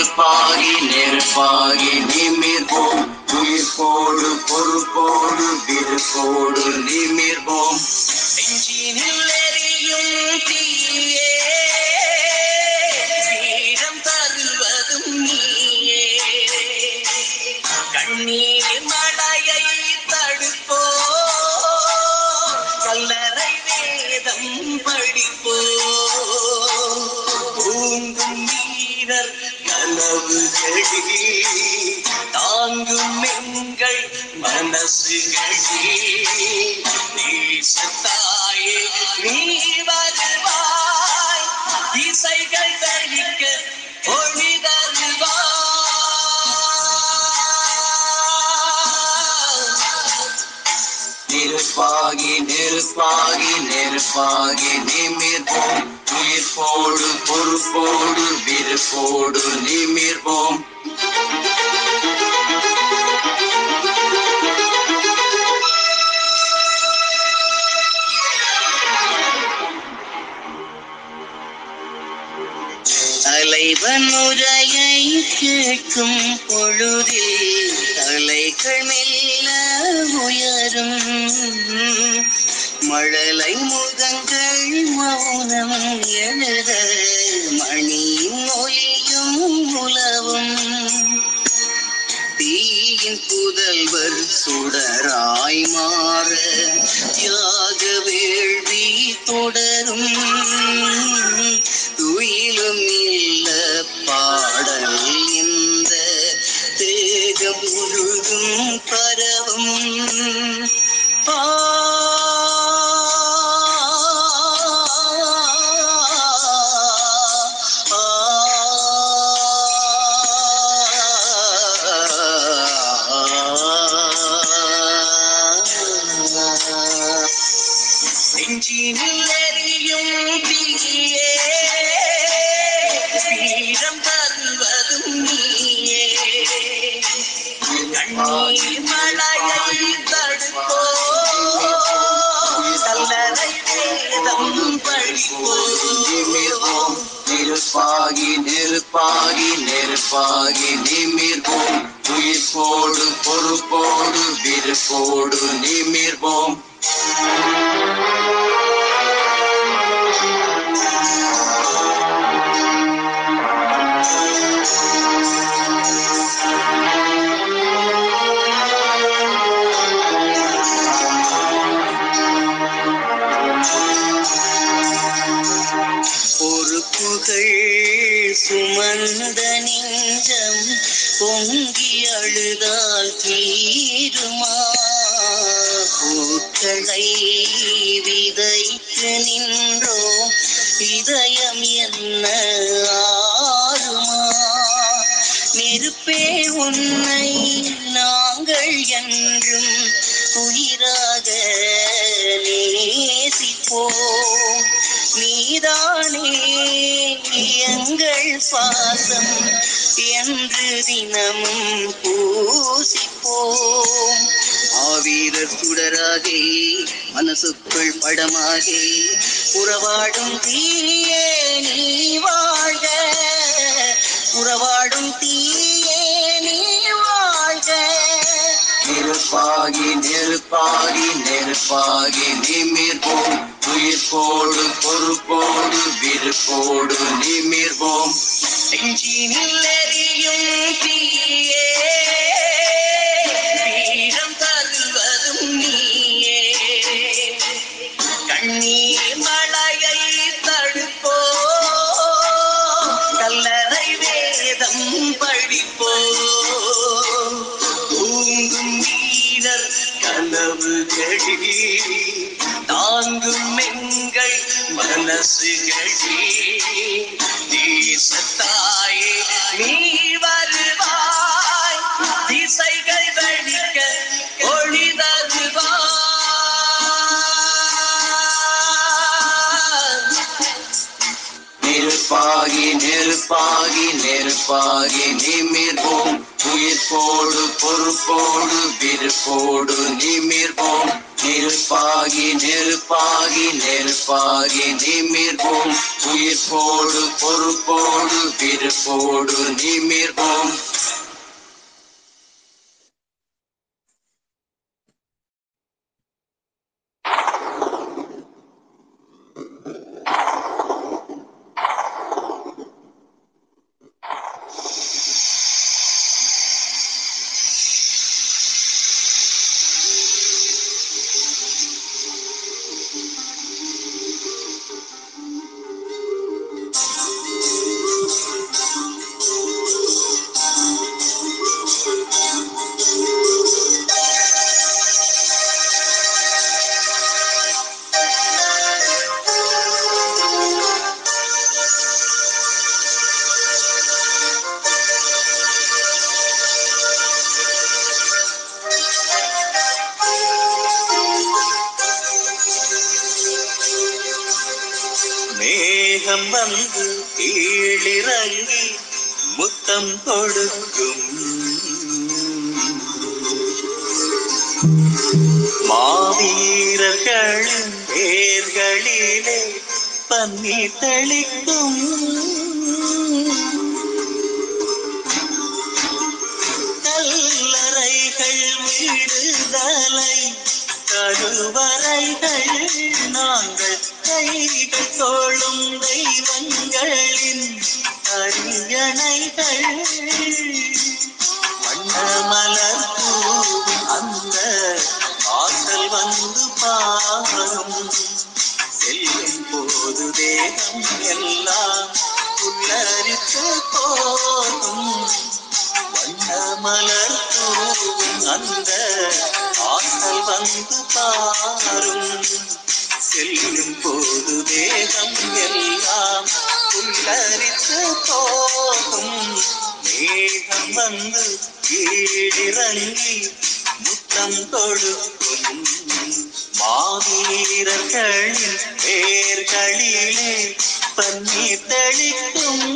நெருப்பாகி நெருப்பாகி நிமிர்வோம். உயிர்ப்போடு பொறுப்போடு விருப்போடு நிமிர்வோம். நெஞ்சினில் எரியும் தீ நெருப்பாகி நெருப்பாகி நிமிர்வோம் உயிர்ப்போடு பொறுப்போடு விருப்போடு நிமிர்வோம் தலைவன் உரையை கேட்கும் பொழுதில் தலைகள் மெல்ல உயரும். மழலை முழு முகங்கள் மௌனம் எழுத பொறுப்புகள் சுமந்த நெஞ்சம் பொங்கி அழுதால் தீருமா? பூக்களை விதைத்து நின்றோ இதயம் என்ன ஆறுமா? நெருப்பே உன்னை நாங்கள் என்றும் உயிராக நேசிப்போம். நீதானே எங்கள் சுவாசம் என்று தினமும் பூசிப்போம். ஆவீரர் சுடராகே மனசுக்குள் படமாகே உறவாடும் தீயே நீ வாழ்க. உறவாடும் தீயே நீ வாழ்க. நெருப்பாகி நெருப்பாகி நெருப்பாகி நிமிர்வோம். உயிர்ப்போடு பொறுப்போடு விருப்போடு நிமிர்வோம். நெஞ்சினில் எரியும் தீ கனவுகளி தாங்கும் எங்கள் மனசுகளி தேசத்தாயே நீ வரு. நெருப்பாகி நெருப்பாகி நெருப்பாகி நிமிர்வோம். உயிர்ப்போடு பொறுப்போடு விருப்போடு நிமிர்வோம். நெருப்பாகி நெருப்பாகி நெருப்பாகி நிமிர்வோம். உயிர்ப்போடு பொறுப்போடு விருப்போடு நிமிர்வோம். கைகள் தோளும் தெய்வங்களின் அரியணைகள். வண்ணமலர் பூவும் அந்த ஆற்றல் வந்து பாரும் செல்லும் போது தேகம் எல்லாம் புல்லரித்து போகும். வண்ணமலர் பூவும் அந்த ஆற்றல் வந்து பாரும். செல்லும் போது தேகம் எல்லாம் புல்லரித்து போகும் மேகம் வந்து கீழிறங்கி முத்தம் கொடுக்கும் மாவீரர்களின் பேர்களிலே பன்னீர் தெளிக்கும்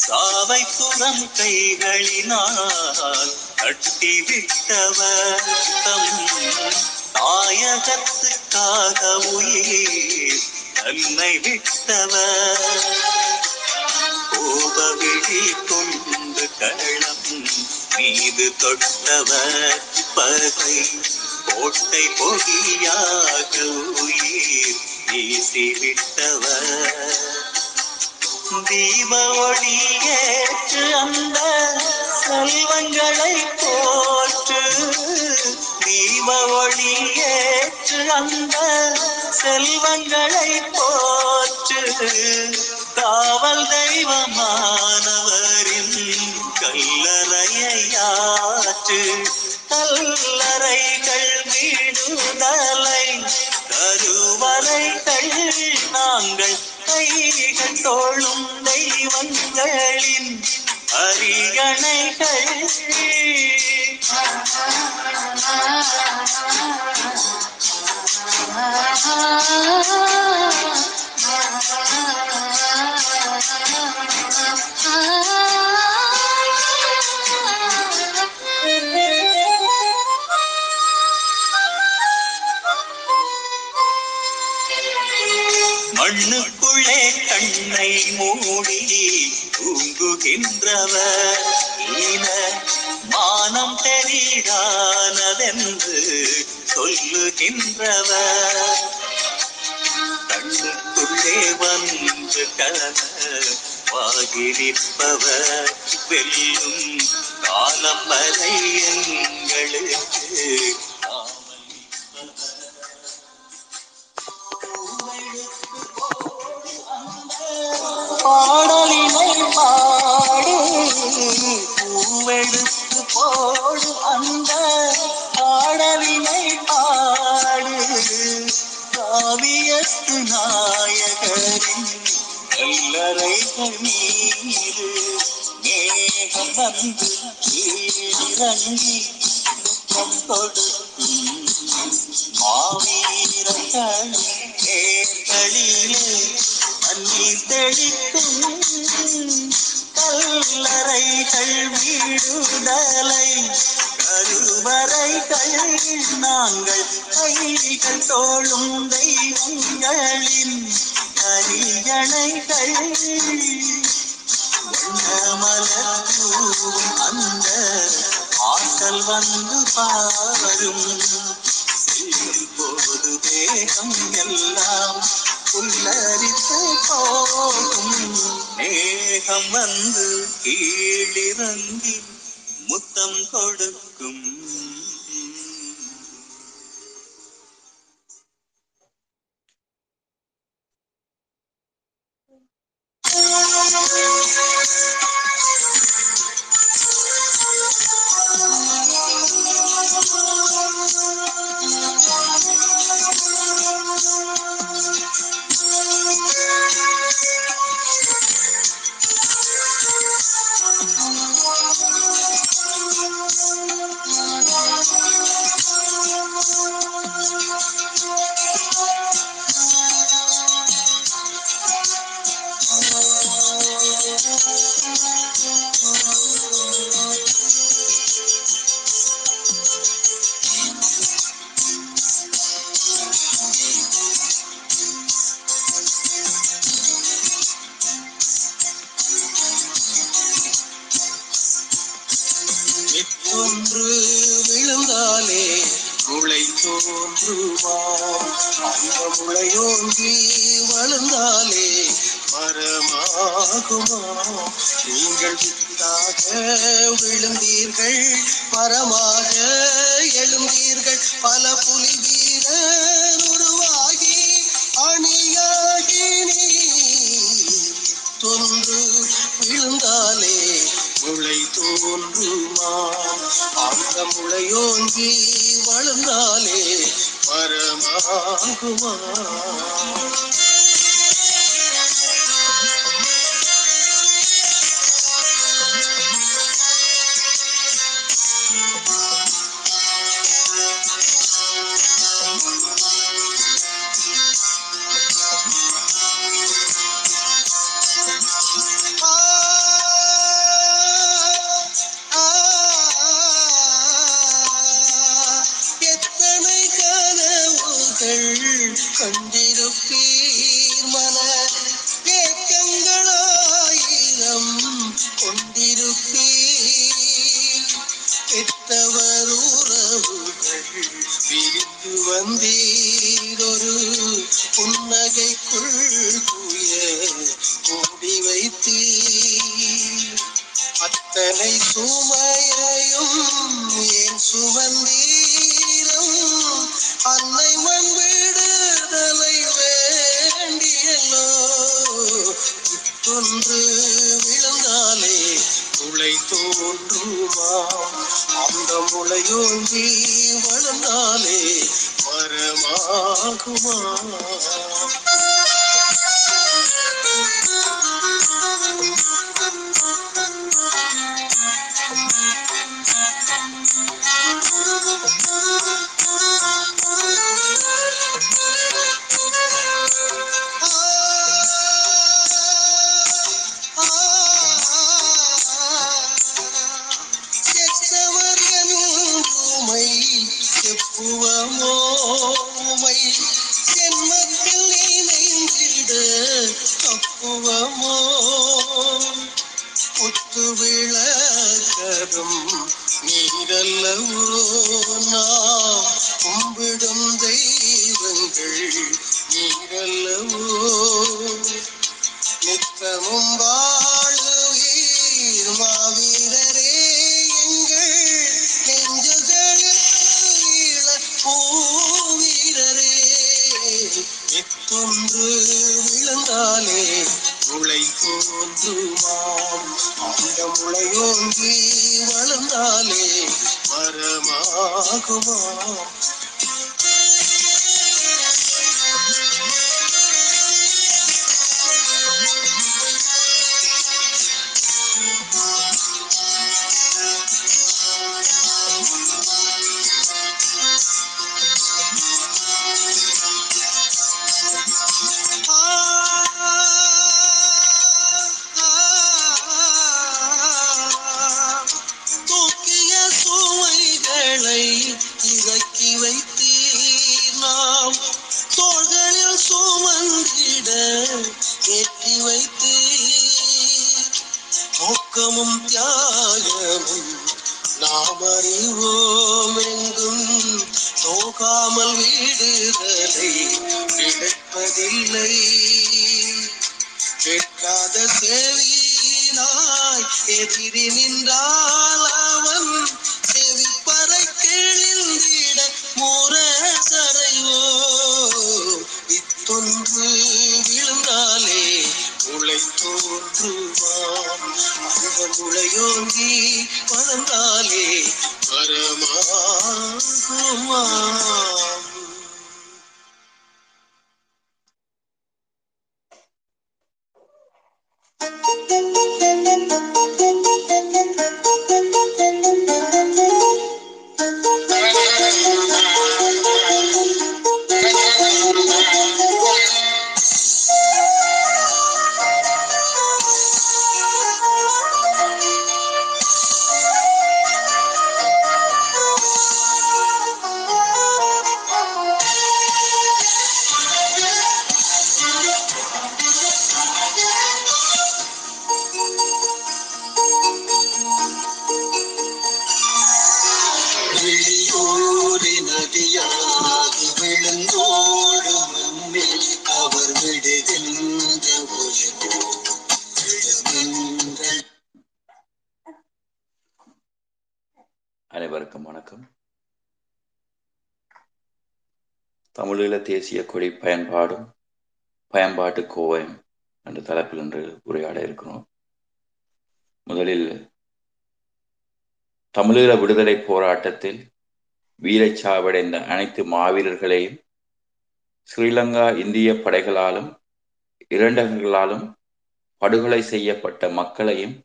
சாவை புறம் கைகளினால் கட்டி விட்டவர் தம் தாயகத்துக்காக உயிர் தன்னை விட்டவர். கோபவிழி கொண்டு களம் மீது தொட்டவர். பகை கோட்டை பொடியாக உயிர் வீசிவிட்டவர் தீப ஒளியேற்று அந்த செல்வங்களை போற்று. தீப ஒளியேற்று அந்த செல்வங்களை போற்று. காவல் தெய்வமானவரின் கல்லறையாற்று கல்லறைகள் வீடுதலை கருவறை கருவறைகள் நாங்கள் கைகள் தோழும் தெய்வங்களின் அரியணைகள். கண்ணுக்குள்ளே கண்ணை மூடி தூங்குகின்றவர். ஈன மானம் தெரியானதென்று சொல்லுகின்றவர். கண்ணுக்குள்ளே வந்து கனவாகி நிற்பவர் வெல்லும் காலம் வரை எங்களுக்கு ஏந்தி முத்தம் கொடுக்கும் மாவீரர்கள் ஏர்களிலே தண்ணீர் தெளிக்கும் கல்லறைகள் வீடுதலை கருவறைகள் நாங்கள் கைகள் தோழும் தெய்வங்களின் அரியணைகள் அந்த ஆற்றல் வந்து பாவரும் போது வேகம் எல்லாம் புல்லரித்து போகும். மேகம் வந்து கீழிறங்கி முத்தம் கொடுக்கும். தமுழையோங்கி வளர்ந்தாலே பரமாகுமா கண்டிருப்பீர் வெளியோடி தேசிய கொடி பயன்பாடும் பயன்பாட்டு கோவையும் என்ற தலைப்பில் இன்று உரையாட இருக்கிறோம். முதலில் தமிழீழ விடுதலை போராட்டத்தில் வீரச்சாவடைந்த அனைத்து மாவீரர்களையும் ஸ்ரீலங்கா இந்திய படைகளாலும் இரண்டர்களாலும் படுகொலை செய்யப்பட்ட மக்களையும்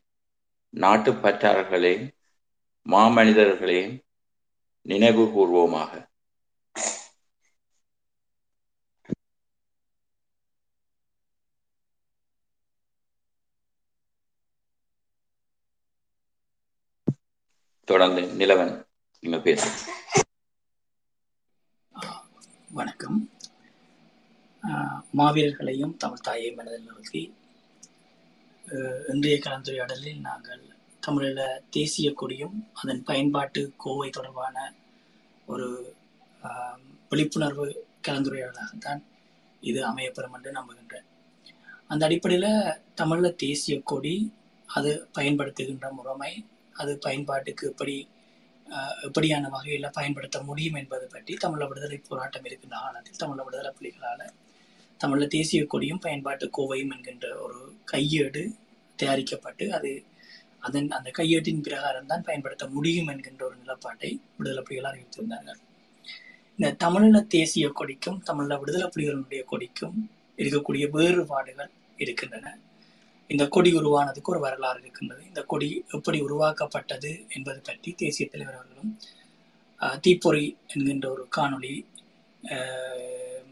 நாட்டு பற்றாளர்களையும் மாமனிதர்களையும் நினைவு கூர்வோமாக. தொடர்ந்து நிலவன் நீங்க பேச. வணக்கம். ஆஹ் மாவீரர்களையும் தமிழ் தாயை மனதில் நிறுத்தி இன்றைய கலந்துரையாடலில் நாங்கள் தமிழில் தேசிய கொடியும் அதன் பயன்பாட்டு கோவை தொடர்பான ஒரு ஆஹ் விழிப்புணர்வு கலந்துரையாடலாகத்தான் இது அமையப்பெறும் என்று நம்புகின்றேன். அந்த அடிப்படையில் தமிழில் தேசிய கொடி அது பயன்படுத்துகின்ற முறைமை அது பயன்பாட்டுக்கு எப்படி எப்படியான வகையில் பயன்படுத்த முடியும் என்பது பற்றி தமிழ விடுதலை போராட்டம் இருக்கின்ற ஆனத்தில் தமிழ விடுதலை புலிகளால் தமிழ தேசிய கொடியும் பயன்பாட்டு கோவையும் என்கின்ற ஒரு கையேடு தயாரிக்கப்பட்டு அது அதன் அந்த கையேட்டின் பிரகாரம் தான் பயன்படுத்த முடியும் என்கின்ற ஒரு நிலப்பாட்டை விடுதலை புலிகள் அறிவித்திருந்தார்கள். இந்த தமிழீழ தேசிய கொடிக்கும் தமிழ விடுதலை புலிகளுடைய கொடிக்கும் இருக்கக்கூடிய வேறுபாடுகள் இருக்கின்றன. இந்த கொடி உருவானதுக்கு ஒரு வரலாறு இருக்கின்றது. இந்த கொடி எப்படி உருவாக்கப்பட்டது என்பது பற்றி தேசிய தலைவர் அவர்களும் தீப்பொறி என்கின்ற ஒரு காணொளி ஆஹ்,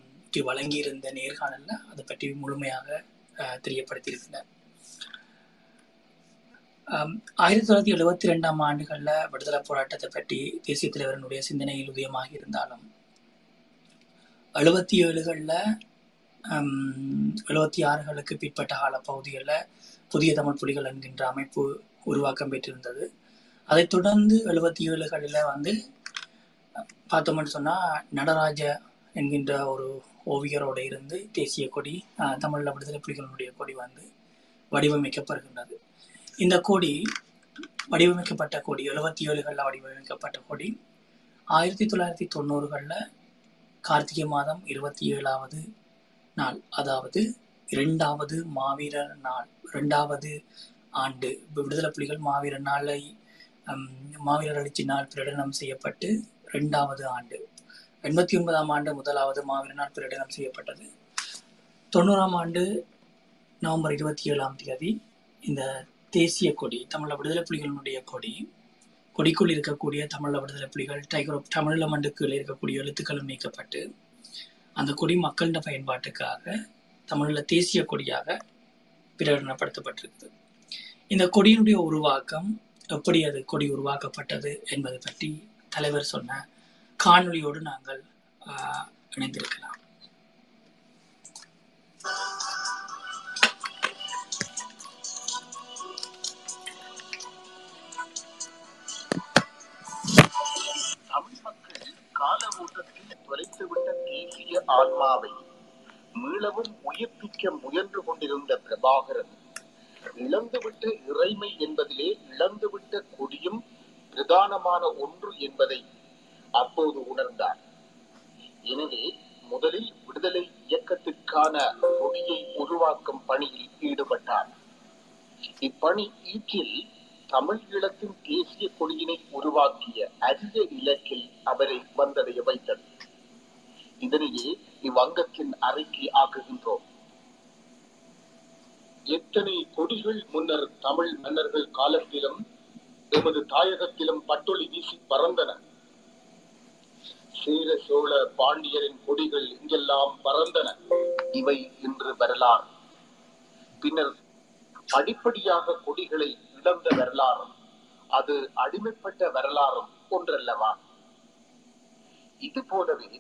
வழங்கியிருந்த நேர்காணலில் அதை பற்றி முழுமையாக ஆஹ், தெரியப்படுத்தியிருக்கிறார். ஆயிரத்தி தொள்ளாயிரத்தி எழுபத்தி ரெண்டாம் ஆண்டுகள்ல விடுதலை போராட்டத்தை பற்றி தேசிய தலைவரனுடைய சிந்தனையில் உதயமாக இருந்தாலும் எழுபத்தி ஏழுகள்ல எழுபத்தி ஆறுகளுக்கு பிற்பட்ட கால பகுதிகளில் புதிய தமிழ் புலிகள் என்கின்ற அமைப்பு உருவாக்கம் பெற்றிருந்தது. அதைத் தொடர்ந்து எழுபத்தி ஏழுகளில் வந்து பார்த்தோம்னு சொன்னால் நடராஜ என்கின்ற ஒரு ஓவியரோடு இருந்து தேசிய கொடி தமிழில் விடுதலை புலிகளுடைய கொடி வந்து வடிவமைக்கப்படுகின்றது. இந்த கொடி வடிவமைக்கப்பட்ட கொடி எழுபத்தி ஏழுகளில் வடிவமைக்கப்பட்ட கொடி ஆயிரத்தி தொள்ளாயிரத்தி தொண்ணூறுகளில் கார்த்திகை மாதம் இருபத்தி ஏழாவது நாள் அதாவது இரண்டாவது மாவீரர் நாள் இரண்டாவது ஆண்டு. விடுதலை புலிகள் மாவீரர் நாளை மாவீரர் எழுச்சி நாள் பிரகடனம் செய்யப்பட்டு இரண்டாவது ஆண்டு. எண்பத்தி ஒன்பதாம் ஆண்டு முதலாவது மாவீரர் நாள் பிரகடனம் செய்யப்பட்டது. தொண்ணூறாம் ஆண்டு நவம்பர் இருபத்தி ஏழாம் தேதி இந்த தேசிய கொடி தமிழ விடுதலை புலிகளினுடைய கொடி கொடிக்குள் இருக்கக்கூடிய தமிழ விடுதலை புலிகள் டைகர் தமிழ மண்டுக்குள் இருக்கக்கூடிய எழுத்துக்களும் நீக்கப்பட்டு அந்த கொடி மக்களின் பயன்பாட்டுக்காக தமிழில் தேசிய கொடியாக பிரகடனப்படுத்தப்பட்டிருக்குது. இந்த கொடியினுடைய உருவாக்கம் எப்படி அது கொடி உருவாக்கப்பட்டது என்பது பற்றி தலைவர் சொன்ன காணொளியோடு நாங்கள் இணைந்திருக்கலாம். மறைத்துவிட்ட தேசிய ஆன்மாவை மீளவும் உயிர்ப்பிக்க முயன்று கொண்டிருந்த பிரபாகரன் இழந்துவிட்ட இறைமை என்பதிலே இழந்துவிட்ட கொடியும் பிரதானமான ஒன்று என்பதை அப்போது உணர்ந்தார். எனவே முதலில் விடுதலை இயக்கத்திற்கான கொடியை உருவாக்கும் பணியில் ஈடுபட்டார். இப்பணி ஈற்றில் தமிழ் ஈழத்தின் தேசிய கொடியினை உருவாக்கிய அரிய இலக்கில் அவரை வந்தடைய வைத்தது. இதனையே இவ்வங்கத்தின் அறிக்கை ஆக்குகின்றோம். எத்தனை கொடிகள் முன்னர் தமிழ் மன்னர்கள் காலத்திலும் எமது தாயகத்திலும் பட்டொளி வீசி பறந்தன. சேர சோழ பாண்டியரின் கொடிகள் இங்கெல்லாம் பறந்தன. இவை இன்று வரலாறு. பின்னர் படிப்படியாக கொடிகளை இழந்த வரலாறும் அது அடிமைப்பட்ட வரலாறும் ஒன்றல்லவா? இது போலவே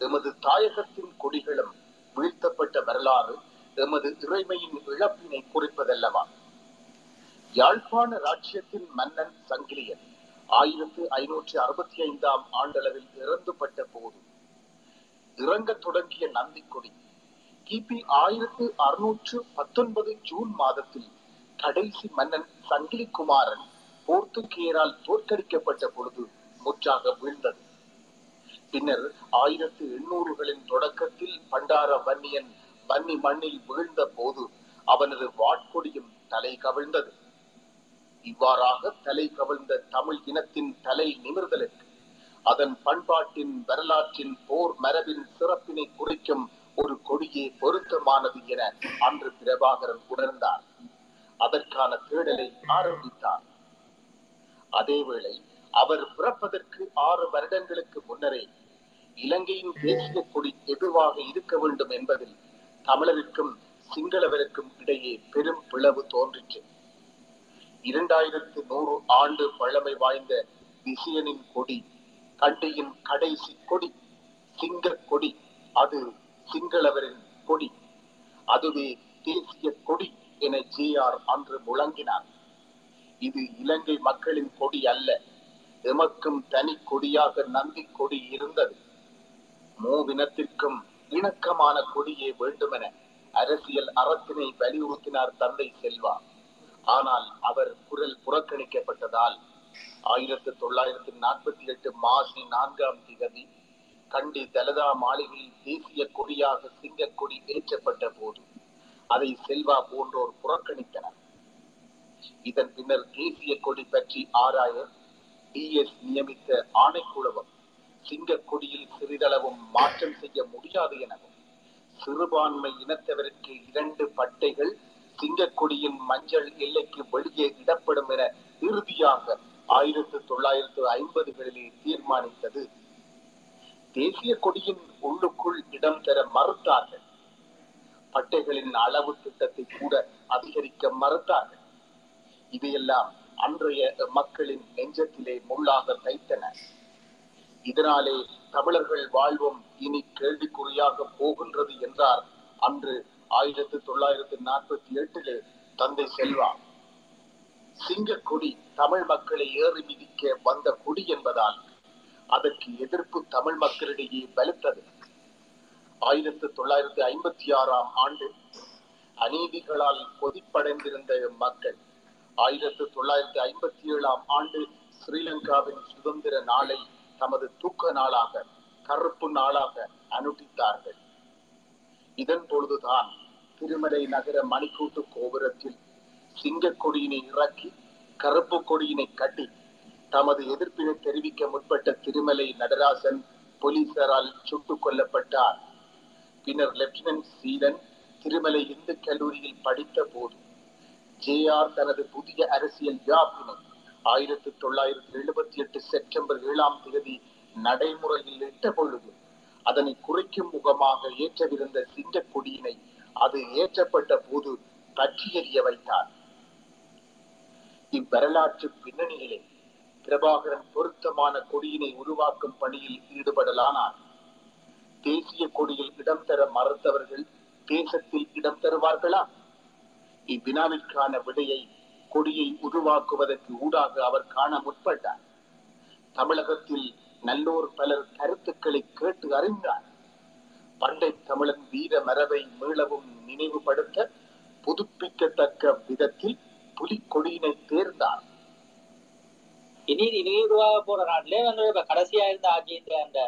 எமது தாயகத்தின் கொடிகளும் வீழ்த்தப்பட்ட வரலாறு எமது இறைமையின் இழப்பினை குறிப்பதல்லவா? யாழ்ப்பாண ராஜ்யத்தின் மன்னன் சங்கிலியன் ஆயிரத்து ஐநூற்றி அறுபத்தி ஐந்தாம் ஆண்டளவில் இறந்துபட்ட போது இறங்க தொடங்கிய நந்திக்கொடி கிபி ஆயிரத்து அறுநூற்று பத்தொன்பது ஜூன் மாதத்தில் கடைசி மன்னன் சங்கிலி குமாரன் போர்த்துகேயரால் தோற்கடிக்கப்பட்ட பொழுது முற்றாக வீழ்ந்தது. பின்னர் ஆயிரத்து எண்ணூறுகளின் தொடக்கத்தில் பண்டார வன்னியன் வன்னி மண்ணில் வீழ்ந்த போது அவனது வாட்கொடியும் தலை கவிழ்ந்தது. இவ்வாறாக தலை கவிழ்ந்த தமிழ் இனத்தின் தலை நிமிர்தலுக்கு அதன் பண்பாட்டின் வரலாற்றின் போர் மரபின் சிறப்பினை குறிக்கும் ஒரு கொடியே பொருத்தமானது என அன்று பிரபாகரன் உணர்ந்தார். அதற்கான தேடலை ஆரம்பித்தார். அதேவேளை அவர் பிறப்பதற்கு ஆறு வருடங்களுக்கு முன்னரே இலங்கையின் தேசிய கொடி எதுவாக இருக்க வேண்டும் என்பதில் தமிழருக்கும் சிங்களவருக்கும் இடையே பெரும் பிளவு தோன்றிற்று இரண்டாயிரத்து நூறு ஆண்டு பழமை வாய்ந்த விசியனின் கொடி கண்டியின் கடைசி கொடி சிங்க கொடி அது சிங்களவரின் கொடி அதுவே தேசிய கொடி என ஜேஆர் அன்று முழங்கினார். இது இலங்கை மக்களின் கொடி அல்ல. எமக்கும் தனி கொடியாக நந்தி கொடி இருந்தது. மூவினத்திற்கும் இணக்கமான கொடியே வேண்டுமென அரசியல் அறத்தினை வலியுறுத்தினார் தந்தை செல்வா. ஆனால் அவர் குரல் புறக்கணிக்கப்பட்டதால் ஆயிரத்தி தொள்ளாயிரத்தி நாற்பத்தி எட்டு மார்ச் நான்காம் திகதி கண்டி தலதா மாளிகையில் தேசிய கொடியாக சிங்கக்கொடி ஏற்றப்பட்ட போது அதை செல்வா போன்றோர் புறக்கணித்தனர். இதன் பின்னர் தேசிய கொடி பற்றி ஆராய டிஎஸ் நியமித்த ஆணைக்குழுவும் சிங்க சிறிதளவும் மாற்றம் செய்ய முடியாது எனவும் சிறுபான்மை இனத்தவருக்கு இரண்டு பட்டைகள் சிங்கக்கொடியின் மஞ்சள் எல்லைக்கு வெளியே இடப்படும் என இறுதியாக ஆயிரத்தி தொள்ளாயிரத்து ஐம்பதுகளிலே தீர்மானித்தது. தேசிய கொடியின் உள்ளுக்குள் இடம் தர மறுத்தார்கள். பட்டைகளின் அளவு திட்டத்தை கூட அதிகரிக்க மறுத்தார்கள். இதையெல்லாம் அன்றைய மக்களின் நெஞ்சத்திலே முள்ளாக தைத்தன. இதனாலே தமிழர்கள் வாழ்வும் இனி கேள்விக்குறியாக போகின்றது என்றார் அன்று ஆயிரத்தி தொள்ளாயிரத்தி நாற்பத்தி எட்டிலே தந்தை செல்வா. சிங்க கொடி தமிழ் மக்களை ஏறி மிதிக்க வந்த கொடி என்பதால் அதற்கு எதிர்ப்பு தமிழ் மக்களிடையே பலுத்தது. ஆயிரத்தி தொள்ளாயிரத்தி ஐம்பத்தி ஆறாம் ஆண்டு அநீதிகளால் கொதிப்படைந்திருந்த மக்கள் ஆயிரத்தி தொள்ளாயிரத்தி ஐம்பத்தி ஏழாம் ஆண்டு ஸ்ரீலங்காவின் சுதந்திர நாளை தமது தூக்க நாளாக கருப்பு நாளாக அனுட்டித்தார்கள். இதன் பொழுதுதான் திருமலை நகர மணிக்கூட்டு கோபுரத்தில் சிங்க கொடியினை இறக்கி கருப்பு கொடியினை கட்டி தமது எதிர்ப்பினை தெரிவிக்க முற்பட்ட திருமலை நடராசன் போலீசாரால் சுட்டுக் கொல்லப்பட்டார். பின்னர் லெப்டினன்ட் சீலன் திருமலை இந்து கல்லூரியில் படித்த போது ஜேஆர் தனது புதிய அரசியல் யாப்பினை ஆயிரத்தி தொள்ளாயிரத்தி எழுபத்தி எட்டு செப்டம்பர் ஏழாம் தேதி நடைமுறையில் இட்ட பொழுது அதனை குறிக்கும் முகமாக ஏற்றவிருந்த சிங்க கொடியினை அது ஏற்றப்பட்ட போது பற்றி எறிய வைத்தார். இவ்வரலாற்று பின்னணியிலே பிரபாகரன் பொருத்தமான கொடியினை உருவாக்கும் பணியில் ஈடுபடலானார். தேசிய கொடியில் இடம் தர மறுத்தவர்கள் தேசத்தில் இடம் தருவார்களா? இவ்வினாவிற்கான விடையை கொடியை உருவாக்குவதற்கு ஊடாக அவர் காண முற்பட்டார். தமிழகத்தில் நல்லோர் பலர் கருத்துக்களை கேட்டு அறிந்தார். பண்டை தமிழன் வீர மரபை மீளவும் நினைவுபடுத்த புதுப்பிக்கத்தக்க விதத்தில் புலிக்கொடியினை தேர்ந்தார். இனி இனி உருவாக போற நாட்டிலே வந்து கடைசியா இருந்த ஆட்சியின் அந்த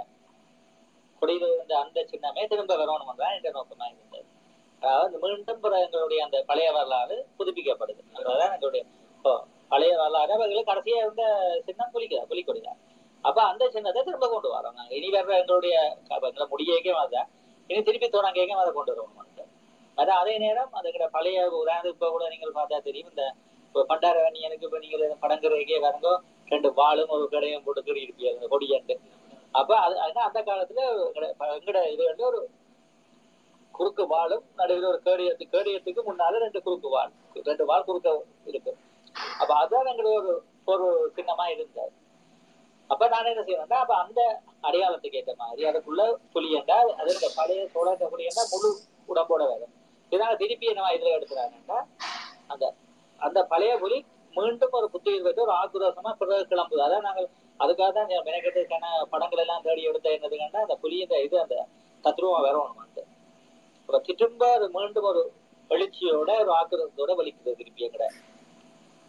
கொடியில இருந்த அந்த சின்னமே திரும்ப வரணும் தான் என்ற நோக்கமா இருந்தது அதாவது மீண்டும் பிற எங்களுடைய அந்த பழைய வரலாறு புதுப்பிக்கப்படுது. அதுதான் எங்களுடைய இப்போ பழைய வரலாறு அவர்களுக்கு கடைசியா இருந்த சின்னம் புலிக்க புலிக்கொடிதான் அப்ப அந்த சின்னத்தை திரும்ப கொண்டு வரோம் நாங்க. இனி வர்ற எங்களுடைய எங்களை முடியக்கே அதான் இனி திருப்பி தொடங்கியும் அதை கொண்டு வருவோம் அது அதே நேரம் அதுக்கிட்ட பழைய உதாரணத்துக்கு இப்ப கூட நீங்கள் பார்த்தா தெரியும் இந்த இப்போ பண்டார எனக்கு இப்ப நீங்க படங்குறதுக்கே வரங்கோ ரெண்டு வாழும் ஒரு கடையும் போட்டு கறி இருப்பீங்க அந்த கொடியாண்டு அப்ப அது அந்த காலத்துல எங்கட இது வந்து ஒரு குறுக்கு வாளும் நடுவில் ஒரு கேடியத்து கேடியத்துக்கு முன்னால ரெண்டு குறுக்கு வாழ் ரெண்டு வாழ் குறுக்க இருக்கு. அப்ப அதுதான் எங்களுக்கு ஒரு ஒரு சின்னமா இருந்தது. அப்ப நான் என்ன செய்வேன்னா அப்ப அந்த அடையாளத்துக்கு ஏற்ற மாதிரி அதுக்குள்ள புலி என்றால் அது இந்த பழைய சோழத்த புலி என்றால் முழு உடம்போட வரும். இதனால திருப்பி என்ன இதுல எடுத்துறாங்கன்னா அந்த அந்த பழைய புலி மீண்டும் ஒரு புத்துயிர் பெற்று ஒரு ஆக்ரோஷமா பிறகு கிளம்புது. அதான் நாங்கள் அதுக்காக தான் மெனக்கெட்டுக்கான படங்கள் எல்லாம் தேடி எடுத்த என்னதுங்கன்னா அந்த புலி இந்த இது அந்த தத்ரூபம் வந்து அப்புறம் திரும்ப அது மீண்டும் ஒரு எழுச்சியோட ஒரு ஆக்ரோஷத்தோட வலிக்குது திருப்பி எங்கட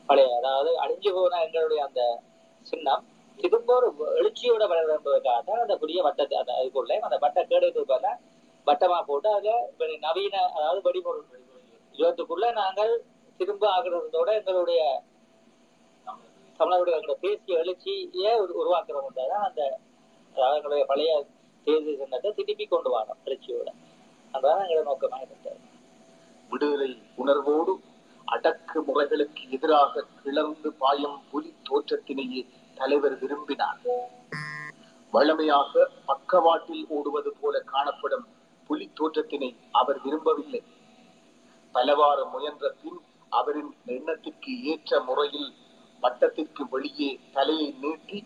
பழைய அதாவது அழிஞ்சு போன எங்களுடைய அந்த சின்னம் திரும்ப ஒரு எழுச்சியோட வளர என்பதற்காக தான் அந்த புதிய வட்டத்தை அந்த அதுக்குள்ளே அந்த வட்ட கேடு வட்டமா போட்டு அதுல நவீன அதாவது வெடிபொருள் யுகத்துக்குள்ள நாங்கள் திரும்ப ஆகிறதோட எங்களுடைய தமிழருடைய எங்களுடைய தேசிய எழுச்சியை உரு- உருவாக்குறோம் தான் அந்த அதாவது எங்களுடைய பழைய தேசிய சின்னத்தை திருப்பி கொண்டு வரோம் எழுச்சியோட. அதுதான் எங்களை நோக்கமாக இருந்தது விடுதலை உணர்வோடு அடக்கு முறைகளுக்கு எதிராக கிளர்ந்து பாயும் புலி தோற்றத்தினையே தலைவர் விரும்பினார். வழமையாக பக்கவாட்டில் ஓடுவது போல காணப்படும் புலி தோற்றத்தினை அவர் விரும்பவில்லை. பலவாறு முயன்ற பின் அவரின் எண்ணத்திற்கு ஏற்ற முறையில் வட்டத்திற்கு வெளியே தலையை நீட்டி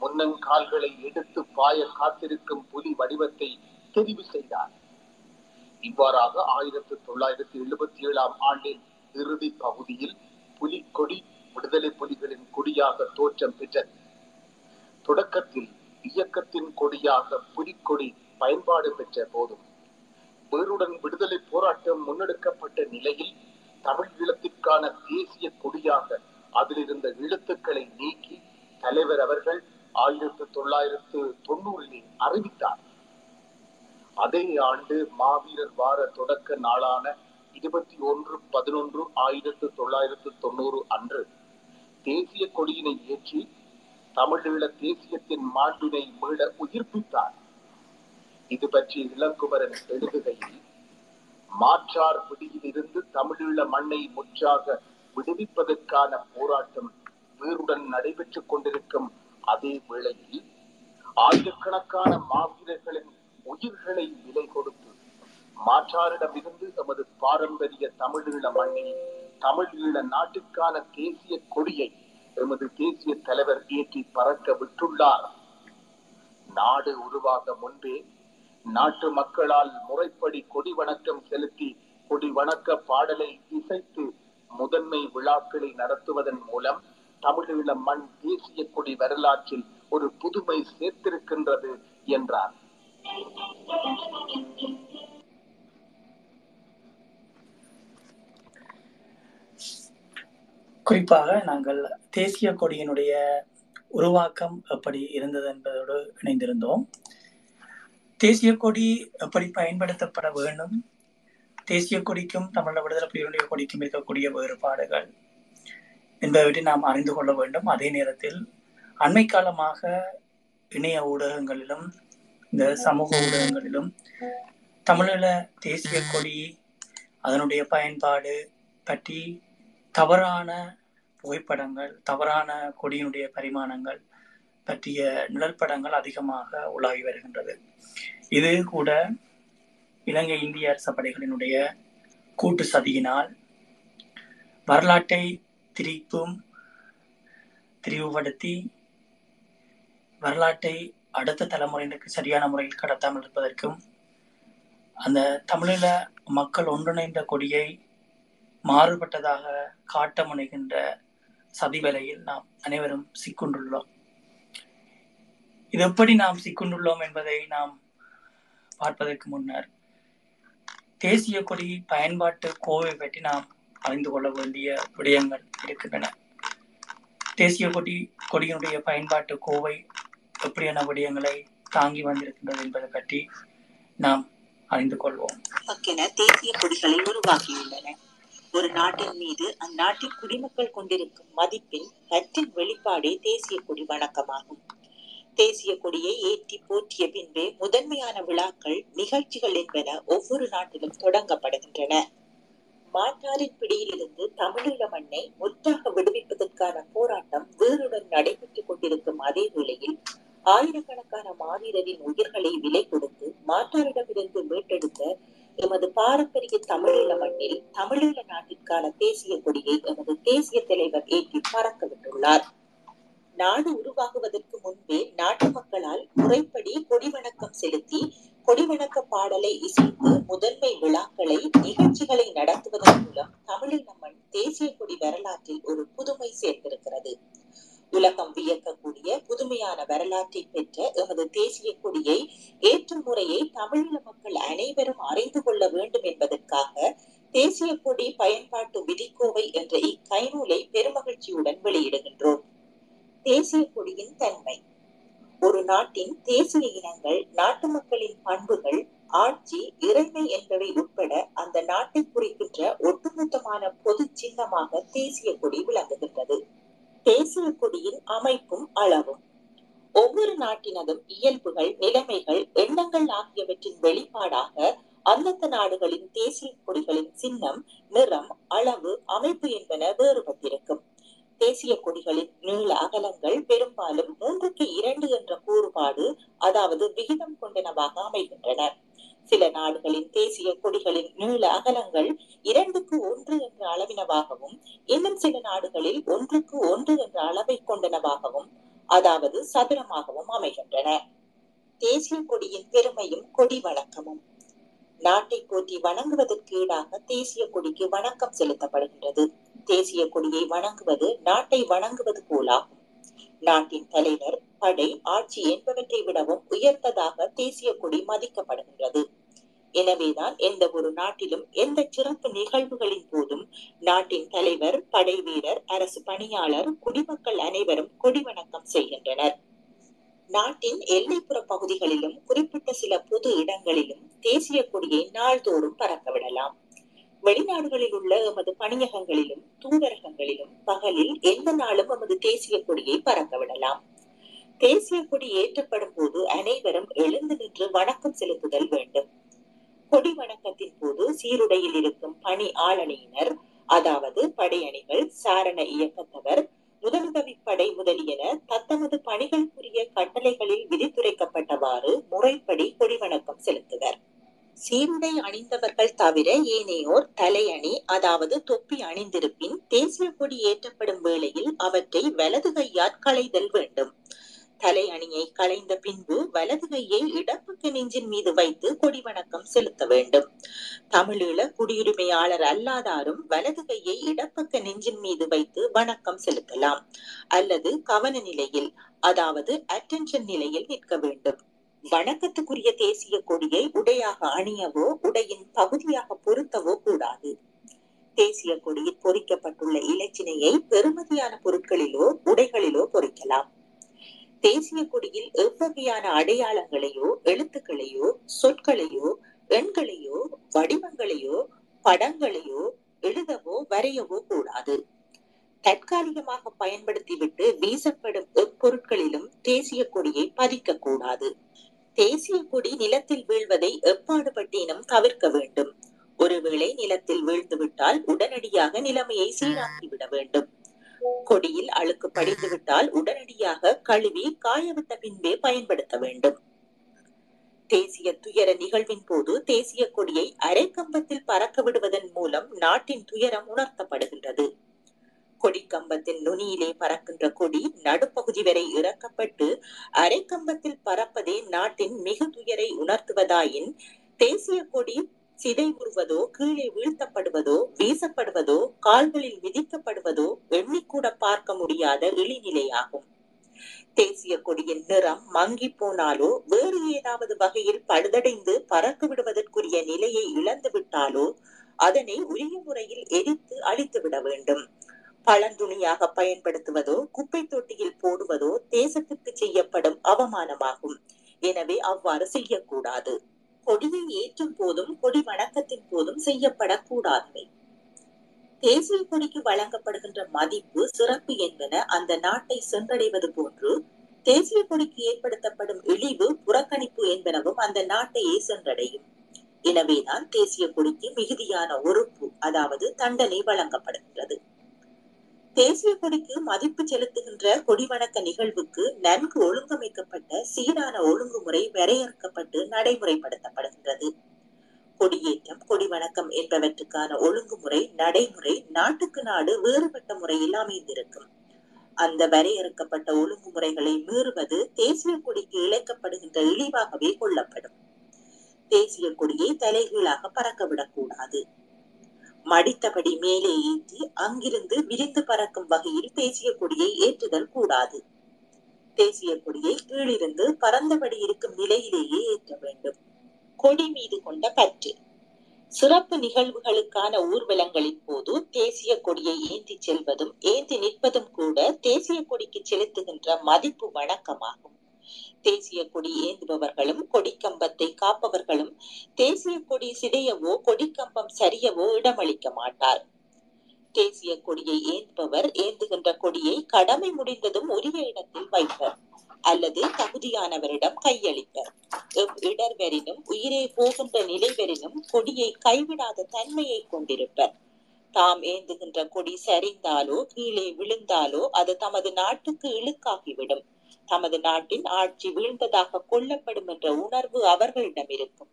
முன்னங்கால்களை எடுத்து பாய காத்திருக்கும் புலி வடிவத்தை தெரிவு செய்தார். இவ்வாறாக ஆயிரத்தி தொள்ளாயிரத்தி எழுபத்தி ஏழாம் ஆண்டின் இறுதி பகுதியில் புலிக்கொடி விடுதலை புலிகளின் கொடியாக தோற்றம் பெற்றது தொடக்கத்தில் இயக்கத்தின் கொடியாக புலிக்கொடி பயன்பாடு பெற்ற போதும். வேருடன் விடுதலை போராட்டம் முன்னெடுக்கப்பட்ட நிலையில் தமிழ் ஈழத்திற்கான தேசிய கொடியாக அதிலிருந்த எழுத்துக்களை நீக்கி தலைவர் அவர்கள் ஆயிரத்தி தொள்ளாயிரத்து தொண்ணூறில் அறிவித்தார். அதே ஆண்டு மாவீரர் வார தொடக்க நாளான இருபத்தி ஒன்று பதினொன்று ஆயிரத்து தொள்ளாயிரத்து தொண்ணூறு அன்று தேசிய கொடியினை ஏற்றி தமிழீழ தேசியத்தின் மாண்பினை மீள உயிர்ப்பித்தார். இது பற்றி இளங்குமரன் எழுதுகையில் மாற்றார் பிடியிலிருந்து தமிழீழ மண்ணை முற்றாக விடுவிப்பதற்கான போராட்டம் வீருடன் நடைபெற்றுக் கொண்டிருக்கும் அதே வேளையில் ஆயிரக்கணக்கான மாவீரர்களின் உயிர்களை விலை கொடுத்து மாற்றாரிடமிருந்து தமது பாரம்பரிய தமிழீழ மண்ணில் தமிழீழ நாட்டுக்கான தேசிய கொடியை எமது தேசிய தலைவர் ஏற்றி பறக்க விட்டுள்ளார். நாடு உருவாக முன்பே நாட்டு மக்களால் முறைப்படி கொடி வணக்கம் செலுத்தி கொடி வணக்க பாடலை இசைத்து முதன்மை விழாக்களை நடத்துவதன் மூலம் தமிழீழ மண் தேசிய கொடி வரலாற்றில் ஒரு புதுமை சேர்த்திருக்கின்றது என்றார். குறிப்பாக நாங்கள் தேசிய கொடியினுடைய உருவாக்கம் எப்படி இருந்தது என்பதோடு இணைந்திருந்தோம். தேசிய கொடி எப்படி பயன்படுத்தப்பட வேண்டும்? தேசிய கொடிக்கும் தமிழக விடுதலை புலிகளுடைய கொடிக்கும் இருக்கக்கூடிய வேறுபாடுகள் என்பவற்றை நாம் அறிந்து கொள்ள வேண்டும். அதே நேரத்தில் அண்மை காலமாக இணைய ஊடகங்களிலும் இந்த சமூக ஊடகங்களிலும் தமிழீழ தேசிய கொடி அதனுடைய பயன்பாடு பற்றி தவறான புகைப்படங்கள் தவறான கொடியினுடைய பரிமாணங்கள் பற்றிய நிழற்படங்கள் அதிகமாக உலாவி வருகின்றது. இது கூட இலங்கை இந்திய அரச படைகளினுடைய கூட்டு சதியினால் வரலாற்றை திரிப்பும் திரிவுபடுத்தி வரலாற்றை அடுத்த தலைமுறையினருக்கு சரியான முறையில் கடத்தாமல் இருப்பதற்கும் அந்த தமிழில மக்கள் ஒன்றிணைந்த கொடியை மாறுபட்டதாக காட்ட முனைகின்ற சதிவேலையில் நாம் அனைவரும் சிக்குண்டுள்ளோம். இது எப்படி நாம் சிக்குண்டுள்ளோம் என்பதை நாம் பார்ப்பதற்கு முன்னர் தேசிய கொடி பயன்பாட்டு கோவை பற்றி நாம் அறிந்து கொள்ள வேண்டிய விடயங்கள் இருக்கின்றன. தேசிய கொடி கொடியினுடைய பயன்பாட்டு கோவை எப்படியான விடயங்களை தாங்கி வந்திருக்கின்றது என்பதை பற்றி நாம் அறிந்து கொள்வோம். தேசிய கொடிகளை உருவாக்கியுள்ளன. ஒரு நாட்டின் மீது அந்நாட்டின் குடிமக்கள் கொண்டிருக்கும் மதிப்பின் பற்றின் வெளிப்பாடே தேசிய கொடி வணக்கமாகும். தேசிய கொடியை ஏற்றி போற்றிய பின்பே முதன்மையான விழாக்கள் நிகழ்ச்சிகள் என்பன ஒவ்வொரு நாட்டிலும் தொடங்கப்படுகின்றன. மாற்றாரின் பிடியிலிருந்து தமிழீழ மண்ணை முற்றாக விடுவிப்பதற்கான போராட்டம் வேறுடன் நடைபெற்றுக் கொண்டிருக்கும் அதே வேளையில் ஆயிரக்கணக்கான மாவீரரின் உயிர்களை விலை கொடுத்து மாற்றாரிடமிருந்து மீட்டெடுத்த எமது பாரம்பரிய தமிழீழ மண்ணில் தமிழீழ நாட்டிற்கான தேசிய கொடியை எமது தேசிய தலைவர் ஏற்றி பறக்க விட்டுள்ளார். நாடு உருவாகுவதற்கு முன்பே நாட்டு மக்களால் முறைப்படி கொடிவணக்கம் செலுத்தி கொடிவணக்க பாடலை இசைத்து முதன்மை விழாக்களை நிகழ்ச்சிகளை நடத்துவதன் மூலம் தமிழீழ மண் தேசிய கொடி வரலாற்றில் ஒரு புதுமை சேர்ந்திருக்கிறது. உலகம் வியக்கக்கூடிய புதுமையான வரலாற்றை பெற்ற எமது தேசிய கொடியை ஏற்றும் முறையை தமிழீழ மக்கள் அனைவரும் அறிந்து கொள்ள வேண்டும் என்பதற்காக தேசிய கொடி பயன்பாட்டு விதிக்கோவை என்ற இக்கைநூலை பெருமகிழ்ச்சியுடன் வெளியிடுகின்றோம். தேசிய கொடியின் தன்மை. ஒரு நாட்டின் தேசிய இனங்கள் நாட்டு மக்களின் பண்புகள் ஆட்சி இறைமை என்பவை உட்பட அந்த நாட்டை குறிக்கின்ற ஒட்டுமொத்தமான பொது சின்னமாக தேசிய கொடி விளங்குகின்றது. தேசிய குடியின் அமைப்பும் அளவும். ஒவ்வொரு நாட்டினதும் இயல்புகள் நிலைமைகள் எண்ணங்கள் ஆகியவற்றின் வெளிப்பாடாக அந்தந்த நாடுகளின் தேசிய கொடிகளின் சின்னம் நிறம் அளவு அமைப்பு என்பன வேறுபட்டிருக்கும். தேசிய கொடிகளின் நீள அகலங்கள் பெரும்பாலும் மூன்றுக்கு இரண்டு என்ற கூறுபாடு அதாவது விகிதம் கொண்டனவாக அமைகின்றன. சில நாடுகளின் தேசிய கொடிகளின் நீள அகலங்கள் இரண்டுக்கு ஒன்று என்ற அளவினவாகவும் இன்னும் சில நாடுகளில் ஒன்றுக்கு ஒன்று என்ற அளவை கொண்டனவாகவும் அதாவது சதுரமாகவும் அமைகின்றன. தேசிய கொடியின் பெருமையும் கொடி வணக்கமும். நாட்டை போற்றி வணங்குவதற்கு ஈடாக தேசிய கொடிக்கு வணக்கம் செலுத்தப்படுகின்றது தேசிய கொடியை வணங்குவது நாட்டை வணங்குவது போலாகும். நாட்டின் தலைவர் படை ஆட்சி என்பவற்றை விடவும் உயர்ந்ததாக தேசிய கொடி மதிக்கப்படுகின்றது. எனவேதான் எந்த ஒரு நாட்டிலும் எந்த சிறப்பு நிகழ்வுகளின் போதும் நாட்டின் தலைவர் படை வீரர் அரசு பணியாளர் குடிமக்கள் அனைவரும் கொடி வணக்கம் செய்கின்றனர். நாட்டின் எல்லைப்புற பகுதிகளிலும் குறிப்பிட்ட சில பொது இடங்களிலும் தேசிய கொடியை நாள்தோறும் பறக்க விடலாம். வெளிநாடுகளில் உள்ள எமது பணியகங்களிலும் தூதரகங்களிலும் பகலில் எந்த நாளும் எமது தேசிய கொடியை பறக்க விடலாம். தேசிய கொடி ஏற்றப்படும் போது அனைவரும் எழுந்து நின்று வணக்கம் செலுத்துதல் வேண்டும். கொடி வணக்கத்தின் போது சீருடையில் இருக்கும் பணி ஆளணியினர் அதாவது படையணிகள் சாரண இயக்கத்தவர் முதலுதவி படை முதலியன தத்தமது பணிகளுக்குரிய கட்டளைகளில் விதித்துரைக்கப்பட்டவாறு முறைப்படி கொடி வணக்கம் செலுத்துவர். சீருடை அணிந்தவர்கள் தவிர ஏனையோர் தலையணி அதாவது தொப்பி அணிந்திருப்பின் தேசிய கொடி ஏற்றப்படும் வேளையில் அவற்றை வலது கையால் களைதல் வேண்டும். தலை அணியை களைந்த பின்பு வலது கையை இடப்பக்க நெஞ்சின் மீது வைத்து கொடி வணக்கம் செலுத்த வேண்டும். தமிழீழ குடியுரிமையாளர் அல்லாதாரும் வலது கையை இடப்பக்க நெஞ்சின் மீது வைத்து வணக்கம் செலுத்தலாம். அல்லது கவன நிலையில் அதாவது அட்டென்ஷன் நிலையில் நிற்க வேண்டும். வணக்கத்துக்குரிய தேசிய கொடியை உடையாக அணியவோ உடையின் பகுதியாக பொருத்தவோ கூடாது. தேசிய கொடியில் பொறிக்கப்பட்டுள்ள இலச்சினையை பெறுமதியான பொருட்களிலோ உடைகளிலோ பொறிக்கலாம். தேசிய கொடியில் எவ்வகையான அடையாளங்களையோ எழுத்துக்களையோ சொற்களையோ எண்களையோ வடிவங்களையோ படங்களையோ எழுதவோ வரையவோ கூடாது. தற்காலிகமாக பயன்படுத்திவிட்டு வீசப்படும் எப்பொருட்களிலும் தேசிய கொடியை பதிக்க கூடாது. தேசிய கொடி நிலத்தில் வீழ்வதை எப்பாடுபட்டினும் தவிர்க்க வேண்டும். ஒருவேளை நிலத்தில் வீழ்ந்துவிட்டால் உடனடியாக நிலைமையை சீராக்கிவிட வேண்டும். கொடியில் அழுக்கு படிந்துவிட்டால் உடனடியாக கழுவி காயவிட்ட பின்பே பயன்படுத்த வேண்டும். தேசிய துயர நிகழ்வின் போது தேசிய கொடியை அரை கம்பத்தில் பறக்க விடுவதன் மூலம் நாட்டின் துயரம் உணர்த்தப்படுகின்றது. கொடி கம்பத்தின் நுனியிலே பறக்கின்ற கொடி நடுப்பகுதி வரை இறக்கப்பட்டு அரை கம்பத்தில் பறப்பதே நாட்டின் மிகு துயரை உணர்த்துவதாயின் தேசிய கொடி சிதைவுறுவதோ கீழே வீழ்த்தப்படுவதோ வீசப்படுவதோ கால்களில் மிதிக்கப்படுவதோ எண்ணிக்கூட பார்க்க முடியாத இழிநிலையாகும் தேசிய கொடியின் நிறம் மங்கி போனாலோ வேறு ஏதாவது வகையில் பழுதடைந்து பறக்க விடுவதற்குரிய நிலையை இழந்து விட்டாலோ அதனை உரிய முறையில் எரித்து அழித்து விட வேண்டும். பழந்துணியாக பயன்படுத்துவதோ குப்பை தொட்டியில் போடுவதோ தேசத்திற்கு செய்யப்படும் அவமானமாகும். எனவே அவ்வாறு செய்யக்கூடாது. கொடியை ஏற்றும் போதும் கொடி வணக்கத்தின் போதும் செய்யப்படக்கூடாதவை தேசிய கொடிக்கு வழங்கப்படுகின்ற மதிப்பு சிறப்பு என்பன அந்த நாட்டை சென்றடைவது போன்று தேசிய கொடிக்கு ஏற்படுத்தப்படும் இழிவு புறக்கணிப்பு என்பனவும் அந்த நாட்டையே சென்றடையும். எனவேதான் தேசிய கொடிக்கு மிகுதியான ஒறுப்பு அதாவது தண்டனை வழங்கப்படுகின்றது. தேசிய கொடிக்கு மதிப்பு செலுத்துகின்ற கொடிவணக்க நிகழ்வுக்கு நன்கு ஒழுங்கமைக்கப்பட்ட சீரான ஒழுங்குமுறை வரையறுக்கப்பட்டு நடைமுறைப்படுத்தப்படுகின்றது. கொடியேற்றம் கொடிவணக்கம் என்பவற்றுக்கான ஒழுங்குமுறை நடைமுறை நாட்டுக்கு நாடு வேறுபட்ட முறையில் அமைந்திருக்கும். அந்த வரையறுக்கப்பட்ட ஒழுங்குமுறைகளை மீறுவது தேசிய கொடிக்கு இழைக்கப்படுகின்ற இழிவாகவே கொள்ளப்படும். தேசிய கொடியை தலைகீழாக பறக்கவிடக்கூடாது. மடித்தபடி மேலே ஏற்றி அங்கிருந்து விரிந்து பறக்கும் வகையில் தேசிய கொடியை ஏற்றுதல் கூடாது. தேசிய கொடியை கீழிருந்து பறந்தபடி இருக்கும் நிலையிலேயே ஏற்ற வேண்டும். கொடி மீது கொண்ட பற்று. சிறப்பு நிகழ்வுகளுக்கான ஊர்வலங்களின் போது தேசிய கொடியை ஏந்தி செல்வதும் ஏந்தி நிற்பதும் கூட தேசிய கொடிக்கு செலுத்துகின்ற மதிப்பு வணக்கமாகும். தேசிய கொடி ஏந்துபவர்களும் கொடிக்கம்பத்தை காப்பவர்களும் தேசிய கொடி சிதையவோ கொடிக்கம்பம் சரியவோ இடமளிக்க மாட்டார். தேசிய கொடியை ஏந்துபவர் ஏந்துகின்ற கொடியை கடமை முடிந்ததும் உரிய இடத்தில் வைப்பர் அல்லது தகுதியானவரிடம் கையளிப்பர். எவ் இடர்வரினும் உயிரே போகின்ற நிலைவரினும் கொடியை கைவிடாத தன்மையை கொண்டிருப்பர். தாம் ஏந்துகின்ற கொடி சரிந்தாலோ கீழே விழுந்தாலோ அது தமது நாட்டுக்கு இழுக்காகிவிடும். தமது நாட்டின் ஆட்சி வீழ்ந்ததாக கொல்லப்படும் என்ற உணர்வு அவர்களிடம் இருக்கும்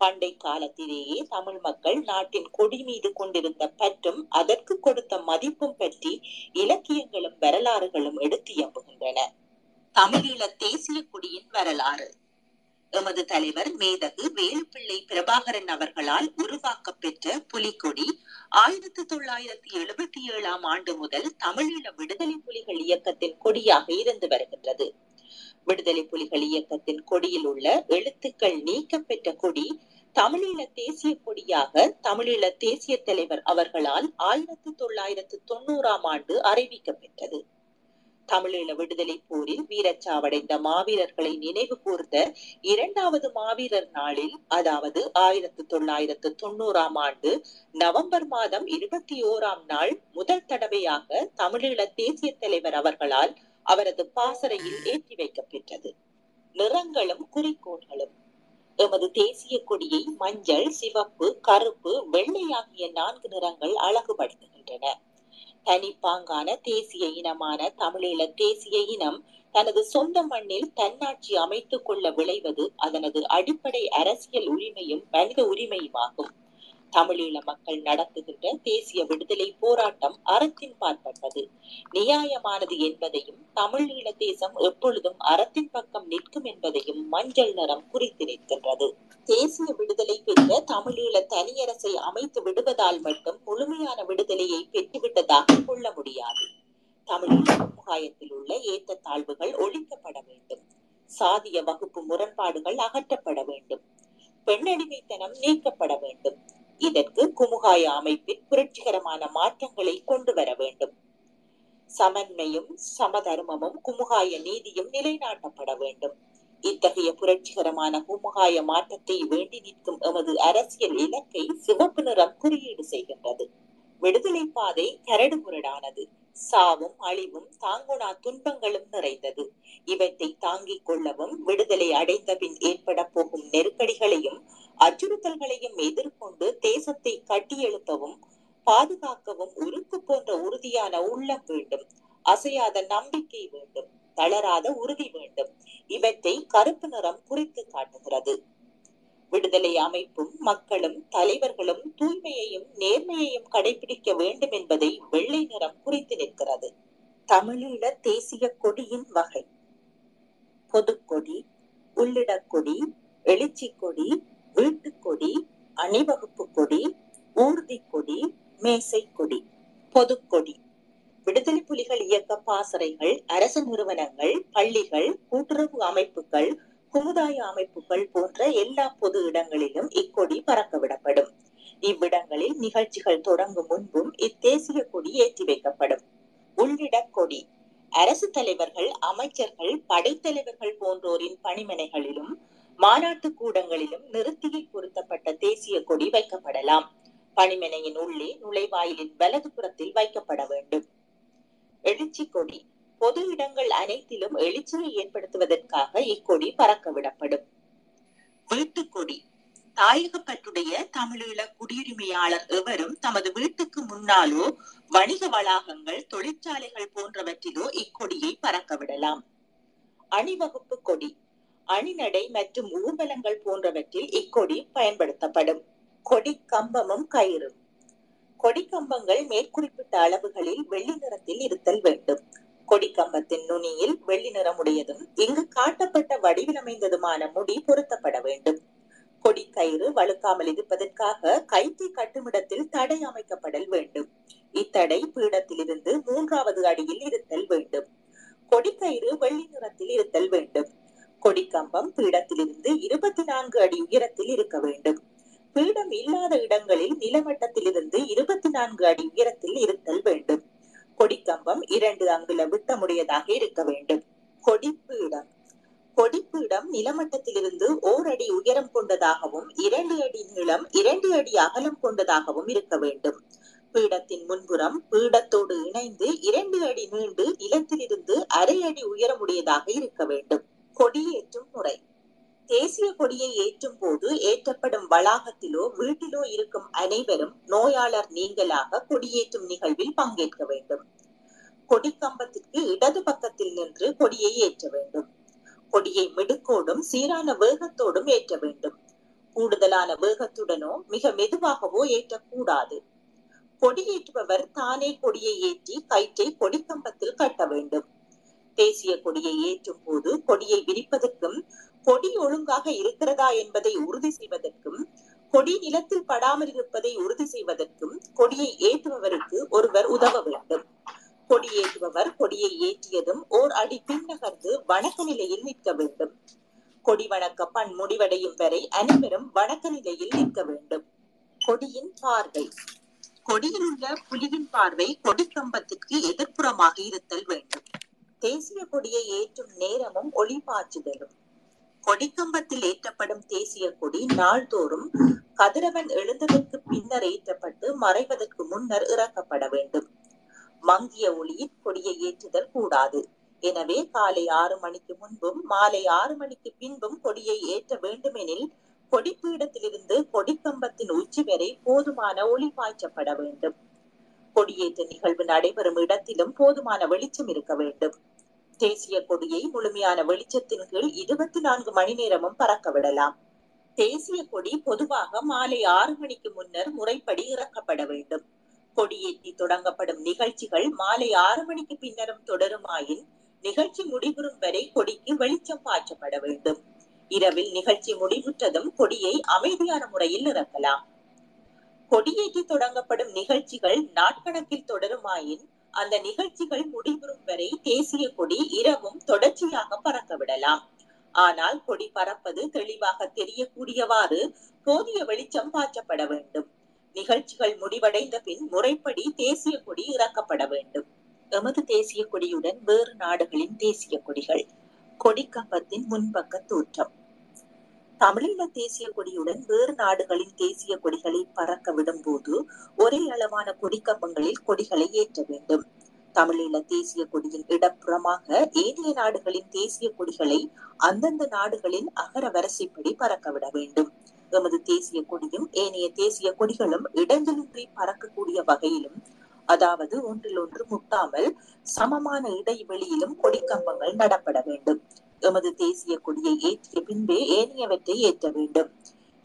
பண்டை காலத்திலேயே தமிழ் மக்கள் நாட்டின் கொடி மீது கொண்டிருந்த பற்றும் அதற்கு கொடுத்த மதிப்பும் பற்றி இலக்கியங்களும் வரலாறுகளும் எடுத்து எம்புகின்றன தமிழீழ தேசிய கொடியின் வரலாறு. எமது தலைவர் மேதகு வேலுப்பிள்ளை பிரபாகரன் அவர்களால் உருவாக்கப்பெற்ற புலிக்கொடி ஆயிரத்தி தொள்ளாயிரத்தி எழுபத்தி ஏழாம் ஆண்டு முதல் தமிழீழ விடுதலை புலிகள் இயக்கத்தின் கொடியாக இருந்து வருகின்றது. விடுதலை புலிகள் இயக்கத்தின் கொடியில் உள்ள எழுத்துக்கள் நீக்க பெற்ற கொடி தமிழீழ தேசிய கொடியாக தமிழீழ தேசிய தலைவர் அவர்களால் ஆயிரத்தி தொள்ளாயிரத்து தொண்ணூறாம் ஆண்டு அறிவிக்கப்பெற்றது. தமிழீழ விடுதலை போரில் வீரச்சாவடைந்த மாவீரர்களை நினைவு கூர்ந்த இரண்டாவது மாவீரர் நாளில் அதாவது ஆயிரத்தி தொள்ளாயிரத்து தொண்ணூறாம் ஆண்டு நவம்பர் மாதம் இருபத்தி ஓராம் நாள் முதல் தடவையாக தமிழீழ தேசிய தலைவர் அவர்களால் அவரது பாசறையில் ஏற்றி வைக்கப்பெற்றது நிறங்களும் குறிக்கோள்களும். எமது தேசிய கொடியை மஞ்சள் சிவப்பு கருப்பு வெள்ளை ஆகிய நான்கு நிறங்கள் அழகுபடுத்துகின்றன. தனிப்பாங்கான தேசிய இனமான தமிழீழ தேசிய இனம் தனது சொந்த மண்ணில் தன்னாட்சி அமைத்துக் கொள்ள விளைவது அதனது அடிப்படை அரசியல் உரிமையும் மனித உரிமையுமாகும். தமிழீழ மக்கள் நடத்துகின்ற தேசிய விடுதலை போராட்டம் அறத்தின் பாற்பட்டது. நியாயமானது என்பதையும் தமிழீழ தேசம் எப்பொழுதும் அறத்தின் பக்கம் நிற்கும் என்பதையும் மஞ்சள் நிறம் குறித்து நிற்கின்றது. தேசிய விடுதலை பெற்ற தமிழீழ தனியரசை அமைத்து விடுவதால் மட்டும் முழுமையான விடுதலையை பெற்றுவிட்டதாக கொள்ள முடியாது. தமிழீழ சமுதாயத்தில் உள்ள ஏற்ற தாழ்வுகள் ஒழிக்கப்பட வேண்டும். சாதிய வகுப்பு முரண்பாடுகள் அகற்றப்பட வேண்டும். பெண்ணடிமைத்தனம் நீக்கப்பட வேண்டும். இதற்கு குமுகாய அமைப்பில் புரட்சிகரமான மாற்றங்களை கொண்டு வர வேண்டும். சமன்மையும் சமதர்மமும் குமுகாய நீதியும் நிலைநாட்டப்பட வேண்டும். இத்தகைய புரட்சிகரமான குமுகாய மாற்றத்தை வேண்டி நிற்கும் எமது அரசியல் இலக்கை சிவப்பு நிறம் குறியீடு செய்கின்றது. விடுதலை பாதை கரடுமுரடானது. சாவும் அழிவும் தாங்குணா துன்பங்களும் நிறைந்தது. இவற்றை தாங்கிக் கொள்ளவும் விடுதலை அடைந்த பின் ஏற்பட போகும் நெருக்கடிகளையும் அச்சுறுத்தல்களையும் எதிர்கொண்டு தேசத்தை கட்டியெழுப்பவும் பாதுகாக்கவும் உருக்கு போன்ற உறுதியான உள்ளம் வேண்டும். அசையாத நம்பிக்கை வேண்டும். தளராத உறுதி வேண்டும். இவற்றை கருப்பு நிறம் குறித்து காட்டுகிறது. விடுதலை அமைப்பும் மக்களும் தலைவர்களும் தூய்மையையும் நேர்மையையும் கடைபிடிக்க வேண்டும் என்பதை வெள்ளை நிறம் குறித்து நிற்கிறது. தமிழீழ தேசிய கொடியின் வகை. பொதுக்கொடி உள்ளிடக்கொடி எழுச்சி கொடி வீட்டு கொடி அணிவகுப்பு கொடி ஊர்தி கொடி மேசை கொடி பொதுக்கொடி. விடுதலை புலிகள் இயக்க பாசறைகள் அரசு நிறுவனங்கள் பள்ளிகள் கூட்டுறவு அமைப்புகள் குமுதாய அமைப்புகள் போன்ற எல்லா பொது இடங்களிலும் இக்கொடி பறக்கவிடப்படும். இவ்விடங்களில் நிகழ்ச்சிகள் தொடங்கும் முன்பும் இத்தேசிய கொடி ஏற்றி வைக்கப்படும். உள்ளிட கொடி. அரசு தலைவர்கள் அமைச்சர்கள் படைத்தலைவர்கள் போன்றோரின் பணிமனைகளிலும் மாநாட்டு கூடங்களிலும் நிறுத்தியில் பொருத்தப்பட்ட தேசிய கொடி வைக்கப்படலாம். பணிமனையின் உள்ளே நுழைவாயிலின் வலது புறத்தில் வைக்கப்பட வேண்டும். எழுச்சி கொடி. பொது இடங்கள் அனைத்திலும் எழுச்சியை ஏற்படுத்துவதற்காக இக்கொடி பறக்க விடப்படும் வீட்டுக்கொடி தாயகப்பற்றுடைய தமிழீழ குடியுரிமையாளர் எவரும் தமது வீட்டுக்கு முன்னாலோ வணிக வளாகங்கள் தொழிற்சாலைகள் போன்றவற்றிலோ இக்கொடியை பறக்க விடலாம் அணிவகுப்பு கொடி. அணிநடை மற்றும் ஊர்வலங்கள் போன்றவற்றில் இக்கொடி பயன்படுத்தப்படும். கொடி கம்பமும் கயிறும். கொடிக்கம்பங்கள் மேற்குறிப்பிட்ட அளவுகளில் வெள்ளி நிறத்தில் இருத்தல் வேண்டும். கொடிக்கம்பத்தின் நுனியில் வெள்ளி நிறமுடையதும் இங்கு காட்டப்பட்ட வடிவிலமைந்ததுமான முடி பொருத்தப்பட வேண்டும். கொடி கயிறு வழுக்காமல் இருப்பதற்காக கைத்தி கட்டுமிடத்தில் தடை அமைக்கப்படல் வேண்டும். இத்தடை பீடத்திலிருந்து மூன்றாவது அடியில் இருத்தல் வேண்டும். கொடிக்கயிறு வெள்ளி நிறத்தில் இருத்தல் வேண்டும். கொடிக்கம்பம் பீடத்திலிருந்து இருபத்தி நான்கு அடி உயரத்தில் இருக்க வேண்டும். பீடம் இல்லாத இடங்களில் நிலமட்டத்திலிருந்து இருபத்தி நான்கு அடி உயரத்தில் இருத்தல் வேண்டும். கொடிக்கம்பம் இரண்டு அங்குல விட்டமுடையதாக இருக்க வேண்டும். கொடிப்பீடம். கொடிப்பீடம் நிலமட்டத்திலிருந்து ஓர் அடி உயரம் கொண்டதாகவும் இரண்டு அடி நீளம் இரண்டு அடி அகலம் கொண்டதாகவும் இருக்க வேண்டும். பீடத்தின் முன்புறம் பீடத்தோடு இணைந்து இரண்டு அடி நீண்டு நிலத்திலிருந்து அரை அடி உயரமுடையதாக இருக்க வேண்டும். கொடியேற்றும் முறை. தேசிய கொடியை ஏற்றும் போது ஏற்றப்படும் வளாகத்திலோ வீட்டிலோ இருக்கும் அனைவரும் நோயாளர் நீங்களாக கொடியேற்றும் நிகழ்வில் பங்கேற்க வேண்டும். கொடிக்கம்பத்திற்கு இடது பக்கத்தில் நின்று கொடியை ஏற்ற வேண்டும். கொடியை மிடுக்கோடும் சீரான வேகத்தோடும் ஏற்ற வேண்டும். கூடுதலான வேகத்துடனோ மிக மெதுவாகவோ ஏற்றக்கூடாது. கொடியேற்றுபவர் தானே கொடியை ஏற்றி கயிற்றை கொடிக்கம்பத்தில் கட்ட வேண்டும். தேசிய கொடியை ஏற்றும் போது கொடியை விரிப்பதற்கும் கொடி ஒழுங்காக இருக்கிறதா என்பதை உறுதி செய்வதற்கும் கொடி நிலத்தில் படாமல் இருப்பதை உறுதி செய்வதற்கும் கொடியை ஏற்றுபவருக்கு ஒருவர் உதவ வேண்டும். கொடி ஏற்றுபவர் கொடியை ஏற்றியதும் ஓர் அடி பின்னகர்ந்து வணக்க நிலையில் நிற்க வேண்டும். கொடி வணக்க பண் முடிவடையும் வரை அனைவரும் வணக்க நிலையில் நிற்க வேண்டும். கொடியின் பார்வை. கொடியில் உள்ள புலியின் பார்வை கொடிக்கம்பத்திற்கு எதிர்ப்புறமாக இருத்தல் வேண்டும். தேசிய கொடியை ஏற்றும் நேரமும் ஒளி பாய்ச்சுதலும் கொடிக்கம்பத்தில் ஏற்றப்படும் தேசிய கொடி நாள்தோறும் கதிரவன் எழுந்ததற்கு பின்னர் ஏற்றப்பட்டு மறைவதற்கு முன்னர் இறக்கப்பட வேண்டும். மங்கிய ஒளியில் கொடியை ஏற்றுதல் கூடாது. எனவே காலை ஆறு மணிக்கு முன்பும் மாலை ஆறு மணிக்கு பின்பும் கொடியை ஏற்ற வேண்டுமெனில் கொடிப்பீடத்திலிருந்து கொடிக்கம்பத்தின் உச்சி வரை போதுமான ஒளி பாய்ச்சப்பட வேண்டும். கொடியேற்ற நிகழ்வு நடைபெறும் இடத்திலும் போதுமான வெளிச்சம் இருக்க வேண்டும். தேசிய கொடியை முழுமையான வெளிச்சத்தின் கீழ் இருபத்தி நான்கு மணி நேரமும் பறக்க விடலாம். தேசிய கொடி பொதுவாக மாலை ஆறு மணிக்கு முன்னர் முறைப்படி இறக்கப்பட வேண்டும். கொடியேற்றி தொடங்கப்படும் நிகழ்ச்சிகள் மாலை ஆறு மணிக்கு பின்னரும் தொடருமாயின் நிகழ்ச்சி முடிவுறும் வரை கொடிக்கு வெளிச்சம் பாய்ச்சப்பட வேண்டும். இரவில் நிகழ்ச்சி முடிவுற்றதும் கொடியை அமைதியான முறையில் இறக்கலாம். கொடியேற்றி தொடங்கப்படும் நிகழ்ச்சிகள் நாட்கணக்கில் தொடருமாயின் அந்த நிகழ்ச்சிகள் முடிவுறும் வரை தேசிய கொடி இரவும் தொடர்ச்சியாக பறக்க விடலாம் ஆனால் கொடி பறப்பது தெளிவாக தெரியக்கூடியவாறு போதிய வெளிச்சம் பாய்ச்சப்பட வேண்டும். நிகழ்ச்சிகள் முடிவடைந்த பின் முறைப்படி தேசிய கொடி இறக்கப்பட வேண்டும். எமது தேசிய கொடியுடன் வேறு நாடுகளின் தேசிய கொடிகள். கொடிக்கம்பத்தின் முன்பக்க தோற்றம். தமிழீழ தேசிய கொடியுடன் வேறு நாடுகளின் தேசிய கொடிகளை பறக்க விடும் போது ஒரே அளவான கொடிக்கம்பங்களில் கொடிகளை ஏற்ற வேண்டும். தமிழீழ தேசிய கொடியின் இடப்புறமாக ஏனைய நாடுகளின் தேசிய கொடிகளை அந்தந்த நாடுகளின் அகர வரிசைப்படி பறக்க விட வேண்டும். எமது தேசிய கொடியும் ஏனைய தேசிய கொடிகளும் இடங்களின்றி பறக்கக்கூடிய வகையிலும் அதாவது ஒன்றில் ஒன்று முட்டாமல் சமமான இடைவெளியிலும் கொடிக்கம்பங்கள் நடப்பட வேண்டும். எமது தேசிய கொடியை ஏற்றிய பின்பே ஏனையவற்றை ஏற்ற வேண்டும்.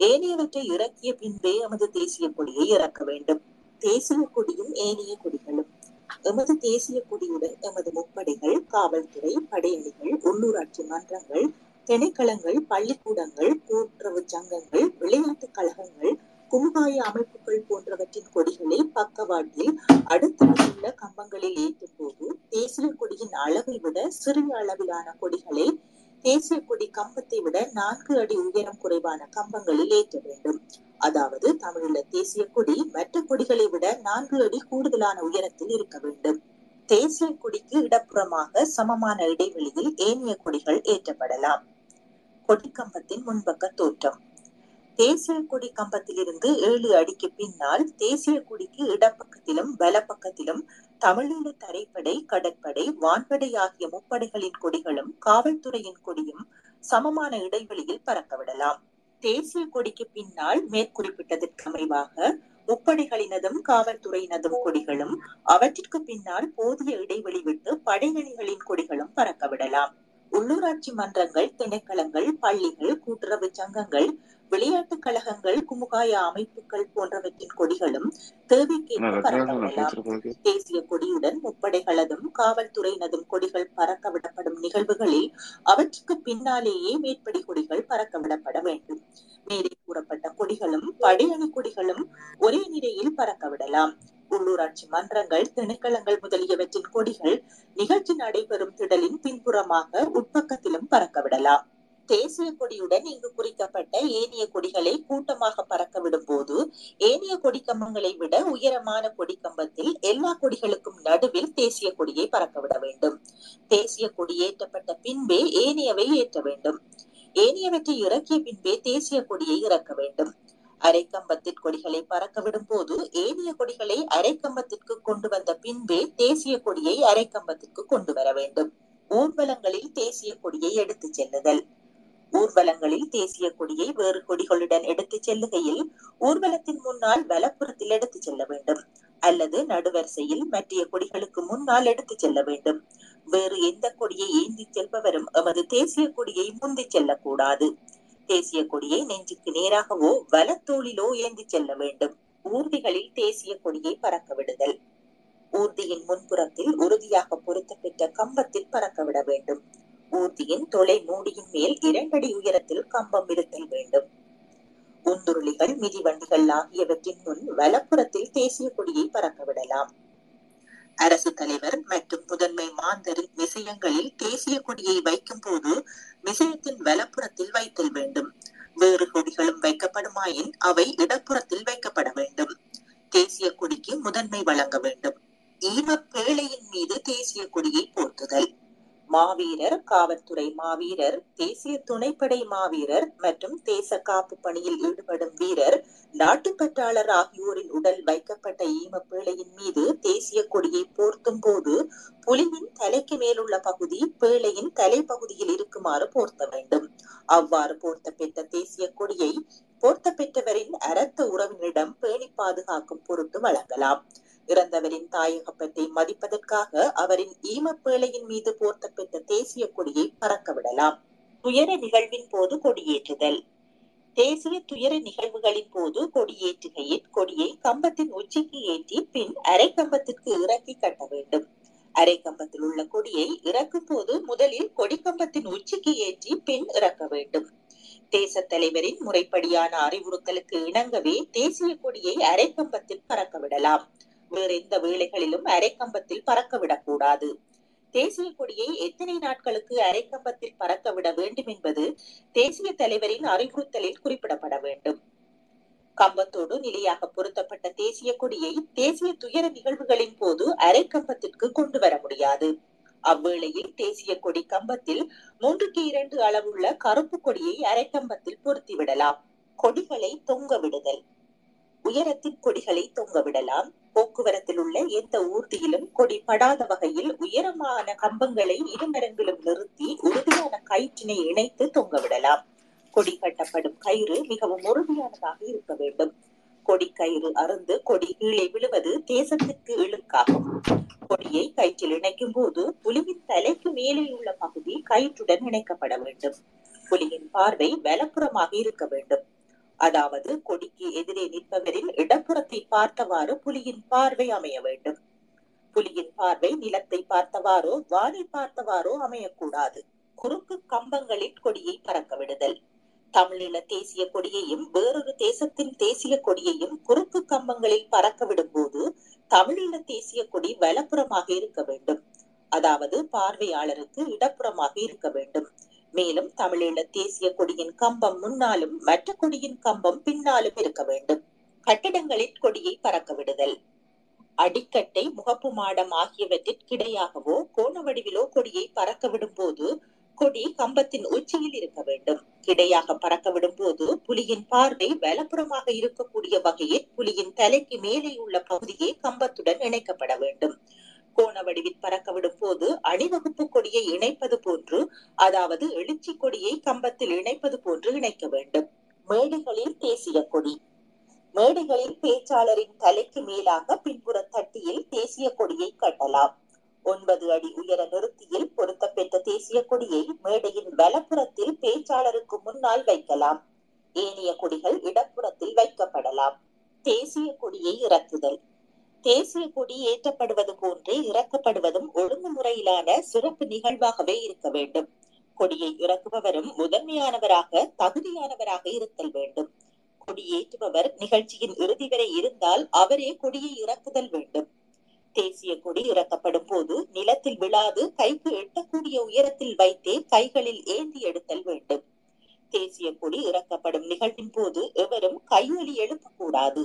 ஏனையவற்றை இறக்கிய பின்பே எமது தேசிய கொடியை இறக்க வேண்டும். தேசிய கொடியும் ஏனைய கொடிகளும். எமது தேசிய கொடியுடன் எமது முப்படைகள் காவல்துறை படையணிகள் உள்ளூராட்சி மன்றங்கள் திணைக்களங்கள் பள்ளிக்கூடங்கள் கூட்டுறவு சங்கங்கள் விளையாட்டு கழகங்கள் குமுகாய அமைப்புகள் போன்றவற்றின் கொடிகளை பக்கவாட்டில் அடுத்தடுத்துள்ள கம்பங்களில் ஏற்றும் போது தேசிய கொடியின் அளவை விட சிறிய அளவிலான கொடிகளை தேசிய கொடி கம்பத்தை விட நான்கு அடி உயரம் குறைவான கம்பங்களில் ஏற்ற வேண்டும். அதாவது தமிழுள்ள தேசிய கொடி மற்ற கொடிகளை விட நான்கு அடி கூடுதலான உயரத்தில் இருக்க வேண்டும். தேசிய கொடிக்கு இடப்புறமாக சமமான இடைவெளியில் ஏனைய கொடிகள் ஏற்றப்படலாம். கொடிக்கம்பத்தின் முன்பக்க தோற்றம். தேசிய கொடி கம்பத்திலிருந்து ஏழு அடிக்கு பின்னால் தேசிய கொடிக்கு இடப்பக்கத்திலும் வலப்பக்கத்திலும் தமிழீழ தரைப்படை கடற்படை வான்படை ஆகிய முப்படைகளின் கொடிகளும் காவல்துறையின் கொடியும் சமமான இடைவெளியில் பறக்கவிடலாம். தேசிய கொடிக்கு பின்னால் மேற்குறிப்பிட்டதற்கு அமைவாக முப்படைகளினதும் காவல்துறையினதும் கொடிகளும் அவற்றிற்கு பின்னால் போதிய இடைவெளி விட்டு படையணிகளின் கொடிகளும் பறக்கவிடலாம். உள்ளூராட்சி மன்றங்கள் திணைக்களங்கள் பள்ளிகள் கூட்டுறவு சங்கங்கள் விளையாட்டுக் கழகங்கள் குமுகாய அமைப்புகள் போன்றவற்றின் கொடிகளும் தேவைக்கேற்ப பறக்கவிடலாம். தேசிய கொடியுடன் முப்படைகளதும் காவல்துறையினதும் கொடிகள் பறக்கவிடப்படும் நிகழ்வுகளில் அவற்றுக்கு பின்னாலேயே மேற்படி கொடிகள் பறக்கவிடப்பட வேண்டும். மேலே கூறப்பட்ட கொடிகளும் படையணி கொடிகளும் ஒரே நிலையில் பறக்கவிடலாம். உள்ளூராட்சி மன்றங்கள் திணைக்களங்கள் முதலியவற்றின் கொடிகள் நிகழ்ச்சி நடைபெறும் திடலின் பின்புறமாக உட்பக்கத்திலும் பறக்கவிடலாம். தேசிய கொடியுடன் இங்கு குறிக்கப்பட்ட ஏனைய கொடிகளை கூட்டமாக பறக்க விடும் போது ஏனைய கொடிக்கம்பங்களை விட உயரமான கொடி கம்பத்தில் எல்லா கொடிகளுக்கும் நடுவில் தேசிய கொடியை பறக்கவிட வேண்டும். தேசிய கொடி ஏற்றப்பட்ட பின்பே ஏனையவை ஏற்ற வேண்டும். ஏனையவற்றை இறக்கிய பின்பே தேசிய கொடியை இறக்க வேண்டும். அரைக்கம்பத்தின் கொடிகளை பறக்க விடும் போது ஏனைய கொடிகளை அரைக்கம்பத்திற்கு கொண்டு வந்த பின்பே தேசிய கொடியை அரைக்கம்பத்திற்கு கொண்டு வர வேண்டும். ஊர்வலங்களில் தேசிய கொடியை எடுத்துச் செல்லுதல். ஊர்வலங்களில் தேசிய கொடியை வேறு கொடிகளுடன் எடுத்துச் செல்லுகையில் ஊர்வலத்தின் முன்னால் வலப்புறத்தில் எடுத்துச் செல்ல வேண்டும். அல்லது நடுவரிசையில் மற்றைய கொடிகளுக்கு முன்னால் எடுத்துச் செல்ல வேண்டும். வேறு எந்த கொடியை ஏந்தி செல்பவரும் எமது தேசிய கொடியை முந்திச் செல்லக்கூடாது. தேசிய கொடியை நெஞ்சுக்கு நேராகவோ வலத்தோளிலோ ஏந்தி செல்ல வேண்டும். ஊர்திகளில் தேசிய கொடியை பறக்க விடுதல். ஊர்தியின் முன்புறத்தில் உறுதியாக பொருத்தப்பெற்ற கம்பத்தில் பறக்க விட வேண்டும். ஊர்தியின் தொலை மூடியின் மேல் இரண்டடி உயரத்தில் கம்பம் இருத்தல் வேண்டும். உந்துருளிகள் மிதிவண்டிகள் ஆகியவற்றின் முன் வலப்புறத்தில் தேசிய கொடியை பறக்க விடலாம். அரசு தலைவர் மற்றும் முதன்மை மாந்தரின் விஷயங்களில் தேசிய கொடியை வைக்கும் போது விஷயத்தின் வலப்புறத்தில் வைத்தல் வேண்டும். வேறு கொடிகளும் வைக்கப்படுமாயின் அவை இடப்புறத்தில் வைக்கப்பட வேண்டும். தேசிய கொடிக்கு முதன்மை வழங்க வேண்டும். ஈம பேழையின் மீது தேசிய கொடியை போர்த்துதல். மாவீரர் காவல்துறை மாவீரர் தேசிய துணைப்படை மாவீரர் மற்றும் தேச காப்பு பணியில் ஈடுபடும் வீரர் நாட்டுப்பற்றாளர் ஆகியோரின் உடல் வைக்கப்பட்ட ஈம பேழையின் மீது தேசிய கொடியை போர்த்தும் போது புலியின் தலைக்கு மேலுள்ள பகுதி பேழையின் தலைப்பகுதியில் இருக்குமாறு போர்த்த வேண்டும். அவ்வாறு போர்த்த பெற்ற தேசிய கொடியை போர்த்த பெற்றவரின் அரத்த உறவினரிடம் பேணி பாதுகாக்கும் பொருட்டு வழங்கலாம். இறந்தவரின் தாயகப்பத்தை மதிப்பதற்காக அவரின் ஈமப்பேழையின் மீது போர்த்த தேசிய கொடியை பறக்க விடலாம். துயர நிகழ்வின் போது கொடியேற்றுதல். தேசிய துயர நிகழ்வுகளின் போது கொடியேற்றுகையில் கொடியை கம்பத்தின் உச்சிக்கு ஏற்றி பின் அரை கம்பத்திற்கு இறக்கி கட்ட வேண்டும். அரை கம்பத்தில் உள்ள கொடியை இறக்கும் போது முதலில் கொடிக்கம்பத்தின் உச்சிக்கு ஏற்றி பின் இறக்க வேண்டும். தேச தலைவரின் முறைப்படியான அறிவுறுத்தலுக்கு இணங்கவே தேசிய கொடியை அரை கம்பத்தில் பறக்க விடலாம். வேறு எந்த வேளைகளிலும் அரைக்கம்பத்தில் பறக்க விடக்கூடாது தேசிய கொடியை எத்தனை நாட்களுக்கு அரைக்கம்பத்தில் பறக்க விட வேண்டும் என்பது தேசிய தலைவரின் அறிவுறுத்தலில் குறிப்பிடப்பட வேண்டும். கம்பத்தோடு நிலையாக பொருத்தப்பட்ட தேசிய கொடியை தேசிய துயர நிகழ்வுகளின் போது அரைக்கம்பத்திற்கு கொண்டு வர முடியாது. அவ்வேளையில் தேசிய கொடி கம்பத்தில் மூன்றுக்கு இரண்டு அளவுள்ள கருப்பு கொடியை அரைக்கம்பத்தில் பொருத்தி விடலாம். கொடிகளை தொங்க விடுதல். உயரத்தின் கொடிகளை தொங்க விடலாம் போக்குவரத்தில் உள்ள எந்த ஊர்தியிலும் கொடி படாத வகையில் உயரமான கம்பங்களை இருமரங்களும் நிறுத்தி உறுதியான கயிற்றினை இணைத்து தொங்க விடலாம் கொடி கட்டப்படும் கயிறு மிகவும் உறுதியானதாக இருக்க வேண்டும். கொடி கயிறு அருந்து கொடி கீழே விழுவது தேசத்திற்கு இழுக்காகும். கொடியை கயிற்றில் இணைக்கும் போது புலியின் தலைக்கு மேலே உள்ள பகுதி கயிற்றுடன் இணைக்கப்பட வேண்டும். புலியின் பார்வை வலப்புறமாக இருக்க வேண்டும். அதாவது கொடிக்கு எதிரே நிற்பவரின் இடப்புறத்தை பார்த்தவாறு புலியின் பார்வை அமைய வேண்டும். புலியின் பார்வை நிலத்தை பார்த்தவாறோ வானை பார்த்தவாறோ அமையக்கூடாது. குறுக்கு கம்பங்களில் கொடியை பறக்க விடுதல். தமிழீழ தேசிய கொடியையும் வேறொரு தேசத்தின் தேசிய கொடியையும் குறுக்கு கம்பங்களில் பறக்க விடும் போது தமிழீழ தேசிய கொடி வலப்புறமாக இருக்க வேண்டும். அதாவது பார்வையாளருக்கு இடப்புறமாக இருக்க வேண்டும். மேலும் தமிழீழ தேசிய கொடியின் கம்பம் முன்னாலும் மற்ற கொடியின் கம்பம் பின்னாலும் இருக்க வேண்டும். கட்டிடங்களின் கொடியை பறக்க விடுதல். அடிக்கட்டை முகப்பு மாடம் ஆகியவற்றிற்கிடையாகவோ கோண வடிவிலோ கொடியை பறக்க விடும் போது கொடி கம்பத்தின் உச்சியில் இருக்க வேண்டும். கிடையாக பறக்க விடும் போது புலியின் பார்வை வலப்புறமாக இருக்கக்கூடிய வகையில் புலியின் தலைக்கு மேலே உள்ள பகுதியே கம்பத்துடன் இணைக்கப்பட வேண்டும். கோண வடிவில் பறக்க விடும் போது அணிவகுப்பு கொடியை இணைப்பது போன்று அதாவது எழுச்சி கொடியை கம்பத்தில் இணைப்பது போன்று இணைக்க வேண்டும். மேடைகளில் தேசிய கொடி. மேடைகளில் பேச்சாளரின் தலைக்கு மேலாக பின்புற தட்டியில் தேசிய கொடியை கட்டலாம். ஒன்பது அடி உயர நிறுத்தியில் பொருத்தப்பெற்ற தேசிய கொடியை மேடையின் வலப்புறத்தில் பேச்சாளருக்கு முன்னால் வைக்கலாம். ஏனைய கொடிகள் இடப்புறத்தில் வைக்கப்படலாம். தேசிய கொடியை இறக்குதல். தேசிய கொடி ஏற்றப்படுவது போன்றே இறக்கப்படுவதும் ஒழுங்குமுறையிலான சிறப்பு நிகழ்வாகவே இருக்க வேண்டும். கொடியை இறக்குபவரும் முதன்மையானவராக தகுதியானவராக இருத்தல் வேண்டும். கொடியேற்றுபவர் நிகழ்ச்சியின் இறுதி வரை இருந்தால் அவரே கொடியை இறக்குதல் வேண்டும். தேசிய கொடி இறக்கப்படும் போது நிலத்தில் விழாது கைக்கு எட்டக்கூடிய உயரத்தில் வைத்தே கைகளில் ஏந்தி எடுத்தல் வேண்டும். தேசிய கொடி இறக்கப்படும் நிகழ்வின் போது எவரும் கையொலி எழுப்பக்கூடாது.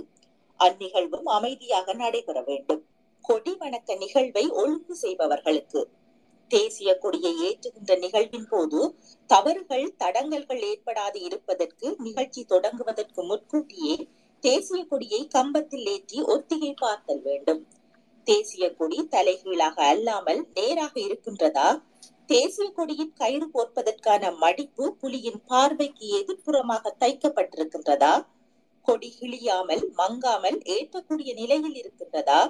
அந்நிகழ்வும் அமைதியாக நடைபெற வேண்டும். கொடி வணக்க நிகழ்வை ஒழுங்கு செய்பவர்களுக்கு. தேசிய கொடியை ஏற்றுகின்ற நிகழ்வின் போது தவறுகள் தடங்கல்கள் ஏற்படாது இருப்பதற்கு நிகழ்ச்சி தொடங்குவதற்கு முன்கூட்டியே தேசிய கொடியை கம்பத்தில் ஏற்றி ஒத்திகை பார்த்தல் வேண்டும். தேசிய கொடி தலைகீழாக அல்லாமல் நேராக இருக்கின்றதா? தேசிய கொடியின் கயிறு கோர்ப்பதற்கான மடிப்பு புலியின் பார்வைக்கு எதிர்ப்புறமாக தைக்கப்பட்டிருக்கின்றதா? கொடி கிழியாமல் மங்காமல் ஏற்றக்கூடிய நிலையில் இருக்கின்றதா?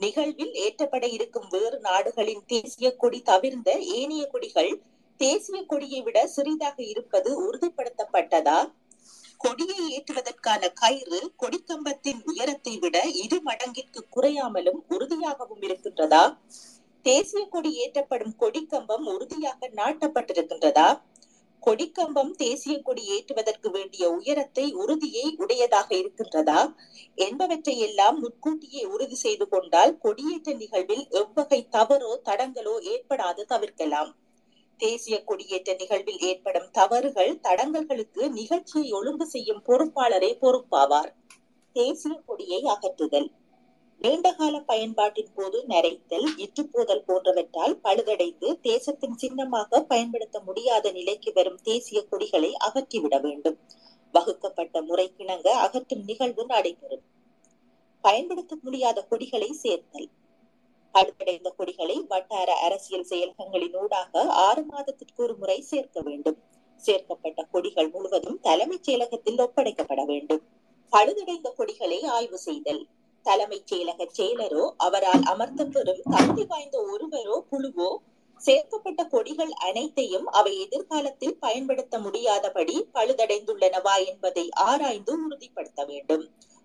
நிகழ்வில் ஏற்றப்பட இருக்கும் வேறு நாடுகளின் தேசிய கொடி தவிர்ந்த ஏனைய கொடிகள் தேசிய கொடியை விட சிறிதாக இருப்பது உறுதிப்படுத்தப்பட்டதா? கொடியை ஏற்றுவதற்கான கயிறு கொடிக்கம்பத்தின் உயரத்தை விட இரு மடங்கிற்கு குறையாமலும் உறுதியாகவும் இருக்கின்றதா? தேசிய கொடி ஏற்றப்படும் கொடிக்கம்பம் உறுதியாக நாட்டப்பட்டிருக்கின்றதா? கொடிக்கம்பம் தேசிய கொடி ஏற்றுவதற்கு வேண்டிய உயரத்தை உறுதியை உடையதாக இருக்கின்றதா? என்பவற்றை எல்லாம் முன்கூட்டியே உறுதி செய்து கொண்டால் கொடியேற்ற நிகழ்வில் எவ்வகை தவறோ தடங்களோ ஏற்படாது தவிர்க்கலாம். தேசிய கொடியேற்ற நிகழ்வில் ஏற்படும் தவறுகள் தடங்கல்களுக்கு நிகழ்ச்சியை ஒழுங்கு செய்யும் பொறுப்பாளரே பொறுப்பாவார். தேசிய கொடியை அகற்றுதல். நீண்டகால பயன்பாட்டின் போது நரைத்தல் இற்றுப்போதல் போன்றவற்றால் பழுதடைந்து தேசத்தின் சின்னமாக பயன்படுத்த முடியாத நிலைக்கு வரும் தேசிய கொடிகளை அகற்றிவிட வேண்டும். வகுக்கப்பட்ட முறைக்கிணங்க அகற்றும் நிகழ்வு நடைபெறும். பயன்படுத்த முடியாத கொடிகளை சேர்த்தல். பழுதடைந்த கொடிகளை வட்டார அரசியல் செயலகங்களின் ஊடாக ஆறு மாதத்திற்கு ஒரு முறை சேர்க்க வேண்டும். சேர்க்கப்பட்ட கொடிகள் முழுவதும் தலைமைச் செயலகத்தில் ஒப்படைக்கப்பட வேண்டும். பழுதடைந்த கொடிகளை ஆய்வு செய்தல். தலைமைச் செயலக செயலரோ அவரால் அமர்த்த பெறும் தகுதி வாய்ந்த ஒருவரோ குழுவோ சேர்க்கப்பட்ட கொடிகள் அனைத்தையும் அவை எதிர்காலத்தில் பயன்படுத்த முடியாதபடி பழுதடைந்துள்ளனவா என்பதை ஆராய்ந்து உறுதிப்படுத்த வேண்டும்.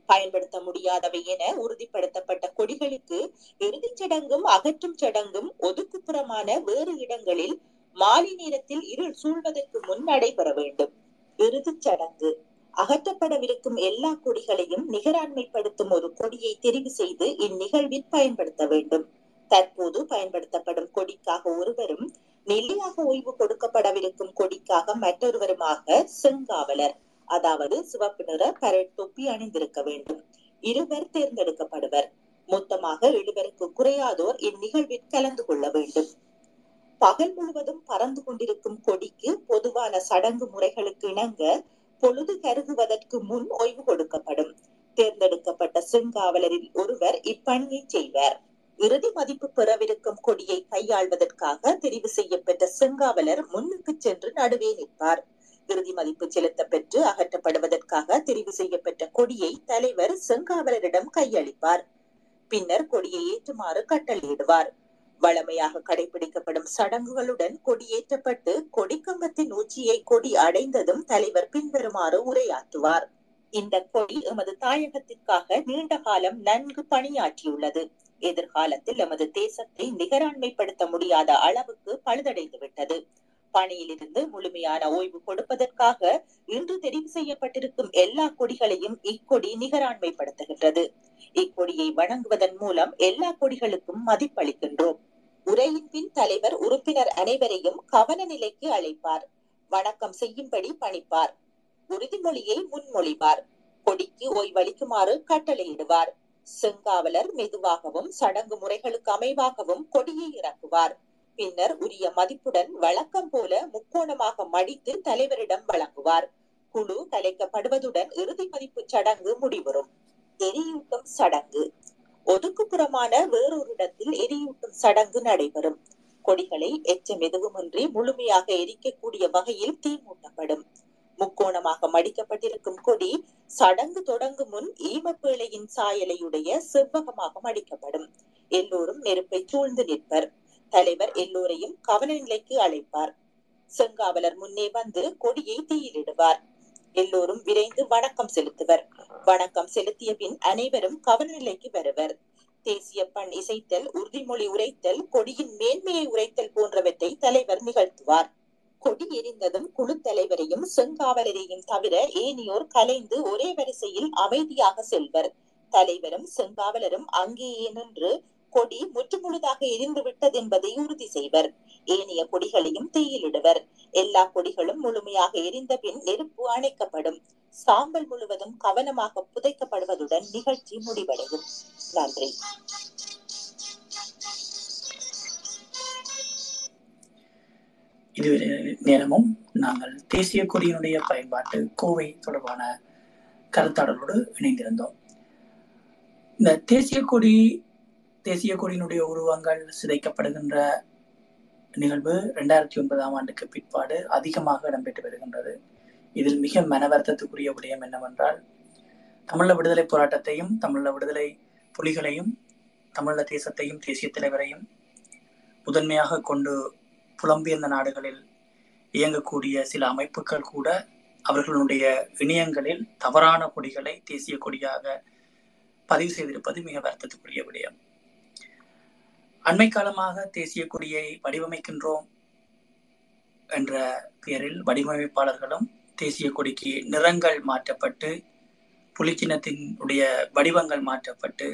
பயன்படுத்த முடியாதவை என உறுதிப்படுத்தப்பட்ட கொடிகளுக்கு இறுதிச் சடங்கும் அகற்றும் சடங்கும் ஒதுக்குப்புறமான வேறு இடங்களில் மாலை நேரத்தில் இருள் சூழ்வதற்கு முன் நடைபெற வேண்டும். இறுதிச் சடங்கு. அகற்றப்படவிருக்கும் எல்லா கொடிகளையும் நிகராண்மைப்படுத்தும் ஒரு கொடியை தெரிவு செய்து இந்நிகழ்வில் பயன்படுத்த வேண்டும். தற்போது பயன்படுத்தப்படும் கொடிக்காக ஒருவரும் நிலையாக ஓய்வு கொடுக்கப்படவிருக்கும் கொடிக்காக மற்றொருவருமாக செங்காவலர் அதாவது சிவப்பு நிற பரட் தொப்பி அணிந்திருக்க வேண்டும். இருவர் தேர்ந்தெடுக்கப்படுவர். மொத்தமாக எழுவருக்கு குறையாதோர் இந்நிகழ்வில் கலந்து கொள்ள வேண்டும். பகல் முழுவதும் பறந்து கொண்டிருக்கும் கொடிக்கு பொதுவான சடங்கு முறைகளுக்கு இணங்க பொழுது கருதுவதற்கு முன் ஓய்வு கொடுக்கப்படும். தேர்ந்தெடுக்கப்பட்ட செங்காவலரில் ஒருவர் இப்பணியை செய்வார். இறுதி மதிப்பு பெறவிருக்கும் கொடியை கையாள்வதற்காக தெரிவு செய்யப்பட்ட செங்காவலர் முன்னுக்கு சென்று நடுவே நிற்பார். இறுதி மதிப்பு செலுத்த பெற்று அகற்றப்படுவதற்காக தெரிவு செய்யப்பட்ட கொடியை தலைவர் செங்காவலரிடம் கையளிப்பார். பின்னர் கொடியை ஏற்றுமாறு கட்டளையிடுவார். வழமையாக கடைபிடிக்கப்படும் சடங்குகளுடன் கொடியேற்றப்பட்டு கொடிக்கம்பத்தின் உச்சியை கொடி அடைந்ததும் தலைவர் பின்வருமாறு உரையாற்றுவார். இந்த கொடி எமது தாயகத்திற்காக நீண்ட காலம் நன்கு பணியாற்றியுள்ளது. எதிர்காலத்தில் எமது தேசத்தை நிகராண்மைப்படுத்த முடியாத அளவுக்கு பழுதடைந்து விட்டது பணியிலிருந்து முழுமையான ஓய்வு கொடுப்பதற்காக இன்று தெரிவு செய்யப்பட்டிருக்கும் எல்லா கொடிகளையும் இக்கொடி நிகராண்மைப்படுத்துகின்றது. இக்கொடியை வணங்குவதன் மூலம் எல்லா கொடிகளுக்கும் மதிப்பளிக்கின்றோம். உரையின் பின் தலைவர் உறுப்பினர் அனைவரையும் கவன நிலைக்கு அழைப்பார். வணக்கம் செய்யும்படி பணிப்பார். உறுதிமொழியை முன்மொழிவார். கொடிக்கு ஓய்வளிக்குமாறு கட்டளையிடுவார். செங்காவலர் மெதுவாகவும் சடங்கு முறைகளுக்கு அமைவாகவும் கொடியை இறக்குவார். பின்னர் உரிய மதிப்புடன் வழக்கம் போல முக்கோணமாக மடித்து தலைவரிடம் வழங்குவார். குழு கலைக்கப்படுவதுடன் இறுதி மதிப்பு சடங்கு முடிவரும் எரியூட்டும் சடங்கு. ஒதுக்குப்புறமான வேறொரு இடத்தில் எரியூட்டும் சடங்கு நடைபெறும். கொடிகளை எச்சம் எதுவுமின்றி முழுமையாக எரிக்கக்கூடிய வகையில் தீ மூட்டப்படும். முக்கோணமாக மடிக்கப்பட்டிருக்கும் கொடி சடங்கு தொடங்கும் முன் ஈமப்பேழையின் சாயலையுடைய செவ்வகமாக மடிக்கப்படும். எல்லோரும் நெருப்பை சூழ்ந்து நிற்பர். தலைவர் எல்லோரையும் கவன நிலைக்கு அழைப்பார். செங்காவலர் முன்னே வந்து கொடியை தீயிலிடுவார். எல்லோரும் விரைந்து வணக்கம் செலுத்துவர். வணக்கம் செலுத்திய பின் அனைவரும் கவனநிலைக்கு வருவர். தேசிய பண் இசைத்தல் உறுதிமொழி உரைத்தல் கொடியின் மேன்மையை உரைத்தல் போன்றவற்றை தலைவர் நிகழ்த்துவார். கொடி எரிந்ததும் குழு தலைவரையும் செங்காவலரையும் தவிர ஏனையோர் கலைந்து ஒரே வரிசையில் அமைதியாக செல்வர். தலைவரும் செங்காவலரும் அங்கேயே நின்று கொடி முற்றுமுழுதாக எரிந்து விட்டது என்பதை உறுதி செய்வர். ஏனைய கொடிகளையும் தீயிலிடுவர். எல்லா கொடிகளும் முழுமையாக எரிந்த பின் நெருப்பு அணைக்கப்படும். சாம்பல் முழுவதும் கவனமாக புதைக்கப்படுவதுடன் நிகழ்ச்சி முடிவடையும். நன்றி. இதுவரை நேரமும் நாங்கள் தேசிய கொடியினுடைய பயன்பாட்டு கோவை தொடர்பான கருத்தாடலோடு இணைந்திருந்தோம். இந்த தேசிய கொடி தேசிய கொடியினுடைய உருவங்கள் சிதைக்கப்படுகின்ற நிகழ்வு ரெண்டாயிரத்தி ஒன்பதாம் ஆண்டுக்கு பிற்பாடு அதிகமாக இடம்பெற்று வருகின்றது. இதில் மிக மனவர்த்தத்துக்குரிய விடயம் என்னவென்றால் தமிழ விடுதலை போராட்டத்தையும் தமிழ விடுதலை புலிகளையும் தமிழ தேசத்தையும் தேசிய தலைவரையும் முதன்மையாக கொண்டு புலம்பியிருந்த நாடுகளில் இயங்கக்கூடிய சில அமைப்புகள் கூட அவர்களுடைய இணையங்களில் தவறான கொடிகளை தேசிய கொடியாக பதிவு செய்திருப்பது மிக வருத்தத்துக்குரிய விடயம். அண்மை காலமாக தேசிய கொடியை வடிவமைக்கின்றோம் என்ற பெயரில் வடிவமைப்பாளர்களும் தேசிய கொடிக்கு நிறங்கள் மாற்றப்பட்டு புலிச்சினத்தினுடைய வடிவங்கள் மாற்றப்பட்டு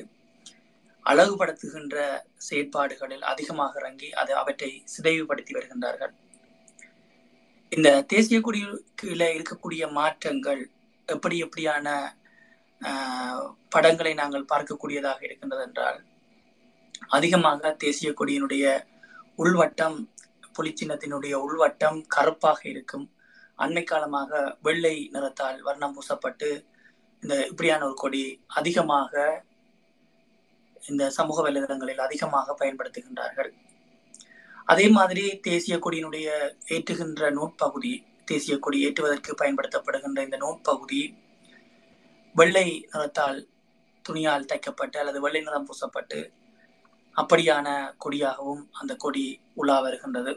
அழகுபடுத்துகின்ற செயற்பாடுகளில் அதிகமாக இறங்கி அது அவற்றை சிதைவுபடுத்தி வருகின்றார்கள். இந்த தேசிய கொடியில இருக்கக்கூடிய மாற்றங்கள் எப்படி எப்படியான படங்களை நாங்கள் பார்க்கக்கூடியதாக இருக்கின்றது என்றால் அதிகமாக தேசிய கொடியினுடைய உள்வட்டம் புலிச்சின்னத்தினுடைய உள்வட்டம் கருப்பாக இருக்கும். அண்மை காலமாக வெள்ளை நிறத்தால் வர்ணம் பூசப்பட்டு இந்த இப்படியான ஒரு கொடி அதிகமாக இந்த சமூக வலைதளங்களில் அதிகமாக பயன்படுத்துகின்றார்கள். அதே மாதிரி தேசிய கொடியினுடைய ஏற்றுகின்ற நூற்பகுதி தேசிய கொடி ஏற்றுவதற்கு பயன்படுத்தப்படுகின்ற இந்த நூற்பகுதி வெள்ளை நிறத்தால் துணியால் தைக்கப்பட்டு அல்லது வெள்ளை நிறம் பூசப்பட்டு அப்படியான கொடியாகவும் அந்த கொடி உலா வருகின்றது.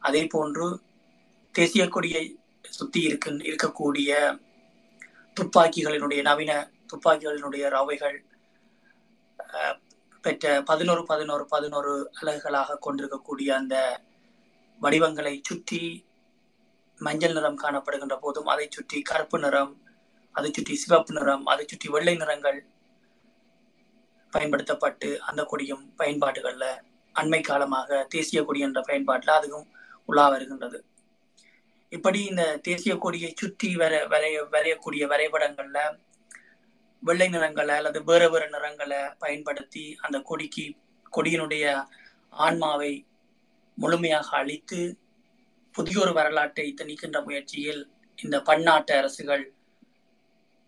அதே போன்று தேசிய கொடியை சுத்தி இருக்க இருக்கக்கூடிய துப்பாக்கிகளினுடைய நவீன துப்பாக்கிகளினுடைய ரவைகள் பெற்ற பதினோரு பதினோரு பதினோரு அலகுகளாக கொண்டிருக்கக்கூடிய அந்த வடிவங்களை சுற்றி மஞ்சள் நிறம் காணப்படுகின்ற போதும் அதை சுற்றி கருப்பு நிறம் அதை சுற்றி சிவப்பு நிறம் அதை சுற்றி வெள்ளை நிறங்கள் பயன்படுத்தப்பட்டு அந்த கொடியும் பயன்பாடுகளில் அண்மை காலமாக தேசிய கொடி என்ற பயன்பாட்டில் அதுவும் உலா வருகின்றது. இப்படி இந்த தேசிய கொடியை சுற்றி வர வரைய வரையக்கூடிய வரைபடங்கள்ல வெள்ளை நிறங்களை அல்லது வேறு வேறு நிறங்களை பயன்படுத்தி அந்த கொடிக்கு கொடியினுடைய ஆன்மாவை முழுமையாக அழித்து புதியொரு வரலாற்றை திணிக்கின்ற முயற்சியில் இந்த பன்னாட்டு அரசுகள்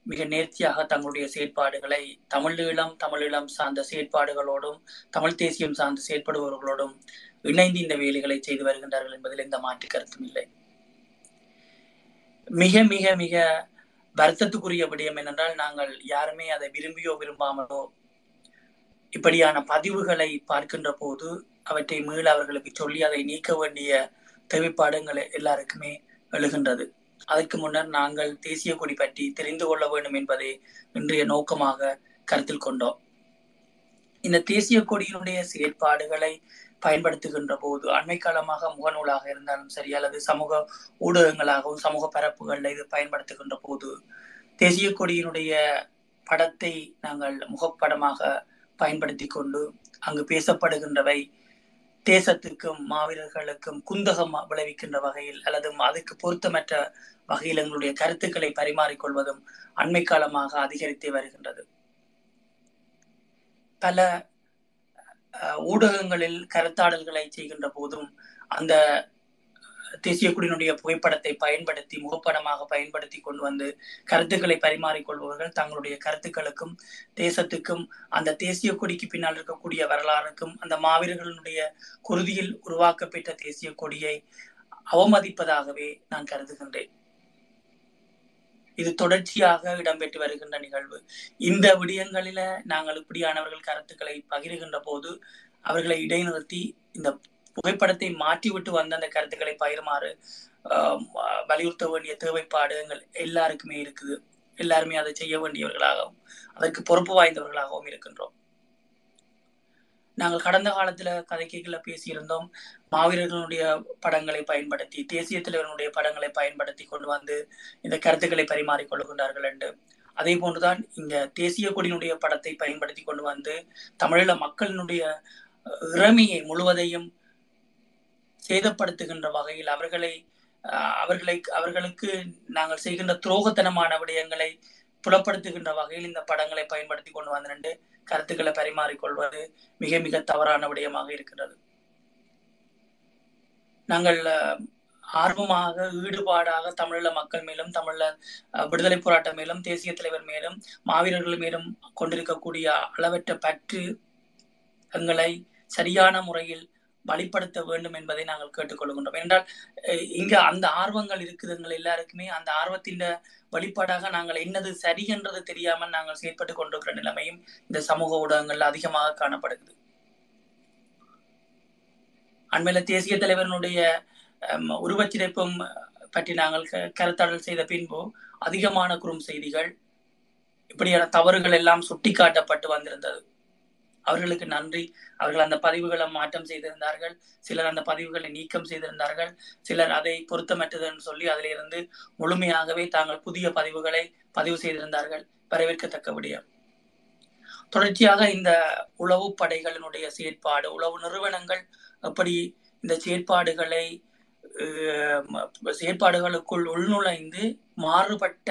மிக நேர்த்தியாக தங்களுடைய செயற்பாடுகளை தமிழீழம் தமிழீழம் சார்ந்த செயற்பாடுகளோடும் தமிழ் தேசியம் சார்ந்து செயற்படுபவர்களோடும் இணைந்து இந்த வேலைகளை செய்து வருகின்றார்கள் என்பதில் எந்த மாற்று கருத்தும் இல்லை. மிக மிக மிக வருத்தத்துக்குரிய விடயம் என்னென்றால் நாங்கள் யாருமே அதை விரும்பியோ விரும்பாமலோ இப்படியான பதிவுகளை பார்க்கின்ற போது அவற்றை மீள அவர்களுக்கு சொல்லி அதை நீக்க வேண்டிய தேவைப்பாடுங்கள் எல்லாருக்குமே எழுகின்றது. அதற்கு முன்னர் நாங்கள் தேசிய கொடி பற்றி தெரிந்து கொள்ள வேண்டும் என்பதை இன்றைய நோக்கமாக கருத்தில் கொண்டோம். இந்த தேசிய கொடியினுடைய செயற்பாடுகளை பயன்படுத்துகின்ற போது அண்மை காலமாக முகநூலாக இருந்தாலும் சரி அல்லது சமூக ஊடகங்களாகவும் சமூக பரப்புகளில் இது பயன்படுத்துகின்ற போது தேசிய கொடியினுடைய படத்தை நாங்கள் முகப்படமாக பயன்படுத்தி கொண்டு அங்கு பேசப்படுகின்றவை தேசத்துக்கும் மாவீரர்களுக்கும் குந்தகம் விளைவிக்கின்ற வகையில் அல்லது அதுக்கு பொருத்தமற்ற வகையில் எங்களுடைய கருத்துக்களை பரிமாறிக்கொள்வதும் அண்மை காலமாக அதிகரித்தே வருகின்றது. பல அஹ், ஊடகங்களில் கருத்தாடல்களை செய்கின்ற போதும் அந்த தேசிய குடியினுடைய புகைப்படத்தை பயன்படுத்தி முகப்படமாக பயன்படுத்தி கொண்டு வந்து கருத்துக்களை பரிமாறிக்கொள்பவர்கள் தங்களுடைய கருத்துக்களுக்கும் தேசத்துக்கும் அந்த தேசிய கொடிக்கு பின்னால் இருக்கக்கூடிய வரலாறுக்கும் அந்த மாவீரர்களுடைய குருதியில் உருவாக்கப்பட்ட தேசிய கொடியை அவமதிப்பதாகவே நான் கருதுகின்றேன். இது தொடர்ச்சியாக இடம்பெற்று வருகின்ற நிகழ்வு. இந்த விடயங்களில நாங்கள் இப்படியானவர்கள் கருத்துக்களை பகிர்கின்ற போது அவர்களை இடைநிறுத்தி இந்த புகைப்படத்தை மாற்றிவிட்டு வந்த அந்த கருத்துக்களை பகிருமாறு வலியுறுத்த வேண்டிய தேவைப்பாடு எங்கள் எல்லாருக்குமே இருக்குது. எல்லாருமே அதை செய்ய வேண்டியவர்களாகவும் அதற்கு பொறுப்பு வாய்ந்தவர்களாகவும் இருக்கின்றோம். நாங்கள் கடந்த காலத்துல கதைக்கைகளை பேசியிருந்தோம். மாவீரர்களுடைய படங்களை பயன்படுத்தி தேசிய தலைவர்களுடைய படங்களை பயன்படுத்தி கொண்டு வந்து இந்த கருத்துக்களை பரிமாறிக்கொள்கின்றார்கள் என்று. அதே போன்றுதான் இங்க தேசிய கொடியினுடைய படத்தை பயன்படுத்தி கொண்டு வந்து தமிழீழ மக்களினுடைய இறமையை முழுவதையும் சேதப்படுத்துகின்ற வகையில் அவர்களை அவர்களை அவர்களுக்கு நாங்கள் செய்கின்ற துரோகத்தனமான விடயங்களை புலப்படுத்துகின்ற வகையில் இந்த படங்களை பயன்படுத்தி கொண்டு வந்து கருத்துக்களை பரிமாறிக்கொள்வது மிக மிக தவறான விடயமாக இருக்கிறது நாங்கள் ஆர்வமாக ஈடுபாடாக தமிழீழ மக்கள் மேலும் தமிழ அஹ், விடுதலை போராட்டம் மேலும் தேசிய தலைவர் மேலும் மாவீரர்கள் மேலும் கொண்டிருக்கக்கூடிய அளவற்ற பற்று எங்களை சரியான முறையில் வழிப்படுத்த வேண்டும் என்பதை நாங்கள் கேட்டுக்கொள்கின்றோம். என்றால் அஹ், இங்க அந்த ஆர்வங்கள் இருக்குது எங்கள் எல்லாருக்குமே. அந்த ஆர்வத்தின் வெளிப்பாடாக நாங்கள் என்னது சரி என்றது தெரியாமல் நாங்கள் செயற்பட்டு கொண்டிருக்கிற நிலைமையும் இந்த சமூக ஊடகங்கள்ல அதிகமாக காணப்படுகிறது. அண்மையில தேசிய தலைவர்களுடைய அம், உருவச்சிதைப்பும் பற்றி நாங்கள் கருத்தாடல் செய்த பின்பு அதிகமான குறும் செய்திகள் இப்படியான தவறுகள் எல்லாம் சுட்டிக்காட்டப்பட்டு வந்திருந்தது. அவர்களுக்கு நன்றி. அவர்கள் அந்த பதிவுகளை மாற்றம் செய்திருந்தார்கள். சிலர் அந்த பதிவுகளை நீக்கம் செய்திருந்தார்கள். சிலர் அதை பொருத்தமற்றது என்று சொல்லி அதிலிருந்து முழுமையாகவே தாங்கள் புதிய பதிவுகளை பதிவு செய்திருந்தார்கள். வரவேற்கத்தக்க விடயம். தொடர்ச்சியாக இந்த உளவு படைகளினுடைய செயற்பாடு உளவு நிறுவனங்கள் எப்படி இந்த செயற்பாடுகளை அஹ், செயற்பாடுகளுக்குள் உள்நுழைந்து மாறுபட்ட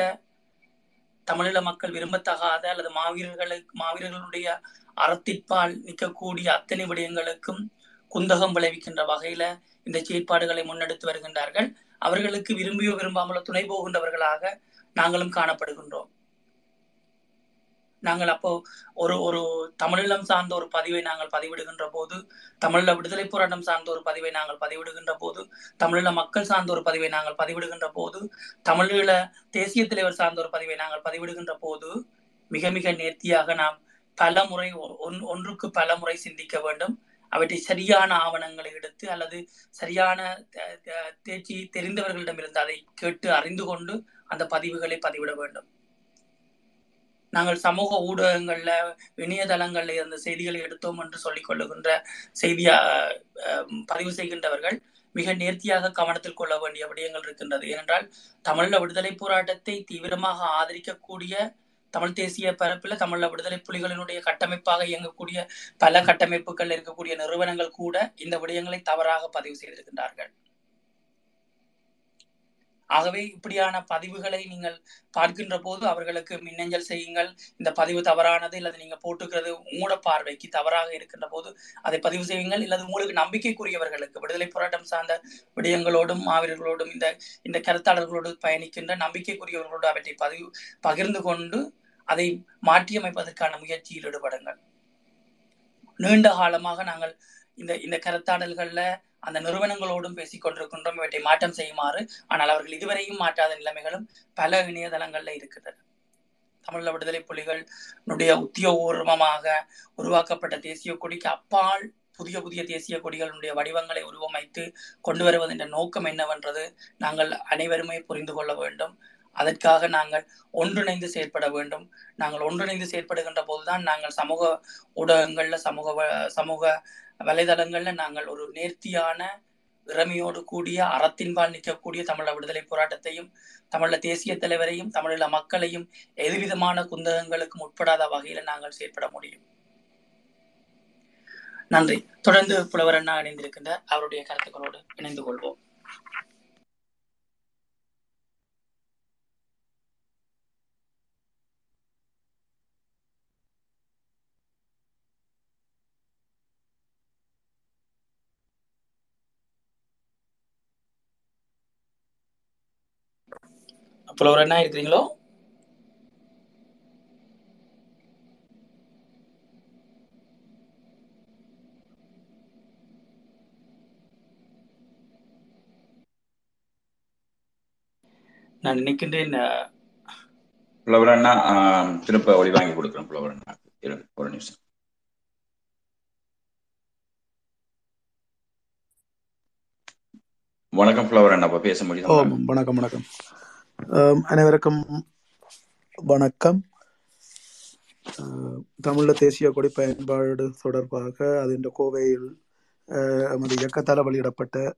தமிழீழ மக்கள் விரும்பத்தகாத அல்லது மாவீரர்களுக்கு மாவீரர்களுடைய அறத்திற்பால் நிற்கக்கூடிய அத்தனை விடயங்களுக்கும் குந்தகம் விளைவிக்கின்ற வகையில இந்த செயற்பாடுகளை முன்னெடுத்து வருகின்றார்கள். அவர்களுக்கு விரும்பியோ விரும்பாமலோ துணை போகின்றவர்களாக நாங்களும் காணப்படுகின்றோம். நாங்கள் அப்போ ஒரு ஒரு தமிழீழம் சார்ந்த ஒரு பதிவை நாங்கள் பதிவிடுகின்ற போது தமிழீழ விடுதலை போராட்டம் சார்ந்த ஒரு பதிவை நாங்கள் பதிவிடுகின்ற போது தமிழீழ மக்கள் சார்ந்த ஒரு பதிவை நாங்கள் பதிவிடுகின்ற போது தமிழீழ தேசிய தலைவர் சார்ந்த ஒரு பதிவை நாங்கள் பதிவிடுகின்ற போது மிக மிக நேர்த்தியாக நாம் பல முறை ஒன்றுக்கு பல முறை சிந்திக்க வேண்டும். அவற்றை சரியான ஆவணங்களை எடுத்து அல்லது சரியான தேர்ச்சி தெரிந்தவர்களிடம் தேர்ச்சி தெரிந்தவர்களிடமிருந்து அதை கேட்டு அறிந்து கொண்டு அந்த பதிவுகளை பதிவிட வேண்டும். நாங்கள் சமூக ஊடகங்கள்ல இணையதளங்கள்ல இருந்த செய்திகளை எடுத்தோம் என்று சொல்லிக் கொள்ளுகின்ற செய்தியா அஹ், பதிவு செய்கின்றவர்கள் மிக நேர்த்தியாக கவனத்தில் கொள்ள வேண்டிய விடயங்கள் இருக்கின்றது. ஏனென்றால் தமிழ விடுதலை போராட்டத்தை தீவிரமாக ஆதரிக்கக்கூடிய தமிழ் தேசிய பரப்பில் தமிழ விடுதலை புலிகளினுடைய கட்டமைப்பாக இயங்கக்கூடிய பல கட்டமைப்புகள் இருக்கக்கூடிய நிறுவனங்கள் கூட இந்த விடயங்களை தவறாக பதிவு செய்திருக்கின்றார்கள். ஆகவே இப்படியான பதிவுகளை நீங்கள் பார்க்கின்ற போது அவர்களுக்கு மின்னஞ்சல் செய்யுங்கள். இந்த பதிவு தவறானது இல்லது நீங்க போட்டுக்கிறது உங்களோட பார்வைக்கு தவறாக இருக்கின்ற போது அதை பதிவு செய்யுங்கள். இல்லது உங்களுக்கு நம்பிக்கைக்குரியவர்களுக்கு விடுதலை போராட்டம் சார்ந்த விடயங்களோடும் மாவீரர்களோடும் இந்த இந்த கருத்தாளர்களோடு பயணிக்கின்ற நம்பிக்கைக்குரியவர்களோடு அவற்றை பதிவு பகிர்ந்து கொண்டு அதை மாற்றியமைப்பதற்கான முயற்சியில் ஈடுபடுங்கள். நீண்ட காலமாக நாங்கள் இந்த இந்த கருத்தாடல்கள்ல அந்த நிறுவனங்களோடும் பேசிக் கொண்டிருக்கின்றோம். இவற்றை மாற்றம் செய்யுமாறு. ஆனால் அவர்கள் இதுவரையும் மாற்றாத நிலைமைகளும் பல இணையதளங்கள்ல இருக்கின்றன. தமிழ் விடுதலை புலிகளுடைய உத்தியோகபூர்வமாக உருவாக்கப்பட்ட தேசிய கொடிக்கு அப்பால் புதிய புதிய தேசிய கொடிகளுடைய வடிவங்களை உருவமைத்து கொண்டு வருவதென்ற நோக்கம் என்னவென்றது நாங்கள் அனைவருமே புரிந்து கொள்ள வேண்டும். அதற்காக நாங்கள் ஒன்றிணைந்து செயற்பட வேண்டும். நாங்கள் ஒன்றிணைந்து செயற்படுகின்ற போதுதான் நாங்கள் சமூக ஊடகங்கள்ல சமூக வ- சமூக வலைதளங்கள்ல நாங்கள் ஒரு நேர்த்தியான இறமையோடு கூடிய அறத்தின்பால் நிற்கக்கூடிய தமிழ விடுதலை போராட்டத்தையும் தமிழ தேசிய தலைவரையும் தமிழீழ மக்களையும் எதுவிதமான குந்தகங்களுக்கும் உட்படாத வகையில நாங்கள் செயற்பட முடியும். நன்றி. தொடர்ந்து புலவர் அண்ணா இணைந்திருக்கின்ற அவருடைய கருத்துக்களோடு இணைந்து கொள்வோம். புலவர் அண்ணா இருக்கிறீங்களோ நான் நினைக்கின்றேன் புலவர் அண்ணா ஆம், திரும்ப ஒளி வாங்கி கொடுக்குறேன் புலவர் அண்ணா ஒரு நிமிஷம். வணக்கம் புலவர் அண்ணா அப்ப பேச ஓ முடியுதா வணக்கம் வணக்கம். அனைவருக்கும் வணக்கம். தமிழ தேசிய கொடி பயன்பாடு தொடர்பாக அதன் கோவையில் நமது இயக்கத்தால் வெளியிடப்பட்ட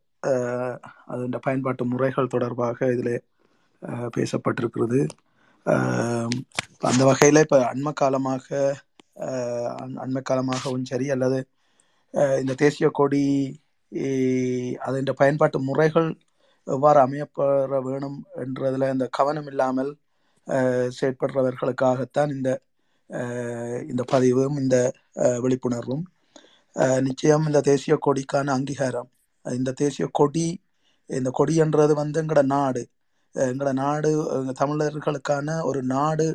அதன் பயன்பாட்டு முறைகள் தொடர்பாக இதில் பேசப்பட்டிருக்கிறது. அந்த வகையில் இப்போ அண்மை காலமாக அண்மை காலமாகவும் சரி அல்லது இந்த தேசிய கொடி அதன் பயன்பாட்டு முறைகள் எவ்வாறு அமையப்பெற வேணும் என்றதில் இந்த கவனம் இல்லாமல் செயற்படுறவர்களுக்காகத்தான் இந்த இந்த பதிவும் இந்த விழிப்புணர்வும். நிச்சயம் இந்த தேசிய கொடிக்கான அங்கீகாரம். இந்த தேசிய கொடி இந்த கொடி என்றது வந்து எங்களோட நாடு. எங்களோட நாடு தமிழர்களுக்கான ஒரு நாடு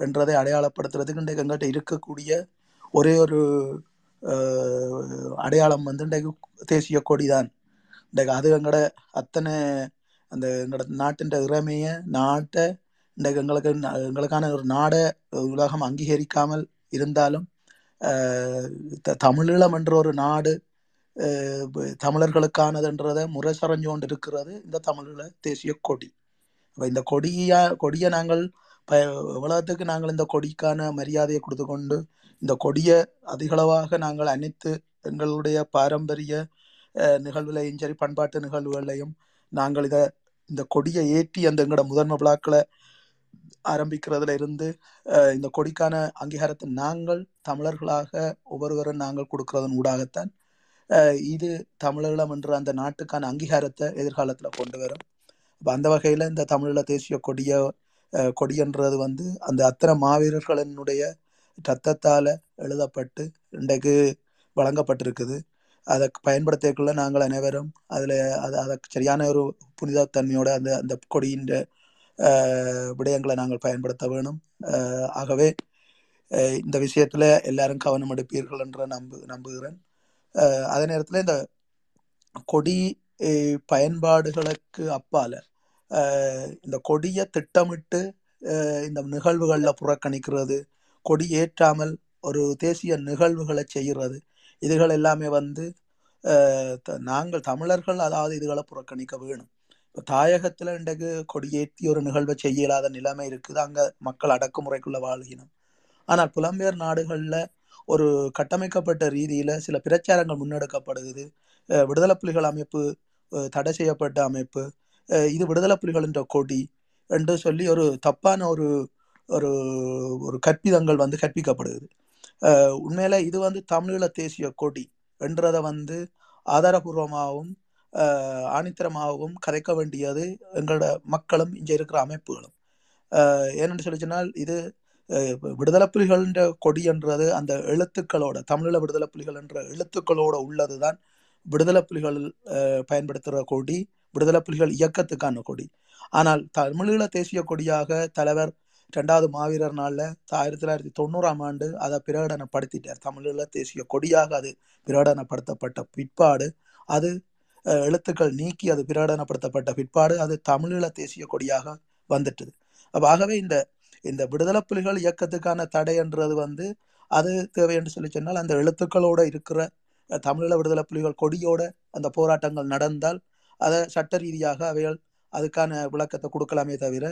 என்றதை அடையாளப்படுத்துறதுக்கு இன்றைக்கு எங்கள்கிட்ட இருக்கக்கூடிய ஒரே ஒரு அடையாளம் வந்து இன்றைக்கு தேசிய கொடி தான் இன்றைக்கு அது எங்கட அத்தனை அந்த எங்களோட நாட்டின் இறமையை நாட்டை இன்றைக்கு எங்களுக்கு எங்களுக்கான ஒரு நாடை உலகம் அங்கீகரிக்காமல் இருந்தாலும் த- தமிழீழம் என்ற ஒரு நாடு தமிழர்களுக்கானதுன்றதை முரசறைஞ்சு கொண்டு இருக்கிறது இந்த தமிழீழ தேசிய கொடி. அப்போ இந்த கொடியா கொடியை நாங்கள் ப உலகத்துக்கு நாங்கள் இந்த கொடிக்கான மரியாதையை கொடுத்து கொண்டு இந்த கொடியை அதிகளவாக நாங்கள் அனைத்து எங்களுடைய பாரம்பரிய அஹ், நிகழ்வுகளையும் சரி பண்பாட்டு நிகழ்வுகளையும் நாங்கள் இதை இந்த கொடியை ஏற்றி அந்த எங்களோட முதன்மை விழாக்களை ஆரம்பிக்கிறதுல இருந்து இந்த கொடிக்கான அங்கீகாரத்தை நாங்கள் தமிழர்களாக ஒவ்வொருவரும் நாங்கள் கொடுக்கறதன் ஊடாகத்தான் இது தமிழீழம் என்ற அந்த நாட்டுக்கான அங்கீகாரத்தை எதிர்காலத்தில் கொண்டு வரும். இப்போ அந்த வகையில் இந்த தமிழீழ தேசிய கொடிய கொடின்றது வந்து அந்த அத்தனை மாவீரர்களினுடைய ரத்தத்தால் எழுதப்பட்டு இன்றைக்கு வழங்கப்பட்டிருக்குது. அதை பயன்படுத்தக்குள்ள நாங்கள் அனைவரும் அதில் அது அதை சரியான ஒரு புனிதத்தன்மையோட அந்த அந்த கொடியின் விடயங்களை நாங்கள் பயன்படுத்த வேணும். ஆகவே இந்த விஷயத்துல எல்லாரும் கவனம் எடுப்பீர்கள் என்று நம்பு நம்புகிறேன். அதே நேரத்தில் இந்த கொடி பயன்பாடுகளுக்கு அப்பால இந்த கொடியை திட்டமிட்டு இந்த நிகழ்வுகளில் புறக்கணிக்கிறது கொடி ஏற்றாமல் ஒரு தேசிய நிகழ்வுகளை செய்கிறது இதுகள் எல்லாமே வந்து த- நாங்கள் தமிழர்கள் அதாவது இதுகளை புறக்கணிக்க வேணும். இப்போ தாயகத்தில் இன்றைக்கு கொடியேற்றி ஒரு நிகழ்வை செய்ய இல்லாத நிலைமை இருக்குது. அங்கே மக்கள் அடக்குமுறைக்குள்ள வாழ்கினோம் ஆனால் புலம்பெயர் நாடுகளில் ஒரு கட்டமைக்கப்பட்ட ரீதியில் சில பிரச்சாரங்கள் முன்னெடுக்கப்படுகிறது. விடுதலை புலிகள் அமைப்பு தடை செய்யப்பட்ட அமைப்பு இது விடுதலை புலிகள் என்ற கொடி என்று சொல்லி ஒரு தப்பான ஒரு ஒரு ஒரு கற்பிதங்கள் வந்து கற்பிக்கப்படுகிறது. உண்மையில இது வந்து தமிழீழ தேசிய கொடி என்றதை வந்து ஆதாரபூர்வமாகவும் ஆணித்தரமாகவும் கதைக்க வேண்டியது எங்களோட மக்களும் இங்கே இருக்கிற அமைப்புகளும். ஏன்னு ஏனென்று சொல்லி சொன்னால் இது விடுதலை புலிகள்ன்ற கொடி என்றது அந்த எழுத்துக்களோட தமிழீழ விடுதலை புலிகள் என்ற எழுத்துக்களோட உள்ளது தான் விடுதலை புலிகள் பயன்படுத்துகிற கொடி விடுதலை புலிகள் இயக்கத்துக்கான கொடி. ஆனால் தமிழீழ தேசிய கொடியாக தலைவர் ரெண்டாவது மாவீரர் நாளில் ஆயிரத்தி தொள்ளாயிரத்தி தொண்ணூறாம் ஆண்டு அதை பிரகடனப்படுத்திட்டார். தமிழீழ தேசிய கொடியாக அது பிரகடனப்படுத்தப்பட்ட பிற்பாடு. அது எழுத்துக்கள் நீக்கி அது பிரகடனப்படுத்தப்பட்ட பிற்பாடு அது தமிழீழ தேசிய கொடியாக வந்துட்டது. அப்போ ஆகவே இந்த இந்த விடுதலை புலிகள் இயக்கத்துக்கான தடைன்றது வந்து அது தேவை என்று சொல்லி சொன்னால் அந்த எழுத்துக்களோட இருக்கிற தமிழீழ விடுதலை புலிகள் கொடியோட அந்த போராட்டங்கள் நடந்தால் அதை சட்ட ரீதியாக அவைகள் அதுக்கான விளக்கத்தை கொடுக்கலாமே தவிர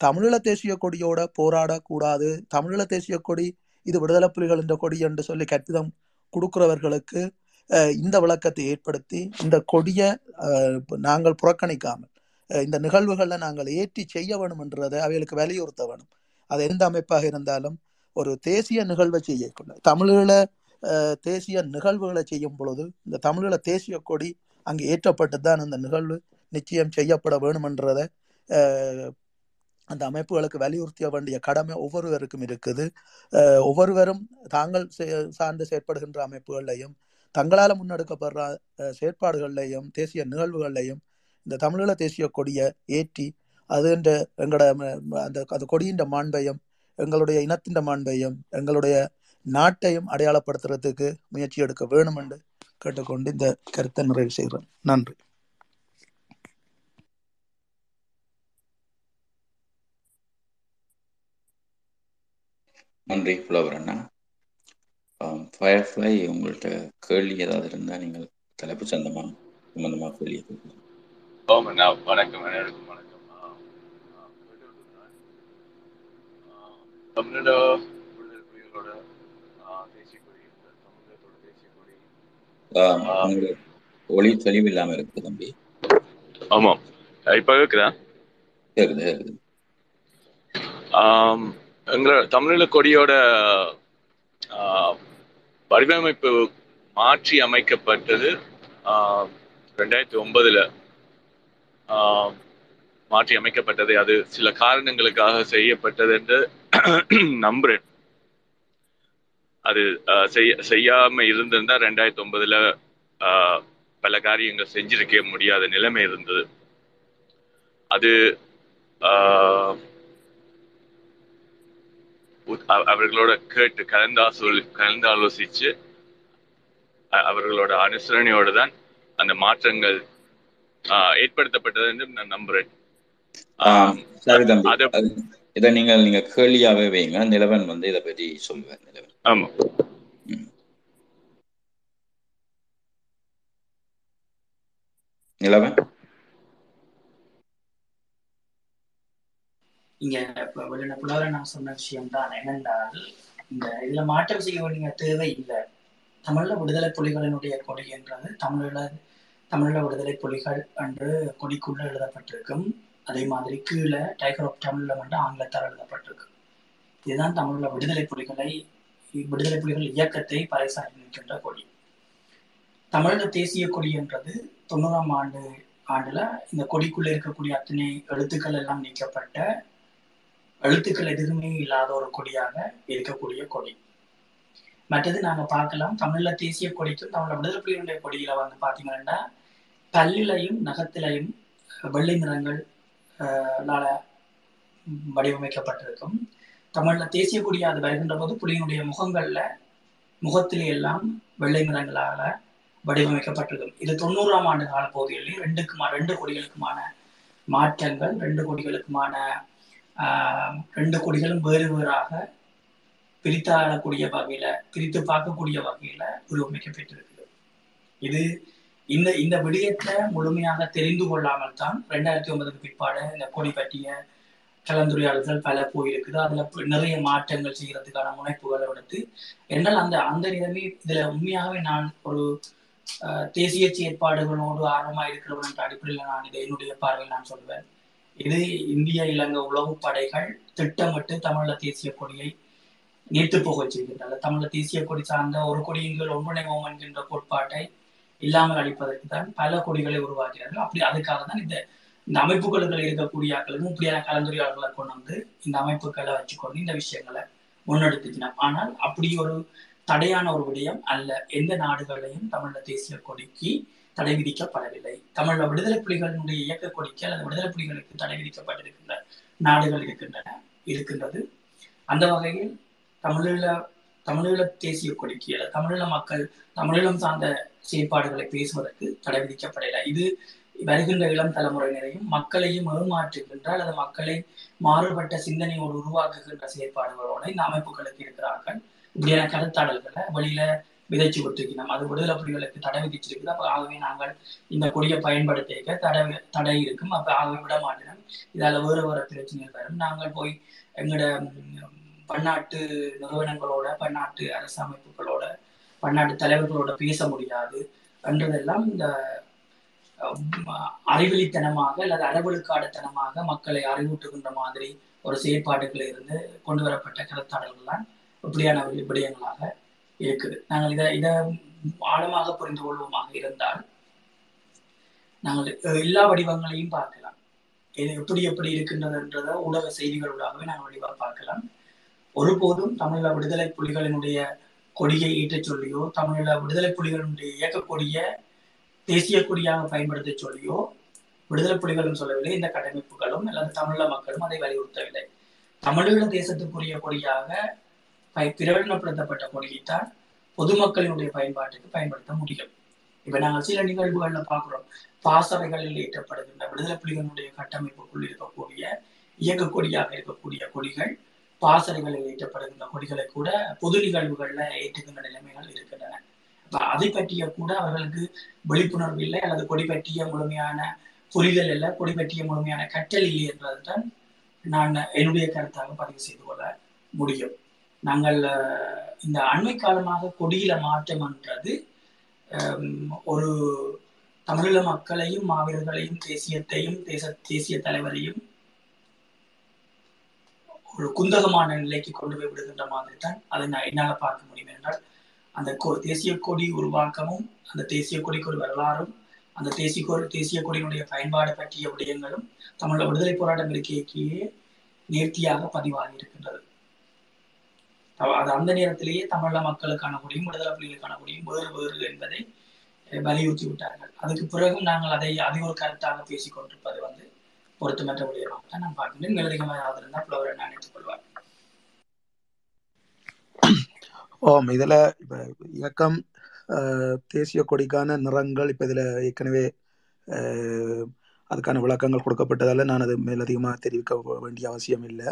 தமிழீழ தேசிய கொடியோட போராடக்கூடாது. தமிழீழ தேசிய கொடி இது விடுதலை புலிகள் என்ற கொடி என்று சொல்லி கற்பிதம் கொடுக்கிறவர்களுக்கு இந்த விளக்கத்தை ஏற்படுத்தி இந்த கொடியை நாங்கள் புறக்கணிக்காமல் இந்த நிகழ்வுகளை நாங்கள் ஏற்றி செய்ய வேணும் என்றதை அவைகளுக்கு வலியுறுத்த வேணும். அது எந்த அமைப்பாக இருந்தாலும் ஒரு தேசிய நிகழ்வை செய்யக்குள்ள தமிழீழ தேசிய நிகழ்வுகளை செய்யும் பொழுது இந்த தமிழீழ தேசிய கொடி அங்கே ஏற்றப்பட்டு தான் அந்த நிகழ்வு. நிச்சயம் செய்யப்பட வேணுமென்றதை அந்த அமைப்புகளுக்கு வலியுறுத்த வேண்டிய கடமை ஒவ்வொருவருக்கும் இருக்குது. ஒவ்வொருவரும் தாங்கள் சார்ந்து செயற்படுகின்ற அமைப்புகள்லையும் தங்களால் முன்னெடுக்கப்படுற செயற்பாடுகள்லையும் தேசிய நிகழ்வுகள்லையும் இந்த தமிழீழ தேசிய கொடியை ஏற்றி அது என்ற எங்களோட ம- அந்த அந்த கொடியின் மாண்பையும் எங்களுடைய இனத்தின் மாண்பையும் எங்களுடைய நாட்டையும் அடையாளப்படுத்துறதுக்கு முயற்சி எடுக்க வேணும் என்று கேட்டுக்கொண்டு இந்த கருத்தை நிறைவு செய்கிறேன். நன்றி. நன்றி புலவர் அண்ணா. ஃபயர்ஃப்ளை உங்கள்கிட்ட கேள்வி ஏதாவது இருந்தால் நீங்கள் தலைப்பு சந்தமா சம்பந்தமா கேள்வி வணக்கம் அனைவருக்கும் வணக்கம். தமிழோட விடுதலை புலிகளோட தேசிய கொடி தமிழகத்தோட தேசிய கொடி ஒளி தெளிவு இல்லாம இருக்கு தம்பி. ஆமாம் இப்போ கேக்குது கேக்குது. ஆம், எங்களோட தமிழீழ கொடியோட வடிவமைப்பு மாற்றி அமைக்கப்பட்டது ரெண்டாயிரத்தி ஒன்பதுல. மாற்றி அமைக்கப்பட்டது அது சில காரணங்களுக்காக செய்யப்பட்டது என்று நம்புறேன். அது செய்ய செய்யாம இருந்திருந்தா ரெண்டாயிரத்தி ஒன்பதுல பல காரியங்கள் செஞ்சிருக்க முடியாத நிலைமை இருந்தது. அது ஆஹ் அவர்களோட கேட்டு கலந்தாசோல் கலந்தாலோசிச்சு அ- அவர்களோட அனுசரணையோட தான் அந்த மாற்றங்கள் ஏற்படுத்தப்பட்டது என்று நான் நம்புறேன். இதை நீங்கள் நீங்க கேள்வியாவே வைங்க நிலவன் வந்து இதை பற்றி சொல்லுவார் நிலவன். ஆமா. நிலவன்? இங்க இப்ப வெளியில புலவர நான் சொன்ன விஷயம் தான் என்னென்றால் இந்த இதுல மாற்றம் செய்ய வேண்டிய தேவை இல்லை. தமிழ்ல விடுதலை புலிகளினுடைய கொடி என்றது தமிழ தமிழ்ல விடுதலை புலிகள் என்று கொடிக்குள்ள எழுதப்பட்டிருக்கும். அதே மாதிரி கீழே டைகர் ஆஃப் தமிழ்ல மட்டும் ஆங்கிலத்தால் எழுதப்பட்டிருக்கு இதுதான் தமிழ்ல விடுதலை புலிகளை விடுதலை புலிகள் இயக்கத்தை பறைசாற்றி நிற்கின்ற கொடி. தமிழக தேசிய கொடி என்றது தொண்ணூறாம் ஆண்டு ஆண்டுல இந்த கொடிக்குள்ள இருக்கக்கூடிய அத்தனை எழுத்துக்கள் எல்லாம் நீக்கப்பட்ட எழுத்துக்கள் எதுவுமே இல்லாத ஒரு கொடியாக இருக்கக்கூடிய கொடி. மற்றது நாங்க பார்க்கலாம். தமிழ்ல தேசிய கொடிக்கும் தமிழ விடுதலை புலிகளுடைய கொடியில வந்து பாத்தீங்கன்னா பல்லிலையும் நகத்திலையும் வெள்ளை நிறங்கள் னால வடிவமைக்கப்பட்டிருக்கும். தமிழ்ல தேசிய கொடியா அது வருகின்ற போது புலியினுடைய முகங்கள்ல முகத்திலே எல்லாம் வெள்ளை நிறங்களால வடிவமைக்கப்பட்டிருக்கும். இது தொண்ணூறாம் ஆண்டு கால பகுதிகளில் ரெண்டுக்குமா ரெண்டு கொடிகளுக்குமான மாற்றங்கள் ரெண்டு கொடிகளுக்குமான ரெண்டு கொடிகளும் வேறு வேறாக பிரித்தாளக்கூடிய வகையில பிரித்து பார்க்கக்கூடிய வகையில உருவமைக்கப்பட்டிருக்குது இது இந்த இந்த விடயத்தை முழுமையாக தெரிந்து கொள்ளாமல் தான் ரெண்டாயிரத்தி ஒன்பதுக்கு பிற்பாடு இந்த கொடி பற்றிய கலந்துரையாடல்கள் பல போயிருக்குது. அதுல நிறைய மாற்றங்கள் செய்யறதுக்கான முனைப்புகளை எடுத்து என்றால் அந்த அந்த நிலைமை இதுல உண்மையாகவே நான் ஒரு தேசிய செயற்பாடுகளோடு ஆர்வமா இருக்கிறவன் என்ற அடிப்படையில் நான் இதை என்னுடைய பார்வையில் நான் சொல்வேன். இது இந்திய இலங்கை உளவு படைகள் திட்டமிட்டு தமிழ தேசிய கொடியை நீத்து போக செய்கின்றன தமிழ தேசிய கொடி சார்ந்த ஒரு கொடியின் ஒன்றிணைவோம் என்கின்ற கோட்பாட்டை இல்லாமல் அளிப்பதற்கு தான் பல கொடிகளை உருவாக்கிறார்கள் அப்படி அதுக்காக தான் இந்த இந்த அமைப்புகளுக்குள்ள இருக்கக்கூடிய ஆக்களுக்கும் இப்படியான கலந்துரையாளர்களை கொண்டு வந்து இந்த அமைப்புகளை வச்சுக்கொண்டு இந்த விஷயங்களை முன்னெடுத்துக்கணும் ஆனால் அப்படி ஒரு தடையான ஒரு விடயம் அல்ல. எந்த நாடுகளையும் தமிழ தேசிய கொடிக்கு தடை விதிக்கப்படவில்லை தமிழ் விடுதலை புலிகளினுடைய இயக்க கொடிக்கு அல்லது விடுதலை புலிகளுக்கு தடை விதிக்கப்பட்டிருக்கின்ற நாடுகள் இருக்கின்றன இருக்கின்றது. அந்த வகையில் தமிழீழ தமிழீழ தேசிய கொடிக்கு அல்லது தமிழீழ மக்கள் தமிழீழம் சார்ந்த செயற்பாடுகளை பேசுவதற்கு தடை விதிக்கப்படவில்லை இது வருகின்ற இளம் தலைமுறையினரையும் மக்களையும் ஏமாற்றுகின்ற அல்லது மக்களை மாறுபட்ட சிந்தனையோடு உருவாக்குகின்ற செயற்பாடுகளோட இந்த அமைப்புகளுக்கு இருக்கிறார்கள். இப்படியான கருத்தாடல்களை வெளியில விதைச்சு விட்டுருக்கணும் அது விடுதலை புலிகளுக்கு தடை விதிச்சிருக்குது அப்ப ஆகவே நாங்கள் இந்த கொடியை பயன்படுத்திக்க தடை தடை இருக்கும். அப்ப ஆகவே விட மாட்டோம். இதால வேறு வேறு பிரச்சனைகள் வரும். நாங்கள் போய் எங்களோட பன்னாட்டு நிறுவனங்களோட பன்னாட்டு அரசு அமைப்புகளோட பன்னாட்டு தலைவர்களோட பேச முடியாது என்றதெல்லாம் இந்த அறிவெளித்தனமாக அல்லது அறவெழுக்காடுத்தனமாக மக்களை அறிவூட்டுகின்ற மாதிரி ஒரு செயற்பாடுகளில் இருந்து கொண்டு வரப்பட்ட கருத்தாடல்கள் தான் இப்படியான விடயங்களாக இருக்குது. நாங்கள் இதை இதை ஆழமாக புரிந்து கொள்வோமாக இருந்தால் நாங்கள் எல்லா வடிவங்களையும் பார்க்கலாம். இது எப்படி எப்படி இருக்கின்றதுன்றத ஊடக செய்திகளூடாகவே நாங்கள் வடிவாக பார்க்கலாம். ஒருபோதும் தமிழீழ விடுதலை புலிகளினுடைய கொடியை ஈட்டச் சொல்லியோ தமிழீழ விடுதலை புலிகளினுடைய இயக்கக்கூடிய தேசிய கொடியாக பயன்படுத்த சொல்லியோ விடுதலை புலிகளும் சொல்லவில்லை. இந்த கட்டமைப்புகளும் அல்லது தமிழீழ மக்களும் அதை வலியுறுத்தவில்லை. தமிழீழ தேசத்துக்குரிய கொடியாக பய- பிரகடனப்படுத்தப்பட்ட கொடியைத்தான் பொதுமக்களினுடைய பயன்பாட்டுக்கு பயன்படுத்த முடியும். இப்ப நாங்கள் சில நிகழ்வுகள்ல பாக்குறோம் பாசறைகளில் ஏற்றப்படுகின்ற விடுதலை புலிகளுடைய கட்டமைப்புக்குள் இருக்கக்கூடிய இயக்க கொடியாக இருக்கக்கூடிய கொடிகள் பாசறைகளில் ஏற்றப்படுகின்ற கொடிகளை கூட பொது நிகழ்வுகள்ல ஏற்றுகின்ற நிலைமைகள் இருக்கின்றன. அதை பற்றிய கூட அவர்களுக்கு விழிப்புணர்வு இல்லை அல்லது கொடி பற்றிய முழுமையான புரிதல் இல்லை கொடி பற்றிய முழுமையான கற்றல் இல்லை என்பதுதான் நான் என்னுடைய கருத்தாக பதிவு செய்து கொள்ள முடியும். நாங்கள் இந்த அண்மை காலமாக கொடியில மாற்றம் என்றது ஒரு தமிழீழ மக்களையும் மாவீரர்களையும் தேசியத்தையும் தேச தேசிய தலைவரையும் ஒரு குந்தகமான நிலைக்கு கொண்டு போய் விடுகின்ற மாதிரி தான் அதை நான் என்னால் பார்க்க முடியும். என்றால் அந்த கோ தேசிய கொடி உருவாக்கமும் அந்த தேசிய கொடிக்கு ஒரு வரலாறும் அந்த தேசிய கொடி தேசிய கொடியினுடைய பயன்பாடு பற்றிய விடயங்களும் தமிழ விடுதலை போராட்டம் இருக்கையே நேர்த்தியாக பதிவாகி இருக்கின்றது. அது அந்த நேரத்திலேயே தமிழ மக்களுக்கான கொடியும் விடுதலை புலிகளுக்கான கொடியும் வேறு வேறு என்பதை வலியுறுத்தி விட்டார்கள். அதுக்கு பிறகும் நாங்கள் அதை அதை ஒரு கருத்தாக பேசிக் கொண்டிருப்பது வந்து பொருத்தமற்ற விடயமாக தான் நான் பார்க்கின்றேன் மேலதிகமாக யாராவது இருந்தால் புலவரை நான் எடுத்துக்கொள்வார் ஓம். இதுல இப்ப இயக்கம் தேசிய கொடிக்கான நிறங்கள் இப்ப இதுல ஏற்கனவே அதுக்கான விளக்கங்கள் கொடுக்கப்பட்டதால நான் அது மேலதிகமாக தெரிவிக்க வேண்டிய அவசியம் இல்லை.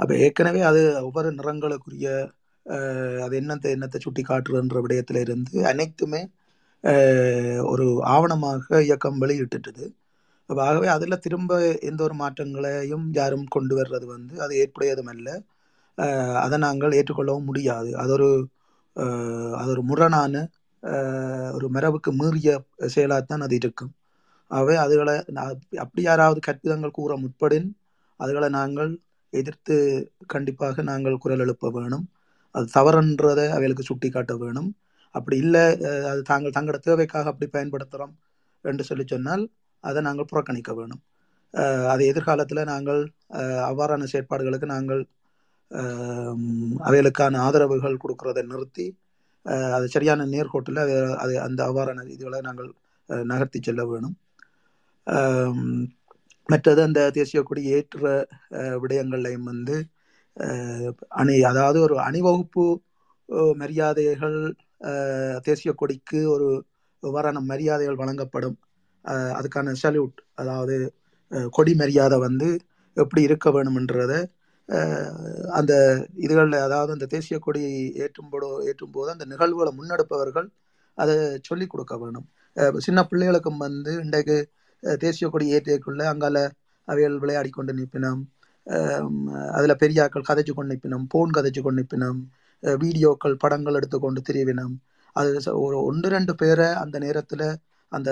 அப்போ ஏற்கனவே அது ஒவ்வொரு நிறங்களுக்குரிய அது என்னத்தை என்னத்தை சுட்டி காட்டுறன்ற விடயத்தில் இருந்து அனைத்துமே ஒரு ஆவணமாக இயக்கம் வெளியிட்டுட்டுது. அப்போ ஆகவே அதில் திரும்ப எந்த ஒரு மாற்றங்களையும் யாரும் கொண்டு வர்றது வந்து அது ஏற்புடையதும் அல்ல அதை நாங்கள் ஏற்றுக்கொள்ளவும் முடியாது. அது ஒரு அது ஒரு முரணான ஒரு மரபுக்கு மீறிய செயலாகத்தான் அது இருக்கும். ஆகவே அதுகளை அப்படி யாராவது கற்பிதங்கள் கூற முற்படின் அதுகளை நாங்கள் எதிர்த்து கண்டிப்பாக நாங்கள் குரல் எழுப்ப வேணும். அது தவறுன்றதை அவைகளுக்கு சுட்டி காட்ட வேணும். அப்படி இல்லை அது தாங்கள் தங்களோட தேவைக்காக அப்படி பயன்படுத்துகிறோம் என்று சொல்லி சொன்னால் அதை நாங்கள் புறக்கணிக்க வேணும். அது எதிர்காலத்தில் நாங்கள் அவ்வாறான செயற்பாடுகளுக்கு நாங்கள் அவைகளுக்கான ஆதரவுகள் கொடுக்கறதை நிறுத்தி அது சரியான நேர்கோட்டில் அது அது அந்த அவ்வாறான இதுகளை நாங்கள் நகர்த்தி செல்ல வேணும். மற்றது அந்த தேசிய கொடி ஏற்ற விடயங்களையும் வந்து அணி அதாவது ஒரு அணிவகுப்பு மரியாதைகள் தேசிய கொடிக்கு ஒரு இவ்வாறான மரியாதைகள் வழங்கப்படும். அதுக்கான சல்யூட் அதாவது கொடி மரியாதை வந்து எப்படி இருக்க வேணும்ன்றத அந்த இதுகளில் அதாவது அந்த தேசிய கொடி ஏற்றும்போது ஏற்றும் போது அந்த நிகழ்வுகளை முன்னெடுப்பவர்கள் அதை சொல்லிக் கொடுக்க வேணும். சின்ன பிள்ளைகளுக்கும் வந்து இன்றைக்கு தேசிய கொடி ஏற்றியக்குள்ள அங்கால அவைகள் விளையாடி கொண்டு நிற்பினோம். அதில் பெரியாக்கள் கதைச்சு கொண்டு நிற்பினோம். போன் கதைச்சு கொண்டு நிற்பினோம். வீடியோக்கள் படங்கள் எடுத்துக்கொண்டு திரிவினோம். அது ஒரு ஒன்று ரெண்டு பேரை அந்த நேரத்தில் அந்த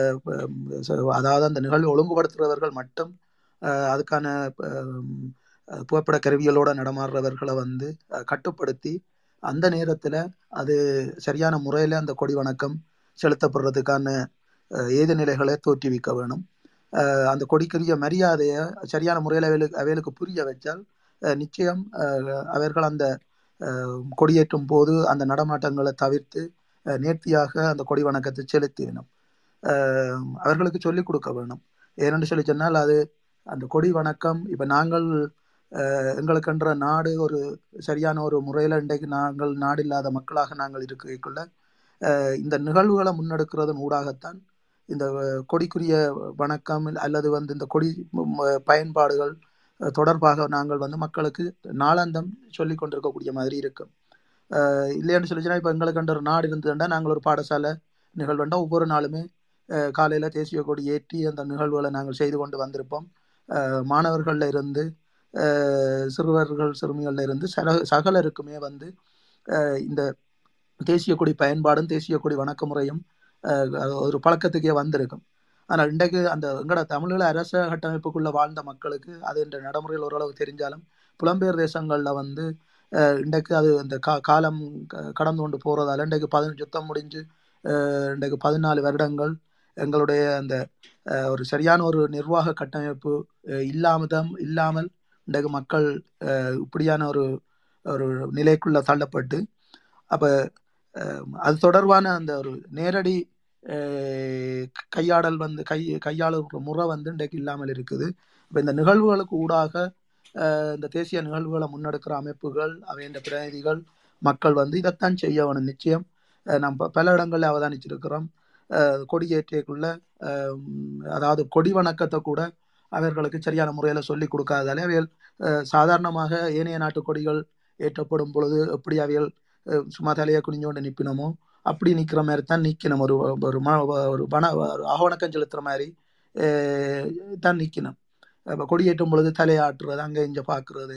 அதாவது அந்த நிகழ்வு ஒழுங்குபடுத்துகிறவர்கள் மட்டும் அதுக்கான புகைப்பட கருவிகளோட நடமாடுறவர்களை வந்து கட்டுப்படுத்தி அந்த நேரத்தில் அது சரியான முறையில் அந்த கொடி வணக்கம் செலுத்தப்படுறதுக்கான ஏது நிலைகளை தோற்றுவிக்க வேணும். அந்த கொடிக்குரிய மரியாதையை சரியான முறையில் அவைகளுக்கு அவைகளுக்கு புரிய வச்சால் நிச்சயம் அவர்கள் அந்த கொடியேற்றும் போது அந்த நடமாட்டங்களை தவிர்த்து நேர்த்தியாக அந்த கொடி வணக்கத்தை செலுத்தி வேணும். அவர்களுக்கு சொல்லிக் கொடுக்க வேணும். ஏனென்று சொல்லி சொன்னால் அது அந்த கொடி வணக்கம் இப்போ நாங்கள் எங்களுக்கென்ற நாடு ஒரு சரியான ஒரு முறையில் இன்றைக்கு நாங்கள் நாடு இல்லாத மக்களாக நாங்கள் இருக்கைக்குள்ள இந்த நிகழ்வுகளை முன்னெடுக்கிறதன் ஊடாகத்தான் இந்த கொடிக்குரிய வணக்கம் அல்லது வந்து இந்த கொடி பயன்பாடுகள் தொடர்பாக நாங்கள் வந்து மக்களுக்கு நாளாந்தம் சொல்லிக் கொண்டிருக்கக்கூடிய மாதிரி இருக்கும். அஹ் இல்லைன்னு சொல்லிச்சுன்னா இப்போ எங்களுக்கு ஒரு நாடு இருந்ததுன்னா நாங்கள் ஒரு பாடசாலை நிகழ்வுண்டா ஒவ்வொரு நாளுமே காலையில் தேசிய கொடி ஏற்றி அந்த நிகழ்வுகளை நாங்கள் செய்து கொண்டு வந்திருப்போம். மாணவர்களில் இருந்து சிறுவர்கள் சிறுமிகளில் இருந்து சக சகலருக்குமே வந்து இந்த தேசிய கொடி பயன்பாடும் தேசிய கொடி வணக்க முறையும் ஒரு பழக்கத்துக்கே வந்திருக்கும். ஆனால் இன்றைக்கு அந்த எங்களோட தமிழீழ அரச கட்டமைப்புக்குள்ளே வாழ்ந்த மக்களுக்கு அது இந்த நடைமுறைகள் ஓரளவு தெரிஞ்சாலும் புலம்பெயர் தேசங்களில் வந்து இன்றைக்கு அது அந்த கா காலம் க- கடந்து கொண்டு போகிறதால இன்றைக்கு பதினஞ்சு யுத்தம் முடிஞ்சு இன்றைக்கு பதினாலு வருடங்கள் எங்களுடைய அந்த ஒரு சரியான ஒரு நிர்வாக கட்டமைப்பு இல்லாமதம் இல்லாமல் இன்றைக்கு மக்கள் இப்படியான ஒரு ஒரு நிலைக்குள்ள தள்ளப்பட்டு அப்போ அது தொடர்பான அந்த ஒரு நேரடி கையாடல் வந்து கை கையாளுகிற முறை வந்து இன்றைக்கு இல்லாமல் இருக்குது. இப்போ இந்த நிகழ்வுகளுக்கு ஊடாக இந்த தேசிய நிகழ்வுகளை முன்னெடுக்கிற அமைப்புகள் அவையின் பிரதிநிதிகள் மக்கள் வந்து இதைத்தான் செய்ய வேணும். நிச்சயம் நம்ம நாம் பல இடங்களில் அவதானிச்சிருக்கிறோம். கொடியேற்றியக்குள்ள அதாவது கொடி வணக்கத்தை கூட அவர்களுக்கு சரியான முறையில் சொல்லி கொடுக்காதாலே அவைகள் சாதாரணமாக ஏனைய நாட்டு கொடிகள் ஏற்றப்படும் பொழுது எப்படி அவைகள் சும்மா தலையை குனிஞ்சோண்டு நிற்பினமோ அப்படி நிற்கிற மாதிரி தான் நிற்கணும் ஒரு ஒரு ம ஒரு பண ஒரு ஆவணக்கம் செலுத்துகிற மாதிரி தான் நிற்கணும் இப்போ கொடியேற்றும் பொழுது தலையாட்டுறது அங்கே இங்கே பார்க்குறது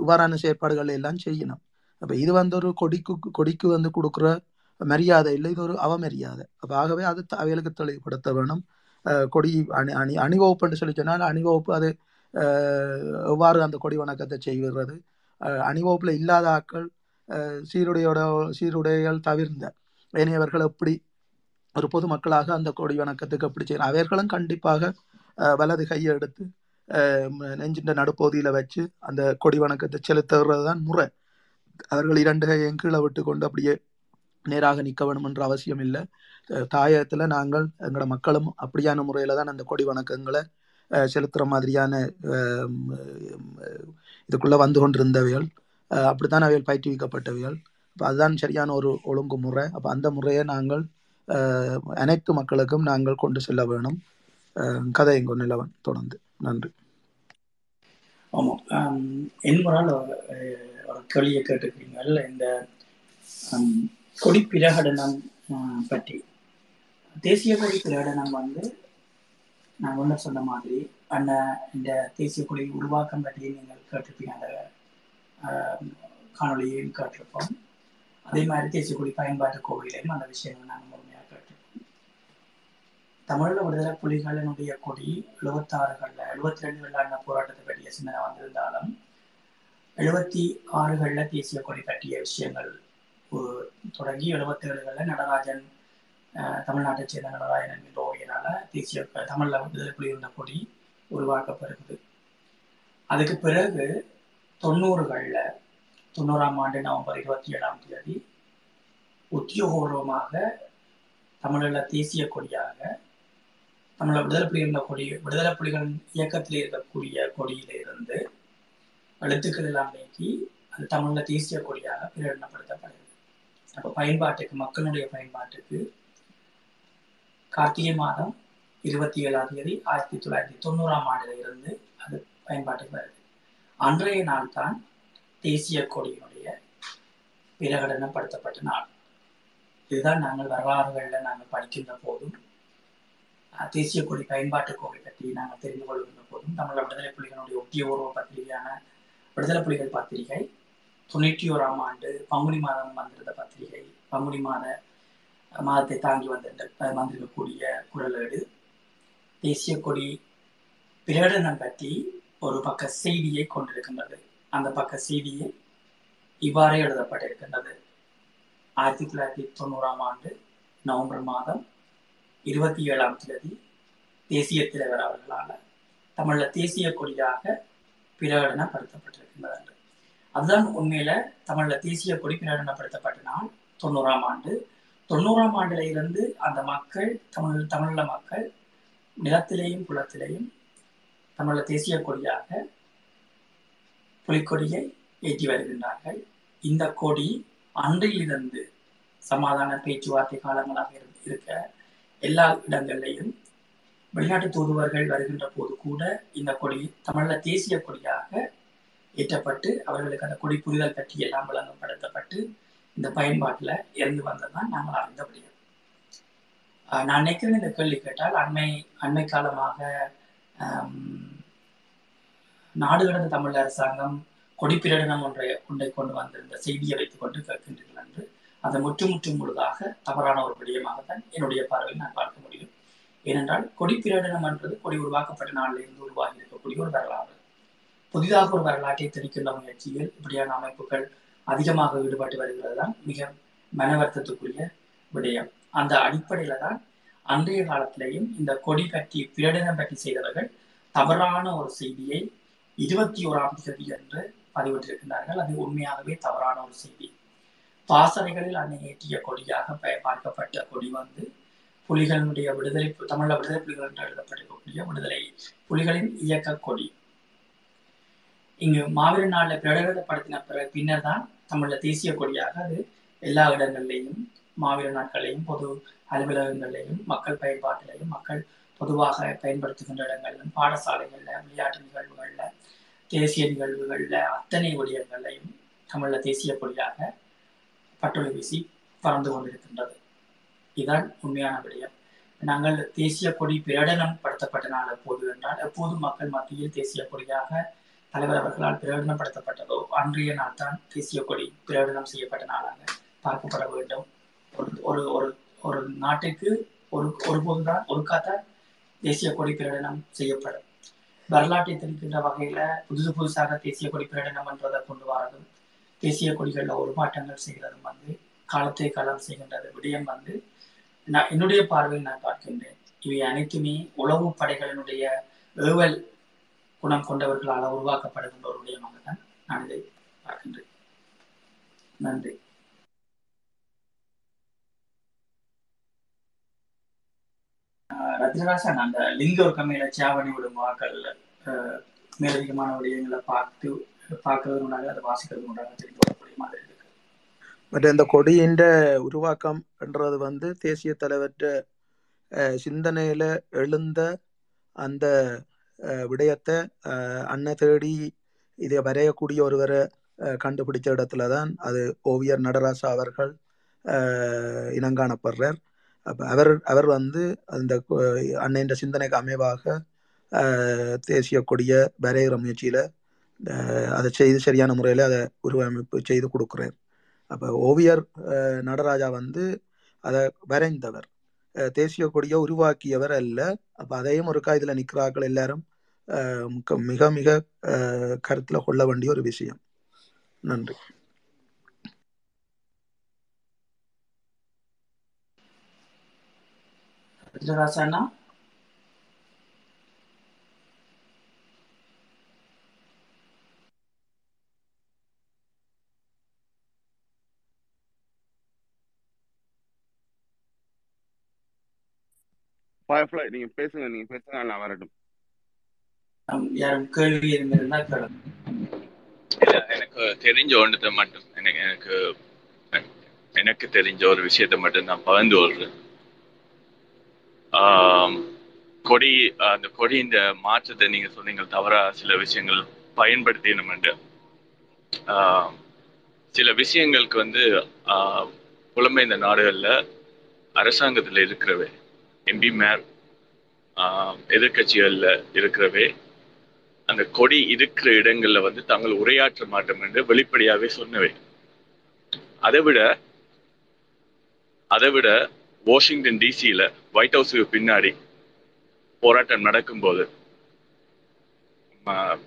இவ்வாறான செயற்பாடுகள் எல்லாம் செய்யணும். அப்போ இது வந்து ஒரு கொடிக்கு கொடிக்கு வந்து கொடுக்குற மரியாதை இல்லை. இது ஒரு அவமரியாதை. அப்போ ஆகவே அது த- அவைகளுக்கு தெளிவுபடுத்த வேணும். கொடி அணி அணி அணிவகுப்புன்னு சொல்லி சொன்னால் அணிவகுப்பு அது எவ்வாறு அந்த கொடி வணக்கத்தை செய்கிறது? அணிவகுப்பில் இல்லாத ஆட்கள் சீருடையோட சீருடைகள் தவிர்ந்த ஏனையவர்கள் எப்படி ஒரு பொதுமக்களாக அந்த கொடி வணக்கத்துக்கு எப்படி செய்யணும் அவர்களும் கண்டிப்பாக வலது கையை எடுத்து நெஞ்சின்ற நடுப்பகுதியில் வச்சு அந்த கொடி வணக்கத்தை செலுத்துறது தான் முறை. அவர்கள் இரண்டு கையையும் கீழே விட்டு கொண்டு அப்படியே நேராக நிற்க வேணும் என்ற அவசியம் இல்லை. தாயகத்தில் நாங்கள் எங்களோட மக்களும் அப்படியான முறையில் தான் அந்த கொடி வணக்கங்களை செலுத்துகிற மாதிரியான இதுக்குள்ளே வந்து கொண்டிருந்தவைகள். அப்படித்தான் அவைகள் பயிற்றுவிக்கப்பட்டவைகள். அப்போ அதுதான் சரியான ஒரு ஒழுங்கு முறை. அப்போ அந்த முறையை நாங்கள் அஹ், அனைத்து மக்களுக்கும் நாங்கள் கொண்டு செல்ல வேணும். அஹ், கதை எங்கள் நிலவன் தொடர்ந்து. நன்றி. ஆமாம். ஆம், என்பதால் ஒரு கேள்வியை கேட்டுக்கிறீங்கள் இந்த கொடி பிரகடனம் பற்றி. தேசிய கொடி பிரகடனம் வந்து நான் ஒன்று சொன்ன மாதிரி அந்த இந்த தேசிய கொடி உருவாக்கம் பற்றி நீங்கள் கேட்டிருப்பீங்க. அந்த ஆம், காணொளியையும் கேட்டிருப்போம் அதே மாதிரி தேசியக்குடி பயன்பாட்டு கோவிலையும் அந்த விஷயங்கள் நாங்கள் முழுமையாக கேட்டிருப்போம் தமிழக விடுதலை புலிகளினுடைய கொடி எழுபத்தாறுகளில் எழுபத்தி ரெண்டு வெள்ளாண்ட போராட்டத்தை பற்றிய சிந்தனை வந்திருந்தாலும் எழுபத்தி ஆறுகளில் தேசிய கொடி பற்றிய விஷயங்கள் ஒரு- தொடங்கி எழுபத்தேழுகளில் நடராஜன் அஹ், தமிழ்நாட்டைச் சேர்ந்த நடராஜன் என்கின்ற ஓவியரால் தேசிய தமிழில் விடுதலை புலிகளின் கொடி உருவாக்கப்படுகிறது அதுக்கு பிறகு தொண்ணூறுகளில் தொண்ணூறாம் ஆண்டு நவம்பர் இருபத்தி ஏழாம் தேதி உத்தியோகபூர்வமாக தமிழீழ தேசிய கொடியாக தமிழ விடுதலை புலிகள் கொடி விடுதலை புலிகள் இயக்கத்தில் இருக்கக்கூடிய கொடியிலிருந்து எழுத்துக்கள் எல்லாம் நீக்கி அது தமிழ்ல தேசிய கொடியாக பிரகடனப்படுத்தப்படுகிறது. அப்போ பயன்பாட்டுக்கு மக்களுடைய பயன்பாட்டுக்கு கார்த்திகை மாதம் இருபத்தி ஏழாம் தேதி ஆயிரத்தி தொள்ளாயிரத்தி தொண்ணூறாம் ஆண்டில் இருந்து அது பயன்பாட்டுக்கு வருது. அன்றைய நாள் தான் தேசிய கொடியினுடைய பிரகடனப்படுத்தப்பட்ட நாள். இதுதான் நாங்கள் வரலாறுகளில் நாங்கள் படிக்கின்ற போதும் தேசிய கொடி பயன்பாட்டு கோவை பற்றி நாங்கள் தெரிந்து கொள்கின்ற போதும் தமிழக விடுதலை புலிகளுடைய உத்தியோகபூர்வ பத்திரிகையான விடுதலை புலிகள் பத்திரிகை தொண்ணூற்றி ஓராம் ஆண்டு பங்குனி மாதம் வந்திருந்த பத்திரிகை பங்குனி மாத மாதத்தை தாங்கி வந்திருந்த வந்திருக்கக்கூடிய குரலேடு. தேசிய கொடி பிரகடனம் பற்றி ஒரு பக்க செய்தியை கொண்டிருக்கின்றது. அந்த பக்க செய்தியை இவ்வாறே எழுதப்பட்டிருக்கின்றது. ஆயிரத்தி தொள்ளாயிரத்தி தொண்ணூறாம் ஆண்டு நவம்பர் மாதம் இருபத்தி ஏழாம் தேதி தேசிய தலைவர் அவர்களால் தமிழில் தேசிய கொடியாக பிரகடனப்படுத்தப்பட்டிருக்கின்றது. அதுதான் உண்மையில தமிழ்ல தேசிய கொடி பிரகடனப்படுத்தப்பட்ட நாள் தொண்ணூறாம் ஆண்டு. தொண்ணூறாம் ஆண்டுல இருந்து அந்த மக்கள் தமிழ் தமிழில் மக்கள் நிலத்திலேயும் குளத்திலேயும் தமிழர் தேசிய கொடியாக புலிக்கொடியை ஏற்றி வருகின்றார்கள். இந்த கொடி அன்றிலிருந்து சமாதான பேச்சுவார்த்தை காலங்களாக இருக்க எல்லா இடங்களிலையும் வெளிநாட்டு தூதுவர்கள் வருகின்ற போது கூட இந்த கொடி தமிழர் தேசிய கொடியாக ஏற்றப்பட்டு அவர்களுக்கு அந்த கொடி புரிதல் பற்றி எல்லாம் விளங்கப்படுத்தப்பட்டு இந்த பயன்பாட்டுல இருந்து வந்ததுதான் நாங்கள் அறிந்தபடியும் ஆஹ் நான் நினைக்கிறேன் இந்த கேள்வி கேட்டால் அண்மை அண்மை காலமாக நாடு கடந்த தமிழ் அரசாங்கம் கொடிப்பிரடனம் ஒன்றை ஒன்றை கொண்டு வந்திருந்த செய்தியை வைத்துக் கொண்டு கேட்கின்றீர்கள் என்று அது முற்று முற்றும் முழுதாக தவறான ஒரு விடயமாகத்தான் என்னுடைய பார்வையில் நான் பார்க்க முடியும். ஏனென்றால் கொடிப்பிரடனம் என்பது என்றது கொடி உருவாக்கப்பட்ட நாளிலிருந்து உருவாகி இருக்கக்கூடிய ஒரு வரலாறு. புதிதாக ஒரு வரலாற்றை திணிக்கின்ற முயற்சியில் இப்படியான அமைப்புகள் அதிகமாக ஈடுபட்டு வருகிறது தான் மிக மனவர்த்தத்துக்குரிய விடயம். அந்த அடிப்படையில தான் அன்றைய காலத்திலேயும் இந்த கொடி பற்றி பிரடனம் பற்றி செய்தவர்கள் தவறான ஒரு செய்தியை இருபத்தி ஓராம் தேதி என்று பதிவிட்டிருக்கிறார்கள் அது உண்மையாகவே தவறான ஒரு செய்தி. பாசறைகளில் அன்னை ஏற்றிய கொடியாக பார்க்கப்பட்ட கொடி வந்து புலிகளுடைய விடுதலை தமிழ விடுதலை புலிகள் என்று எழுதப்பட்டிருக்கக்கூடிய விடுதலை புலிகளின் இயக்க கொடி. இங்கு மாவீர நாளில் பிரகடனப்படுத்தின பிறகு பின்னர் தான் தமிழ தேசிய கொடியாக அது எல்லா இடங்களிலையும் மாவீர நாட்களையும் பொது அலுவலகங்களையும் மக்கள் பயன்பாட்டிலையும் மக்கள் பொதுவாக பயன்படுத்துகின்ற இடங்களிலும் பாடசாலைகள்ல விளையாட்டு நிகழ்வுகள்ல தேசிய நிகழ்வுகள்ல அத்தனை விடயங்களையும் தமிழ்ல தேசிய கொடியாக பட்டுளை வீசி பறந்து கொண்டிருக்கின்றது. இதுதான் உண்மையான விடயம். நாங்கள் தேசிய கொடி பிரகடனம் படுத்தப்பட்ட நாள் எப்போது என்றால் எப்போது மக்கள் மத்தியில் தேசிய கொடியாக தலைவர் அவர்களால் பிரகடனப்படுத்தப்பட்டதோ அன்றைய நாள் தான் தேசிய கொடி பிரகடனம் செய்யப்பட்ட நாளாக பார்க்கப்பட வேண்டும். ஒரு ஒரு ஒரு ஒரு நாட்டுக்கு ஒரு ஒருபோதுதான் ஒருக்காத்தான் தேசிய கொடி பிரகடனம் செய்யப்படும். வரலாற்றை தெரிவிக்கின்ற வகையில புதுசு புதுசாக தேசிய கொடி பிரகடனம் என்றதை கொண்டு வரதும் தேசிய கொடிகளில் உருமாற்றங்கள் செய்கிறதும் வந்து காலத்தை காலம் செய்கின்றது விடயம் வந்து நான் என்னுடைய பார்வையில் நான் பார்க்கின்றேன். இவை அனைத்துமே உளவு படைகளினுடைய ஏவல் குணம் கொண்டவர்களால் உருவாக்கப்படுகின்ற ஒரு விடயமாக தான் நான் இதை பார்க்கின்றேன். நன்றி. ரத்னராசன் அந்த லிங்க ஒரு கம்மியில சாவணி விடும் வாக்கள்ல மேலதிகமான விடயங்களை பார்த்து பார்க்கறது உண்டாக அதை வாசிக்கிறது உண்டாக தெரிந்து கொள்ளக்கூடிய மாதிரி இருக்கு. மற்ற இந்த கொடியின் உருவாக்கம் என்றது வந்து தேசிய தலைவற்ற சிந்தனையில எழுந்த அந்த விடயத்தை அஹ், அன்னை தேடி இதை வரையக்கூடிய ஒருவரை கண்டுபிடிச்ச இடத்துல தான் அது ஓவியர் நடராசா அவர்கள் இனங்காணப்படுறார். அப்போ அவர் அவர் வந்து அந்த அன்னையின் சிந்தனைக்கு அமைவாக தேசிய கொடிய வரைகிற முயற்சியில் அதை செய்து சரியான முறையில் அதை உருவமைப்பு செய்து கொடுக்குறார். அப்போ ஓவியர் நடராஜா வந்து அதை வரைந்தவர். தேசிய கொடியை உருவாக்கியவர் அல்ல. அப்போ அதையும் ஒருக்கா இதில் நிற்கிறார்கள் எல்லாரும். மிக மிக கருத்தில் கொள்ள வேண்டிய ஒரு விஷயம். நன்றி. ரத்னராசன்னா ஃபயர்ஃப்ளை நீங்க பேசுங்க நீங்க பேசுங்க நான் வரட்டும். யாரும் கேள்வி இருந்திருந்தா கேளுங்க. இல்ல எனக்கு தெரிஞ்ச ஒன்றத்தை மட்டும் எனக்கு எனக்கு எனக்கு தெரிஞ்ச ஒரு விஷயத்தை மட்டும் நான் பகிர்ந்து கொள்றேன். கொடி அந்த கொடி இந்த மாற்றத்தை நீங்க சொன்னீங்க தவறா சில விஷயங்கள் பயன்படுத்தினோம் சில விஷயங்களுக்கு வந்து ஆஹ், இந்த நாடுகள்ல அரசாங்கத்துல இருக்கிறவே எம்பி மேர் எதிர்கட்சிகளில் இருக்கிறவே அந்த கொடி இருக்கிற இடங்கள்ல வந்து தாங்கள் உரையாற்ற மாட்டோம் என்று வெளிப்படையாவே சொன்னவை. அதை விட அதை விட வாஷிங்டன் டிசியில ஒயிட் ஹவுஸுக்கு பின்னாடி போராட்டம் நடக்கும்போது ஆஹ்,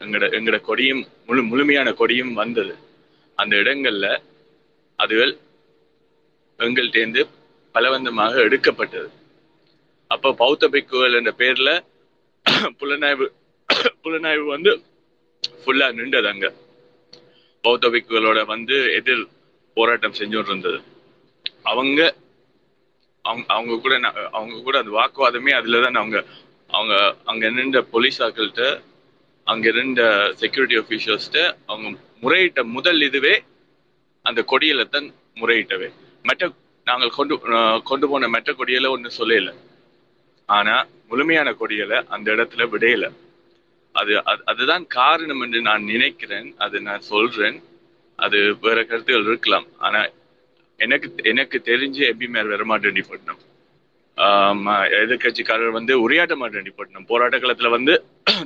எங்கட எங்கட கொடியும் முழு முழுமையான கொடியும் வந்தது. அந்த இடங்கள்ல அதுகள் எங்கள்கிட்டேருந்து பலவந்தமாக எடுக்கப்பட்டது. அப்போ பௌத்த பிக்குகள் என்ற பேர்ல புலனாய்வு புலனாய்வு வந்து ஃபுல்லா நின்றது அங்க. பௌத்த பிக்குகளோட வந்து எதிர் போராட்டம் செஞ்சுட்டு இருந்தது அவங்க அவங்க அவங்க கூட நான் அவங்க கூட அந்த வாக்குவாதமே அதுலதான் அவங்க அவங்க அங்க நின்ற போலீஸாக்கள்கிட்ட அங்க இருந்த செக்யூரிட்டி ஆஃபீஸர்ஸ்ட அவங்க முறையிட்ட முதல் இதுவே அந்த கொடியில தான் முறையிட்டவே. மெட்ட நாங்கள் கொண்டு கொண்டு போன மெட்ட கொடியில ஒன்றும் சொல்லல. ஆனா முழுமையான கொடியில அந்த இடத்துல விடையல. அது அது- அதுதான் காரணம் என்று நான் நினைக்கிறேன் அது நான் சொல்றேன். அது வேற கருத்துகள் இருக்கலாம். ஆனா எனக்கு எனக்கு தெரிஞ்சு எம்பி மேல் வரமாட்டேன் டிபட்னம் எதிர்கட்சிக்காரர் வந்து உரையாட்ட மாட்டேன் டிபட்னம் போராட்ட காலத்துல வந்து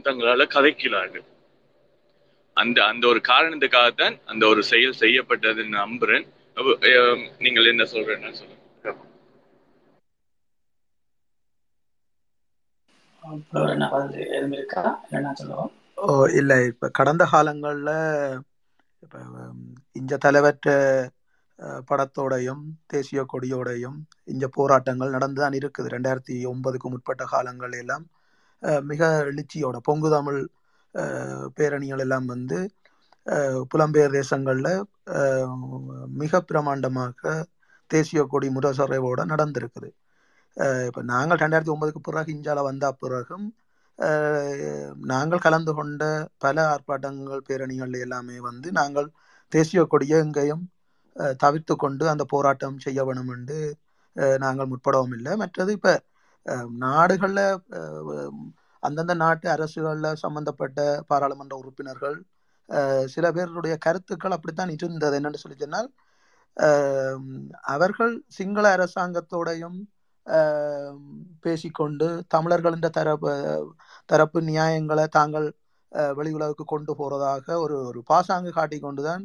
தங்களால கதைக்கிறார்கள் அந்த அந்த ஒரு காரணத்துக்காகத்தான் அந்த ஒரு செயல் செய்யப்பட்டதுன்னு நம்புறேன். நீங்கள் என்ன சொல்றேன்னு சொல்லுங்க ஓ இல்லை இப்போ கடந்த காலங்களில் இப்போ இஞ்ச தலைவற்ற படத்தோடையும் தேசிய கொடியோடையும் இந்த போராட்டங்கள் நடந்து தான் இருக்குது. ரெண்டாயிரத்தி ஒன்பதுக்கு முற்பட்ட காலங்கள் எல்லாம் மிக எழுச்சியோட பொங்கு தமிழ் பேரணிகள் எல்லாம் வந்து புலம்பெயர் தேசங்களில் மிக பிரமாண்டமாக தேசிய கொடி முரசறைவோடு நடந்திருக்குது. இப்போ நாங்கள் ரெண்டாயிரத்தி ஒன்பதுக்கு பிறகு இஞ்சால வந்த பிறகும் நாங்கள் கலந்து கொண்ட பல ஆர்ப்பாட்டங்கள் பேரணிகள் எல்லாமே வந்து நாங்கள் தேசிய கொடியை எங்கேயும் தவிர்த்து கொண்டு அந்த போராட்டம் செய்ய வேணும் என்று நாங்கள் முற்படவும் இல்லை. மற்றது இப்போ நாடுகளில் அந்தந்த நாட்டு அரசுகளில் சம்பந்தப்பட்ட பாராளுமன்ற உறுப்பினர்கள் சில பேருடைய கருத்துக்கள் அப்படித்தான் இருந்தது. என்னென்னு சொல்லி சொன்னால் அவர்கள் சிங்கள அரசாங்கத்தோடையும் பேசிக்கொண்டு தமிழர்களின் தரப்பு தரப்பு நியாயங்களை தாங்கள் வெளி உலகுக்கு கொண்டு போறதாக ஒரு ஒரு பாசாங்கு காட்டிக்கொண்டுதான் தான்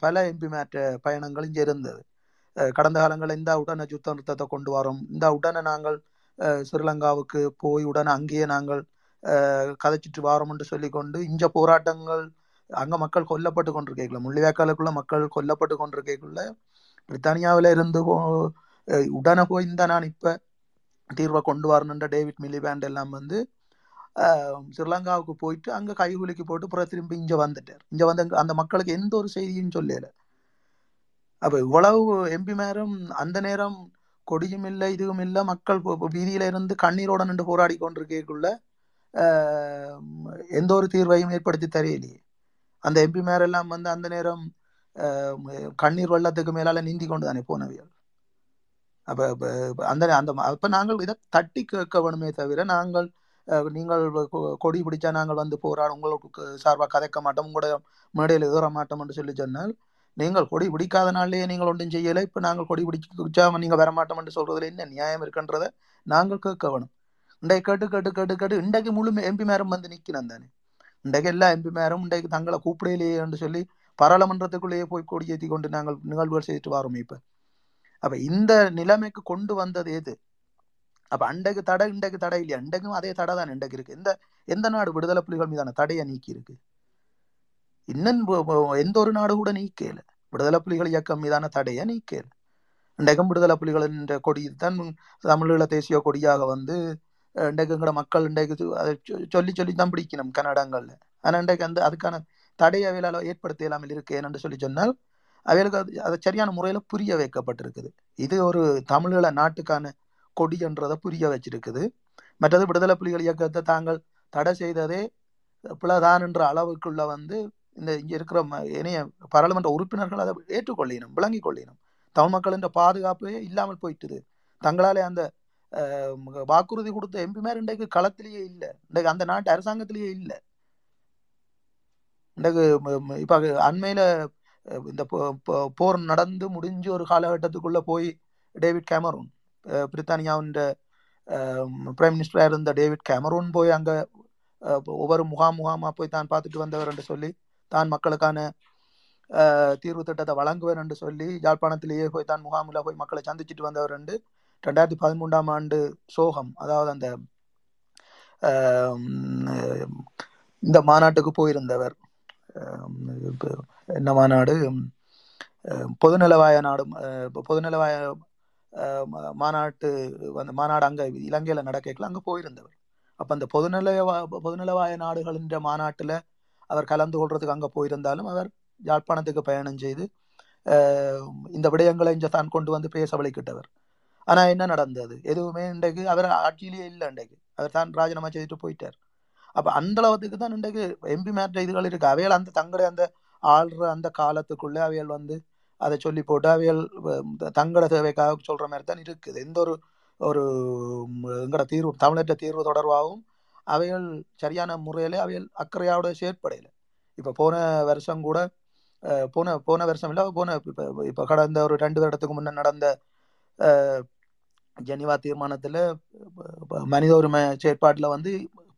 பல எம்பி மேற்ற பயணங்கள் இங்கே இருந்தது கடந்த காலங்களில் இந்த உடனே யுத்த நிறுத்தத்தை கொண்டு வரோம். இந்த உடனே நாங்கள் ஸ்ரீலங்காவுக்கு போய் உடனே அங்கேயே நாங்கள் கதைச்சிட்டு வாரோம் என்று சொல்லிக்கொண்டு இஞ்ச போராட்டங்கள் அங்கே மக்கள் கொல்லப்பட்டு கொண்டிருக்கல முள்ளிவாய்க்காலுக்குள்ள மக்கள் கொல்லப்பட்டு கொண்டிருக்கக்குள்ள பிரித்தானியாவில் இருந்து போ- உடனே போய் இந்த நான் இப்போ தீர்வை கொண்டு வரணுன்ற டேவிட் மிலிபேண்ட் எல்லாம் வந்து ஸ்ரீலங்காவுக்கு போயிட்டு அங்க கைகுலுக்கி போட்டு புற திரும்பி இங்கே வந்துட்டார். இங்கே வந்து அந்த மக்களுக்கு எந்த ஒரு செய்தியும் சொல்லல. அப்போ இவ்வளவு எம்பி மேரும் அந்த நேரம் கொடியும் இல்லை இதுவும் இல்லை மக்கள் வீதியில இருந்து கண்ணீரோட நின்று போராடி கொண்டிருக்கக்குள்ள எந்த ஒரு தீர்வையும் ஏற்படுத்தி தெரியலையே அந்த எம்பி மேரெல்லாம் வந்து அந்த நேரம் கண்ணீர் வெள்ளத்துக்கு மேலால நீந்தி கொண்டு தானே போனவியல். அப்ப அப்ப அந்த அந்த அப்ப நாங்கள் இதை தட்டி கேட்க வேணுமே தவிர நாங்கள் நீங்கள் கொடி பிடிச்சா நாங்கள் வந்து போராட உங்களுக்கு சார்பாக கதைக்க மாட்டோம். உங்களோட மேடையில் எதிர மாட்டோம் என்று சொல்லி சொன்னால் நீங்கள் கொடி பிடிக்காத நீங்கள் ஒன்றும் செய்யலை. இப்போ நாங்கள் கொடி பிடிச்சா நீங்கள் வரமாட்டோம் என்று சொல்றதுல என்ன நியாயம் இருக்குன்றத நாங்கள் கேட்க வேணும். இன்றைக்கு கேட்டு கேட்டு கேட்டு கேட்டு இன்றைக்கு முழு எம்பி மேரம் வந்து நிற்கணும் தானே. இன்றைக்கு எல்லா எம்பி மேரும் இன்றைக்கு தங்களை கூப்பிடையிலேயே என்று சொல்லி பாராளுமன்றத்துக்குள்ளேயே போய் கொடி ஏற்றி கொண்டு நாங்கள் நிகழ்வுகள் செய்துட்டு வரோம் இப்போ. அப்போ இந்த நிலைமைக்கு கொண்டு வந்தது எது? அப்ப அண்டைக்கு தடை இன்றைக்கு தடை இல்லையா? இன்றைக்கும் அதே தடை தான் இன்றைக்கு இருக்கு. எந்த எந்த நாடு விடுதலை புலிகள் மீதான தடையை நீக்கி இருக்கு? இன்னும் எந்த ஒரு நாடு கூட நீக்கல. விடுதலை புலிகள் இயக்கம் மீதான தடையை நீக்கல. இன்றைக்கும் விடுதலை புலிகள் என்ற கொடி தான் தமிழீழ தேசிய கொடியாக வந்து அஹ், இன்றைக்கு எங்கட மக்கள் இன்றைக்கு அதை சொ- சொல்லி சொல்லி தான் பிடிக்கணும் கன்னடங்கள்ல. ஆனா இன்றைக்கு அந்த அதுக்கான தடை அவைகளால் ஏற்படுத்த இல்லாமல் இருக்கு என்று சொல்லி சொன்னால் அவைகளுக்கு அது அது சரியான முறையில புரிய வைக்கப்பட்டிருக்குது. இது ஒரு தமிழீழ நாட்டுக்கான கொடி என்றதை புரிய வச்சிருக்குது. மற்றது விடுதலை புலிகள் இயக்கத்தை தாங்கள் தடை செய்ததே பிளதான் என்ற அளவுக்குள்ள வந்து இந்த இங்கே இருக்கிற ம- இணைய பாராளுமன்ற உறுப்பினர்கள் அதை ஏற்றுக்கொள்ளினும் விளங்கிக் கொள்ளினும். தமிழ் மக்களின் பாதுகாப்பே இல்லாமல் போயிட்டுது. தங்களாலே அந்த வாக்குறுதி கொடுத்த எம்பிமார் இன்றைக்கு களத்திலேயே இல்லை. இன்றைக்கு அந்த நாட்டு அரசாங்கத்திலேயே இல்லை. இன்றைக்கு இப்போ அண்மையில் இந்த போ- போர் நடந்து முடிஞ்சு ஒரு காலகட்டத்துக்குள்ளே போய் டேவிட் கேமரூன் பிரித்தானியாவின் பிரைம் மினிஸ்டராக இருந்த டேவிட் கேமரூன் போய் அங்கே ஒவ்வொரு முகாம் முகாமாக போய் தான் பார்த்துட்டு வந்தவர் என்று சொல்லி தான் மக்களுக்கான தீர்வு திட்டத்தை வழங்குவேன் என்று சொல்லி யாழ்ப்பாணத்திலேயே போய் தான் முகாமில் போய் மக்களை சந்திச்சுட்டு வந்தவர் என்று ரெண்டாயிரத்தி பதிமூன்றாம் ஆண்டு சோகம் அதாவது அந்த இந்த மாநாட்டுக்கு போயிருந்தவர் என்ன மாநாடு பொதுநலவாய நாடு பொதுநலவாய மாநாட்டு அந்த மாநாடு அங்க இலங்கையில் நடக்கல அங்கே போயிருந்தவர். அப்போ அந்த பொதுநலவா பொதுநலவாய நாடுகளின்ற மாநாட்டில் அவர் கலந்து கொள்றதுக்கு அங்கே போயிருந்தாலும் அவர் யாழ்ப்பாணத்துக்கு பயணம் செய்து இந்த விடயங்களை இங்கே தான் கொண்டு வந்து பேச வழிகிட்டவர் ஆனால் என்ன நடந்தது? எதுவுமே இன்றைக்கு அவர் ஆட்சியிலேயே இல்லை இன்றைக்கு. அவர் தான் ராஜினாமா செய்துட்டு போயிட்டார். அப்போ அந்த அளவுக்கு தான் இன்றைக்கு எம்பி மேற்ற இதுகள் இருக்கு. அவைகள் அந்த தங்களுடைய அந்த ஆள்ற அந்த காலத்துக்குள்ளே அவைகள் வந்து அதை சொல்லி போட்டு அவைகள் வ- தங்களோட தேவைக்காக சொல்கிற மாதிரி தான் இருக்குது. எந்த ஒரு ஒரு எங்களோட எங்கட தீர்வு தமிழற்ற தீர்வு தொடர்பாகவும் அவைகள் சரியான முறையில் அவைகள் அக்கறையோட செயற்படையில் இப்போ போன வருஷம் கூட போன போன வருஷம் இல்லை போன இப்போ இப்போ கடந்த ஒரு ரெண்டு வருடத்துக்கு முன்னே நடந்த ஜெனிவா தீர்மானத்தில் மனித உரிமை செயற்பாட்டில் வந்து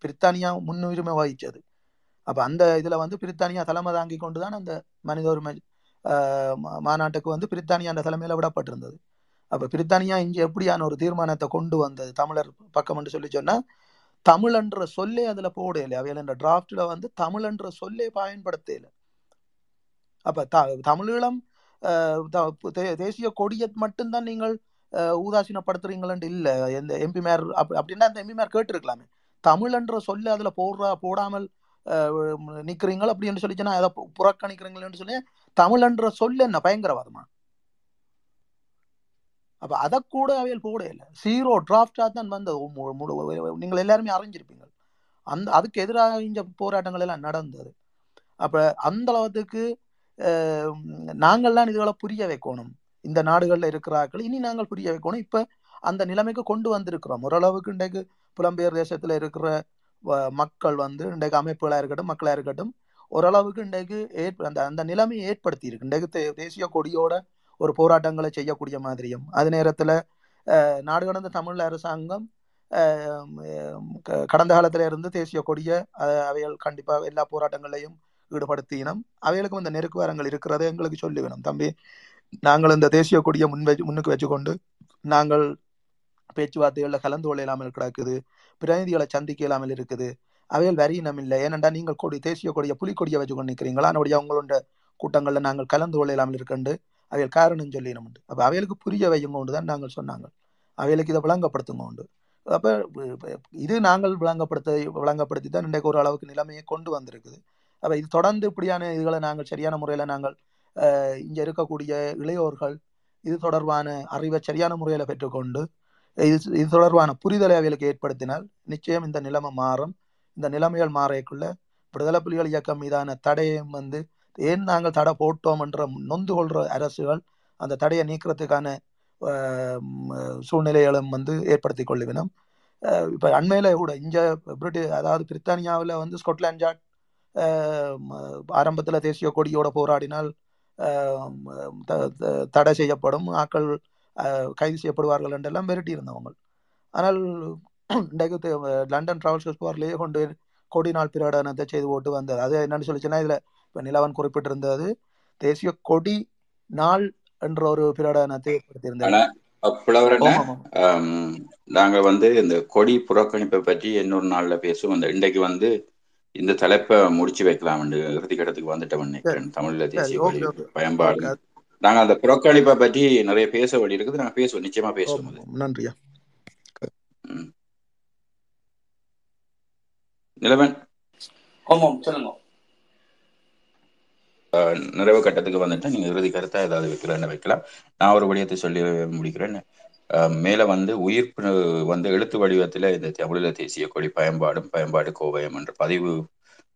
பிரித்தானியா முன்னுரிமை வகிச்சது. அப்போ அந்த இதில் வந்து பிரித்தானியா தலைமை தாங்கி கொண்டு தான் அந்த மனித உரிமை மாநாட்டுக்கு வந்து பிரித்தானியா அந்த தலைமையில விடப்பட்டிருந்தது. அப்ப பிரித்தானியா இங்கே எப்படியான ஒரு தீர்மானத்தை கொண்டு வந்தது? தமிழர் பக்கம் என்று சொல்லி சொன்னா தமிழன்ற சொல்லே அதுல போடல. அவையில் என்ற டிராஃப்டில் வந்து தமிழ் என்ற சொல்லே பயன்படுத்தல. அப்ப த தமிழீழம் தே- தேசிய கொடியை மட்டும்தான் நீங்கள் ஊதாசீனப்படுத்துறீங்களன்ட்டு இல்லை. எந்த எம்பிமார் அப் அப்படின்னா அந்த எம்பிமார் கேட்டிருக்கலாமே. தமிழ் சொல்லு சொல்ல அதுல போடுறா போடாமல் நிற்கிறீங்களோ அப்படின்னு சொல்லி சொன்னா அதை புறக்கணிக்கிறீங்களேன்னு சொல்லி தமிழ் என்ற சொல்ல என்ன? பயங்கரவாதமா? அப்ப அதை கூட அவையில் போட இல்லை டிராஃப்டா தான் வந்தது நீங்கள் எல்லாருமே அறிஞ்சிருப்பீங்க அந்த அதுக்கு எதிராக இந்த போராட்டங்கள் எல்லாம் நடந்தது. அப்ப அந்த அளவுக்கு நாங்கள்லாம் இதுகளை புரிய வைக்கணும். இந்த நாடுகளில் இருக்கிறார்கள். இனி நாங்கள் புரிய வைக்கணும். இப்ப அந்த நிலைமைக்கு கொண்டு வந்திருக்கிறோம். ஓரளவுக்கு இன்றைக்கு புலம்பெயர் தேசத்துல இருக்கிற வ- மக்கள் வந்து இன்றைக்கு அமைப்புகளா இருக்கட்டும் மக்களாக இருக்கட்டும் ஓரளவுக்கு இன்றைக்கு ஏற்ப அந்த அந்த நிலைமையை ஏற்படுத்தி இருக்கு இன்றைக்கு தேசிய கொடியோட ஒரு போராட்டங்களை செய்யக்கூடிய மாதிரியும் அது நேரத்தில் நாடு கடந்த தமிழ் அரசாங்கம் கடந்த காலத்தில் இருந்து தேசிய கொடியை அவைகள் கண்டிப்பாக எல்லா போராட்டங்களையும் ஈடுபடுத்தினோம் அவைகளுக்கும் இந்த நெருக்குவாரங்கள் இருக்கிறதை எங்களுக்கு சொல்லி வேணும் தம்பி நாங்கள் இந்த தேசிய கொடியை முன் வச்சு முன்னுக்கு வச்சுக்கொண்டு நாங்கள் பேச்சுவார்த்தைகளில் கலந்து கொள்ள இல்லாமல் கிடக்குது பிரதிநிதிகளை சந்திக்க இல்லாமல் இருக்குது அவைகள் வரியினம் இல்லை. ஏனென்றால் நீங்கள் கொடி தேசிய கொடியை புலிக்கொடியை வச்சு கொண்டு நிற்கிறீங்களா? அதனுடைய அவங்களோட கூட்டங்களில் நாங்கள் கலந்து கொள்ள இல்லாமல் இருக்கண்டு அவைகள் காரணம் சொல்லினோம் அப்போ அவைகளுக்கு புரிய வையுங்க கொண்டு தான் நாங்கள் சொன்னாங்க. அவைகளுக்கு இதை விளங்கப்படுத்துங்க உண்டு. அப்போ இது நாங்கள் விளங்கப்படுத்த விளங்கப்படுத்தி தான் இன்றைக்கு ஒரு அளவுக்கு நிலைமையை கொண்டு வந்திருக்குது. அப்போ இது தொடர்ந்து இப்படியான இதுகளை நாங்கள் சரியான முறையில் நாங்கள் இங்கே இருக்கக்கூடிய இளையோர்கள் இது தொடர்பான அறிவை சரியான முறையில் பெற்றுக்கொண்டு இது இது தொடர்பான புரிதலை அவைகளுக்கு ஏற்படுத்தினால் நிச்சயம் இந்த நிலைமை மாறும். இந்த நிலைமைகள் மாறக்குள்ள விடுதலை புலிகள் இயக்கம் மீதான தடையும் வந்து ஏன் நாங்கள் தடை போட்டோம் என்ற நொந்து கொள்கிற அரசுகள் அந்த தடையை நீக்கிறதுக்கான சூழ்நிலைகளும் வந்து ஏற்படுத்தி கொள்ளுவினம். இப்போ அண்மையில் கூட இங்க பிரிட்டி அதாவது பிரித்தானியாவில் வந்து ஸ்கொட்லாண்ட் யார்ட் ஆரம்பத்தில் தேசிய கொடியோட போராடினால் த- த- தடை செய்யப்படும் ஆக்கள் கைது செய்யப்படுவார்கள் என்றெல்லாம் மிரட்டி இருந்தவங்க ஆனால் இன்றைக்கு லண்டன் டிராவல்ஸ் போர்லேயே கொண்டு கொடி நாள் பிரகடனத்தை செய்து போட்டு வந்தது. அது என்னன்னு சொல்லிச்சுன்னா இதுல இப்ப நிலவன் குறிப்பிட்டிருந்தது தேசிய கொடி நாள் என்ற ஒரு பிரகடனத்தை ஏற்படுத்தியிருந்தது. நாங்க வந்து இந்த கொடி புறக்கணிப்பை பற்றி இன்னொரு நாள்ல பேசுவோம். இந்த இன்றைக்கு வந்து இந்த தலைப்பை முடிச்சு வைக்கலாம் இறுதி கட்டத்துக்கு வந்துட்டோம் நினைக்கிறேன் தமிழ்ல தேசிய பயன்பாடு. நாங்க அந்த புறக்கணிப்பை பற்றி நிறைய பேச வேண்டி இருக்குது நாங்க பேசுவோம். நிச்சயமா பேசுவோம் நன்றியா. ம். நிலவன். ஆமாம் சொல்லுங்க. நிறைவு கட்டத்துக்கு வந்துட்டு நீங்க இறுதி கருத்தா ஏதாவது வைக்கலாம்னு வைக்கலாம். நான் ஒரு விடயத்தை சொல்லி முடிக்கிறேன். மேல வந்து உயிர்ப்பு வந்து எழுத்து வடிவத்துல இந்த தமிழீழ தேசிய கொடி பயன்பாடும் பயன்பாடு கோவயம் என்ற பதிவு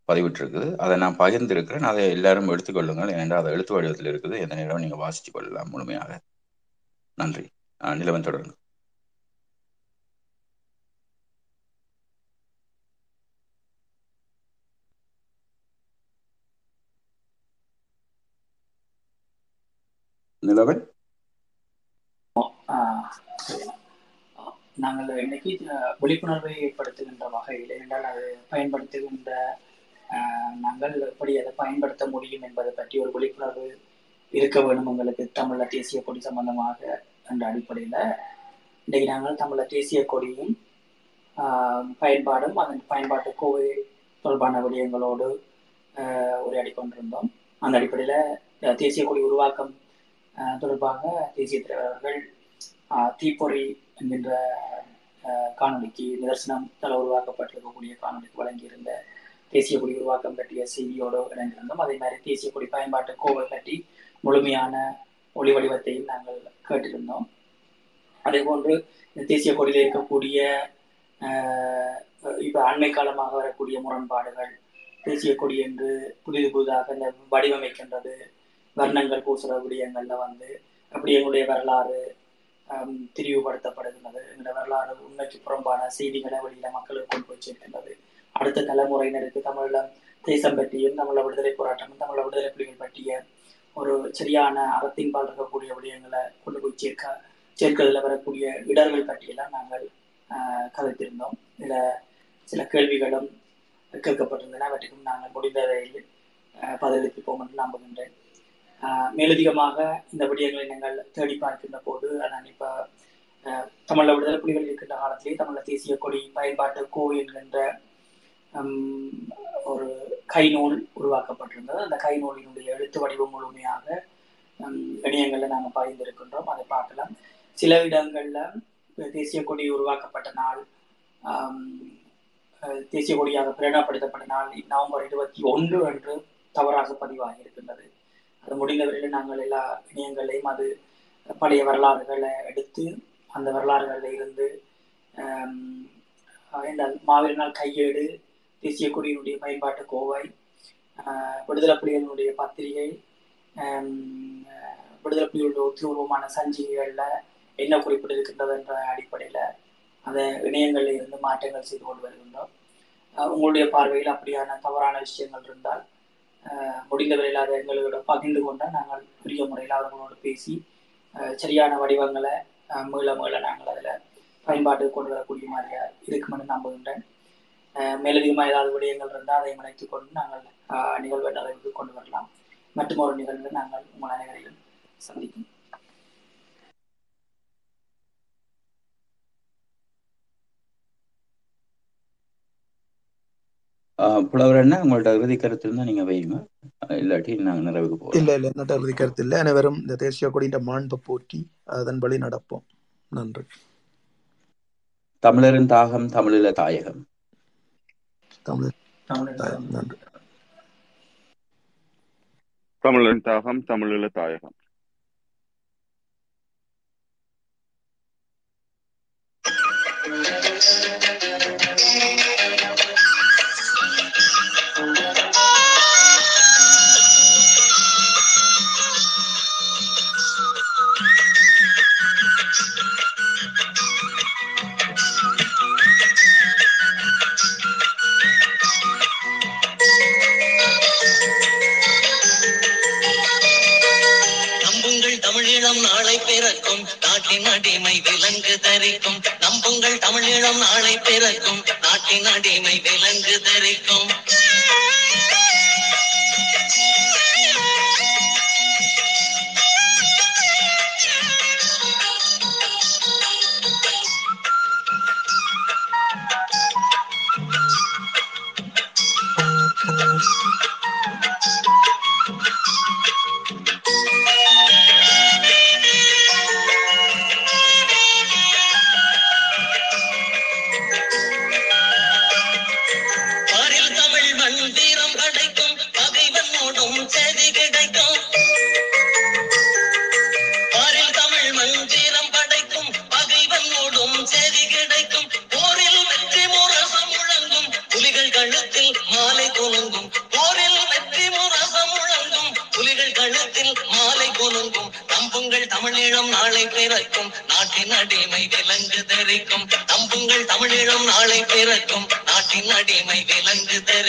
பதிவிட்டிருக்குது. அதை நான் பகிர்ந்திருக்கிறேன். அதை எல்லாரும் எடுத்துக்கொள்ளுங்கள் ஏனென்றால் அது எழுத்து வடிவத்தில் இருக்குது. எந்த நேரம் நீங்க வாசித்துக் கொள்ளலாம் முழுமையாக. நன்றி. நிலவன் தொடருங்க நிலவன்? நாங்கள் இன்னைக்கு விழிப்புணர்வை ஏற்படுத்துகின்ற வகையில் என்றால் அது பயன்படுத்துகின்ற நாங்கள் எப்படி அதை பயன்படுத்த முடியும் என்பதை பற்றி ஒரு விழிப்புணர்வு இருக்க வேண்டும் உங்களுக்கு தமிழ தேசிய கொடி சம்பந்தமாக என்ற அடிப்படையில். இன்றைக்கு நாங்கள் தமிழ தேசிய கொடியும் ஆஹ், பயன்பாடும் அதன் பயன்பாட்டு கோவை தொடர்பான விடயங்களோடு உரையாடி கொண்டிருந்தோம் அந்த அடிப்படையில் தேசிய கொடி உருவாக்கம் தொடர்பாக தேசிய தலைவர் அவர்கள் ஆஹ், தீப்பொறி என்கின்ற காணொலிக்கு காணொளிக்கு நிதர்சனம் தலை உருவாக்கப்பட்டிருக்கக்கூடிய காணொளிக்கு வழங்கியிருந்த தேசிய கொடி உருவாக்கம் பற்றிய செய்தியோடு இணைந்திருந்தோம். அதே மாதிரி தேசிய கொடி பயன்பாட்டு கோவை பற்றி முழுமையான ஒளி வடிவத்தையும் நாங்கள் கேட்டிருந்தோம். அதே போன்று இந்த தேசிய கொடியில் இருக்கக்கூடிய ஆஹ், அண்மை காலமாக வரக்கூடிய முரண்பாடுகள் தேசிய கொடி என்று புதிது புதிதாக இந்த வடிவமைக்கின்றது வர்ணங்கள் பூசுற விடயங்கள்ல வந்து அப்படி எங்களுடைய வரலாறு திரிவுபடுத்தப்படுகின்றது. எங்களுடைய வரலாறு உண்மைக்கு புறம்பான செய்திகளை வெளியில மக்களுக்கு கொண்டு போய் சேர்க்கின்றது. அடுத்த தலைமுறையினருக்கு தமிழ தேசம் பற்றியும் தமிழ விடுதலை போராட்டமும் தமிழ விடுதலை புலிகள் பற்றிய ஒரு சரியான அறத்தின்பால் இருக்கக்கூடிய விடயங்களை கொண்டு போய் சேர்க்க சேர்க்கிறதுல வரக்கூடிய இடர்கள் பற்றியெல்லாம் நாங்கள் கதைத்திருந்தோம். இதில் சில கேள்விகளும் கேட்கப்பட்டிருந்தன. அவற்றுக்கும் நாங்கள் முடிந்த வரையில் பதிலளிப்போம் என்று நம்புகின்றேன். மேலதிகமாக இந்த விடயங்களை நீங்கள் தேடி பார்க்கின்ற போது அதான் இப்போ தமிழ விடுதலை புலிகள் இருக்கின்ற காலத்திலே தமிழ தேசிய கொடி பயன்பாட்டு கோ என்கின்ற ஒரு ஒரு கைநூல் உருவாக்கப்பட்டிருந்தது. அந்த கைநூலினுடைய எழுத்து வடிவம் முழுமையாக இணையங்களில் நாங்கள் பாய்ந்திருக்கின்றோம். அதை பார்க்கலாம். சில இடங்கள்ல தேசிய கொடி உருவாக்கப்பட்ட நாள் தேசிய கொடியாக பிரகடனப்படுத்தப்பட்ட நாள் நவம்பர் இருபத்தி ஒன்று அன்று தவறாக பதிவாகி இருக்கின்றது அது முடிந்தவரையில் நாங்கள் எல்லா இணையங்களையும் அது பழைய வரலாறுகளை எடுத்து அந்த வரலாறுகளில் இருந்து என்றால் இந்த கையேடு தேசிய கொடியினுடைய பயன்பாட்டு கோவை விடுதலை புலிகளினுடைய பத்திரிகை விடுதலை புலிகளுடைய உத்தியோகமான சஞ்சிகைகளில் என்ன குறிப்பிட்டிருக்கின்றது என்ற அடிப்படையில் அந்த இணையங்களில் இருந்து மாற்றங்கள் செய்து கொண்டு வருகின்றோம். உங்களுடைய பார்வையில் அப்படியான தவறான விஷயங்கள் இருந்தால் முடிந்தவரையில் அதை எங்களோட பகிர்ந்து கொண்டால் நாங்கள் உரிய முறையில் அவர்களோடு பேசி சரியான வடிவங்களை மீள மீள நாங்கள் அதில் பயன்பாட்டுக்கு கொண்டு வரக்கூடிய மாதிரியாக இருக்குமென்னு நம்புகின்றேன். மேலதிகமாக ஏதாவது விடயங்கள் இருந்தால் அதை முனைத்துக் கொண்டு நாங்கள் ஆஹ், நிகழ்வை நிறைவுக்கு கொண்டு வரலாம். மற்றும் ஒரு நிகழ்வில் நாங்கள் உங்கள் அனைவரையும் சந்திக்கும் புலவர் என்ன? உங்கள்ட்ட இறுதி கருத்து இருந்தால் நீங்கள் வைங்க இல்லாட்டி நாங்கள் நிறைவுக்கு போகலாம் இல்ல இல்ல என்னட்ட இறுதி கருத்து இல்லை. அனைவரும் இந்த தேசிய கொடியின் மாண்பை போற்றி அதன் வழி நடப்போம். நன்றி. தமிழரின் தாகம் தமிழில தாயகம். தமிழ் தமிழர் நன்றி. தாகம் தமிழீழ தாயகம். தமிழீழம் நாளை பிறக்கும். நாட்டின் அடிமை விலங்கு தரிக்கும். நம்புங்கள் தமிழீழம் நாளை பிறக்கும். நாட்டின் அடிமை விலங்கு தரிக்கும். நாளை நாட்டின் அடிமை விலங்கு தரிக்கும்